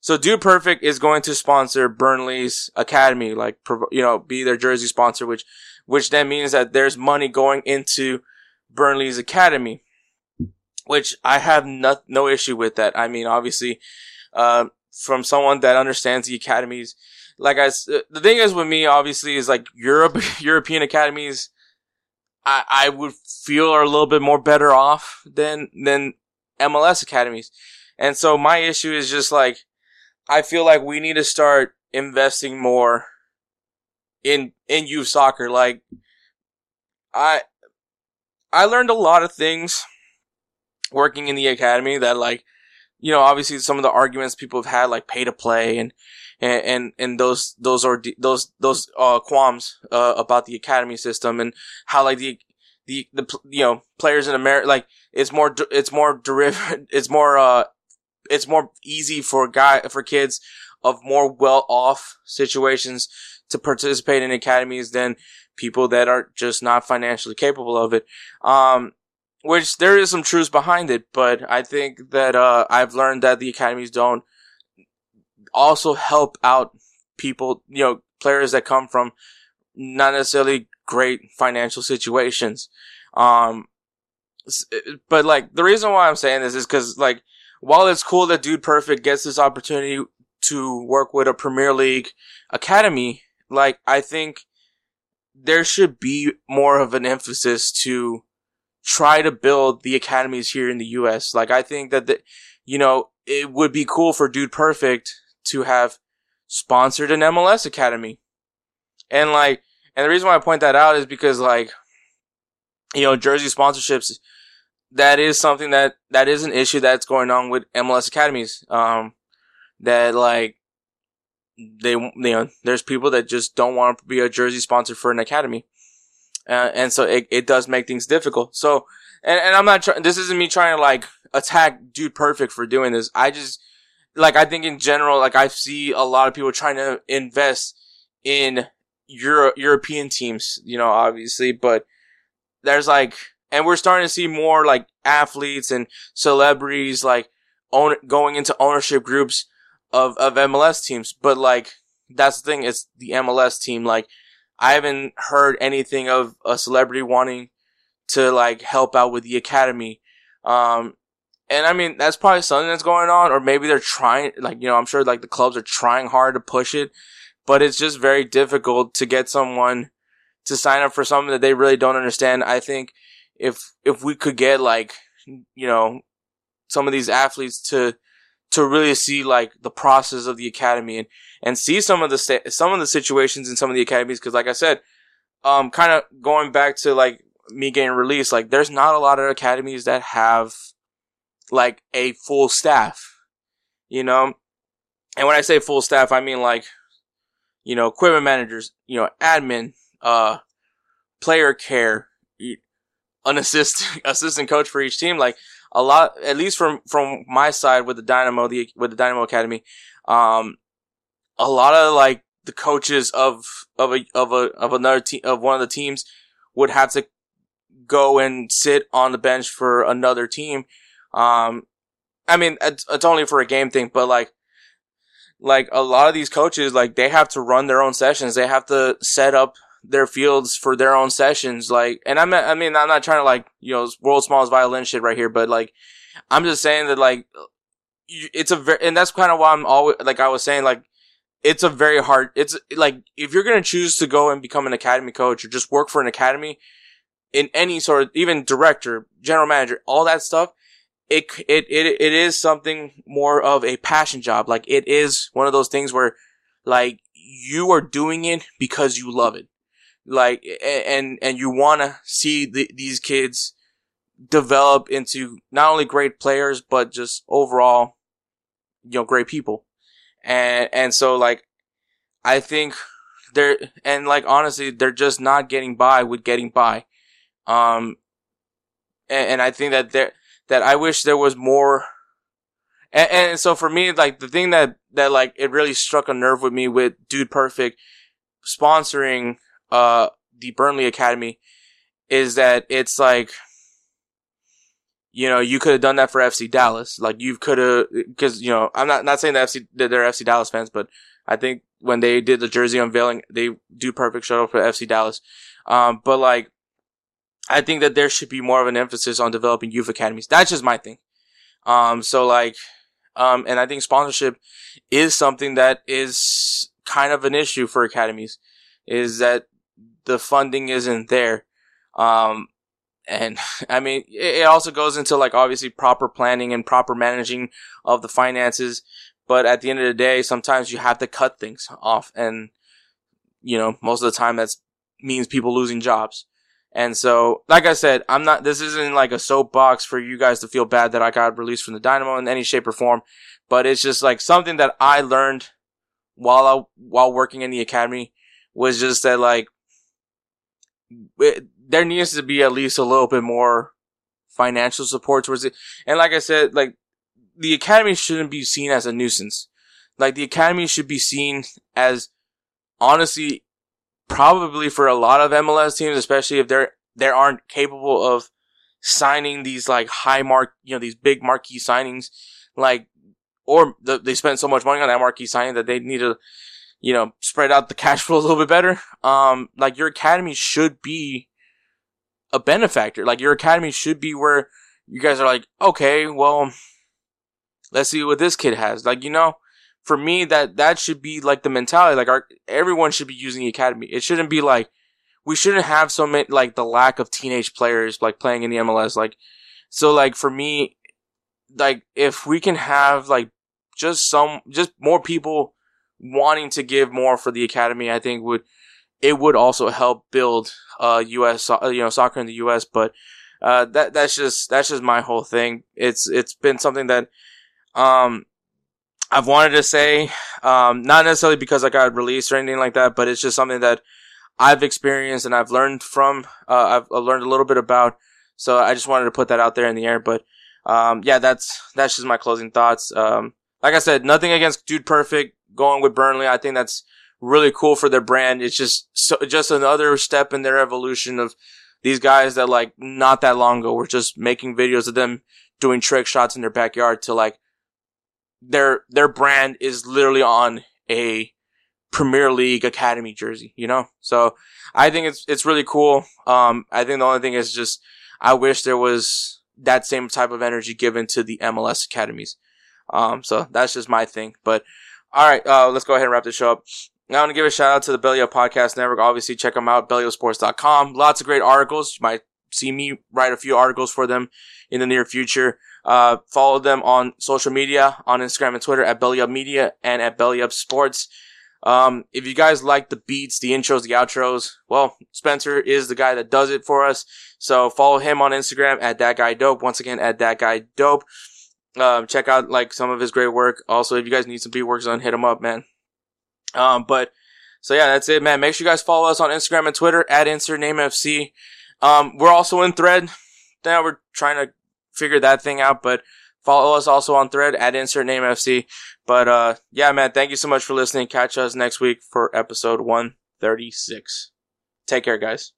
[SPEAKER 3] so Dude Perfect is going to sponsor Burnley's Academy, like, you know, be their jersey sponsor, which, which then means that there's money going into Burnley's Academy, which I have no, no issue with that. I mean, obviously, uh, from someone that understands the academies. Like I, the thing is with me, obviously, is like Europe, European academies. I, I would feel are a little bit more better off than, than MLS academies. And so my issue is just like, I feel like we need to start investing more in, in youth soccer. Like, I, I learned a lot of things working in the academy that like, you know, obviously some of the arguments people have had, like pay to play and, and, and, and those, those are, those, those, uh, qualms, uh, about the academy system and how like the, the, the, you know, players in America, like, it's more, it's more derivative, it's more, uh, it's more easy for guy, for kids of more well-off situations to participate in academies than people that are just not financially capable of it. Um, which there is some truth behind it, but I think that uh, I've learned that the academies don't also help out people, you know, players that come from not necessarily great financial situations. Um, but like the reason why I'm saying this is because like while it's cool that Dude Perfect gets this opportunity to work with a Premier League academy, like I think there should be more of an emphasis to try to build the academies here in the US. Like I think that the, you know, it would be cool for Dude Perfect to have sponsored an MLS academy. And like, and the reason why I point that out is because like, you know, jersey sponsorships, that is something that, that is an issue that's going on with MLS academies. Um, that like, they, you know, there's people that just don't want to be a jersey sponsor for an academy. Uh, and so it, it does make things difficult. So, and, and I'm not trying, this isn't me trying to like attack Dude Perfect for doing this. I just, like, I think in general, like, I see a lot of people trying to invest in Euro- European teams, you know, obviously, but there's like, and we're starting to see more like athletes and celebrities like own, going into ownership groups of, of MLS teams. But like, that's the thing. It's the MLS team. Like, I haven't heard anything of a celebrity wanting to like help out with the academy. Um, and I mean, that's probably something that's going on, or maybe they're trying, like, you know, I'm sure like the clubs are trying hard to push it, but it's just very difficult to get someone to sign up for something that they really don't understand. I think if, if we could get like, you know, some of these athletes to, to really see like the process of the academy and, and see some of the, sta- some of the situations in some of the academies. Cause like I said, um, kind of going back to like me getting released, like there's not a lot of academies that have like a full staff, you know? And when I say full staff, I mean like, you know, equipment managers, you know, admin, uh, player care, an assist, assistant coach for each team. Like a lot, at least from, from my side with the Dynamo, the, with the Dynamo Academy, um, a lot of like the coaches of, of a, of a, of another team, of one of the teams would have to go and sit on the bench for another team. Um, I mean, it's, it's only for a game thing, but like, like a lot of these coaches, like they have to run their own sessions. They have to set up their fields for their own sessions. Like, and I'm, I mean, I'm not trying to like, you know, world's smallest violin shit right here, but like, I'm just saying that like, it's a very, and that's kind of why I'm always, like I was saying, like, it's a very hard, it's like, if you're going to choose to go and become an academy coach or just work for an academy in any sort of, even director, general manager, all that stuff, it, it, it, it is something more of a passion job. Like it is one of those things where like you are doing it because you love it. Like and and you want to see the, these kids develop into not only great players but just overall you know great people. And and so like i think they're and like honestly they're just not getting by with getting by. Um and, and i think that there that i wish there was more and, and so for me like the thing that that like it really struck a nerve with me with dude perfect sponsoring uh, the Burnley Academy is that it's like, you know, you could have done that for FC Dallas. Like you could have, cause, you know, I'm not, not saying that FC, that they're FC Dallas fans, but I think when they did the jersey unveiling, they do perfect show for FC Dallas. Um, but like, I think that there should be more of an emphasis on developing youth academies. That's just my thing. Um, so like, um, and I think sponsorship is something that is kind of an issue for academies is that the funding isn't there. Um, and I mean, it also goes into like obviously proper planning and proper managing of the finances. But at the end of the day, sometimes you have to cut things off. And, you know, most of the time that means people losing jobs. And so, like I said, I'm not, this isn't like a soapbox for you guys to feel bad that I got released from the Dynamo in any shape or form, but it's just like something that I learned while I, while working in the academy was just that like it, there needs to be at least a little bit more financial support towards it. And like I said, like the academy shouldn't be seen as a nuisance. Like the academy should be seen as honestly probably for a lot of MLS teams, especially if they're they aren't capable of signing these like high mark, you know, these big marquee signings, like, or the, they spend so much money on that marquee signing that they need to you know, spread out the cash flow a little bit better. Um, like your academy should be a benefactor. Like your academy should be where you guys are like, okay, well, let's see what this kid has. Like, you know, for me, that, that should be like the mentality. Like our, everyone should be using the academy. It shouldn't be like, we shouldn't have so many, like the lack of teenage players, like playing in the MLS. Like, so like for me, like if we can have like just some, just more people wanting to give more for the academy, I think would it would also help build uh U.S. you know soccer in the U.S. But uh, that that's just that's just my whole thing. It's it's been something that um I've wanted to say, um, not necessarily because I got released or anything like that, but it's just something that I've experienced and I've learned from. Uh, I've learned a little bit about. So I just wanted to put that out there in the air. But um, yeah, that's that's just my closing thoughts. Um, like I said, nothing against Dude Perfect going with Burnley. I think that's really cool for their brand. It's just so, just another step in their evolution of these guys that like not that long ago were just making videos of them doing trick shots in their backyard to like their their brand is literally on a Premier League Academy jersey, you know? So I think it's it's really cool. Um I think the only thing is just I wish there was that same type of energy given to the MLS academies. Um so that's just my thing. But all right, uh, let's go ahead and wrap this show up. I want to give a shout out to the Up Podcast Network. Obviously, check them out, bellyupsports.com. Lots of great articles. You might see me write a few articles for them in the near future. Uh, follow them on social media, on Instagram and Twitter at Belly Up Media and at Belly Up Sports. Um, if you guys like the beats, the intros, the outros, well, Spencer is the guy that does it for us. So follow him on Instagram at that guy dope. Once again, at that guy dope. Um, check out like some of his great work. Also, if you guys need some beat works done, hit him up, man. Um, but so yeah, that's it, man. Make sure you guys follow us on Instagram and Twitter at insert name FC. Um, we're also in thread. Now we're trying to figure that thing out, but follow us also on thread at insert name FC. But, uh, yeah, man, thank you so much for listening. Catch us next week for episode 136. Take care, guys.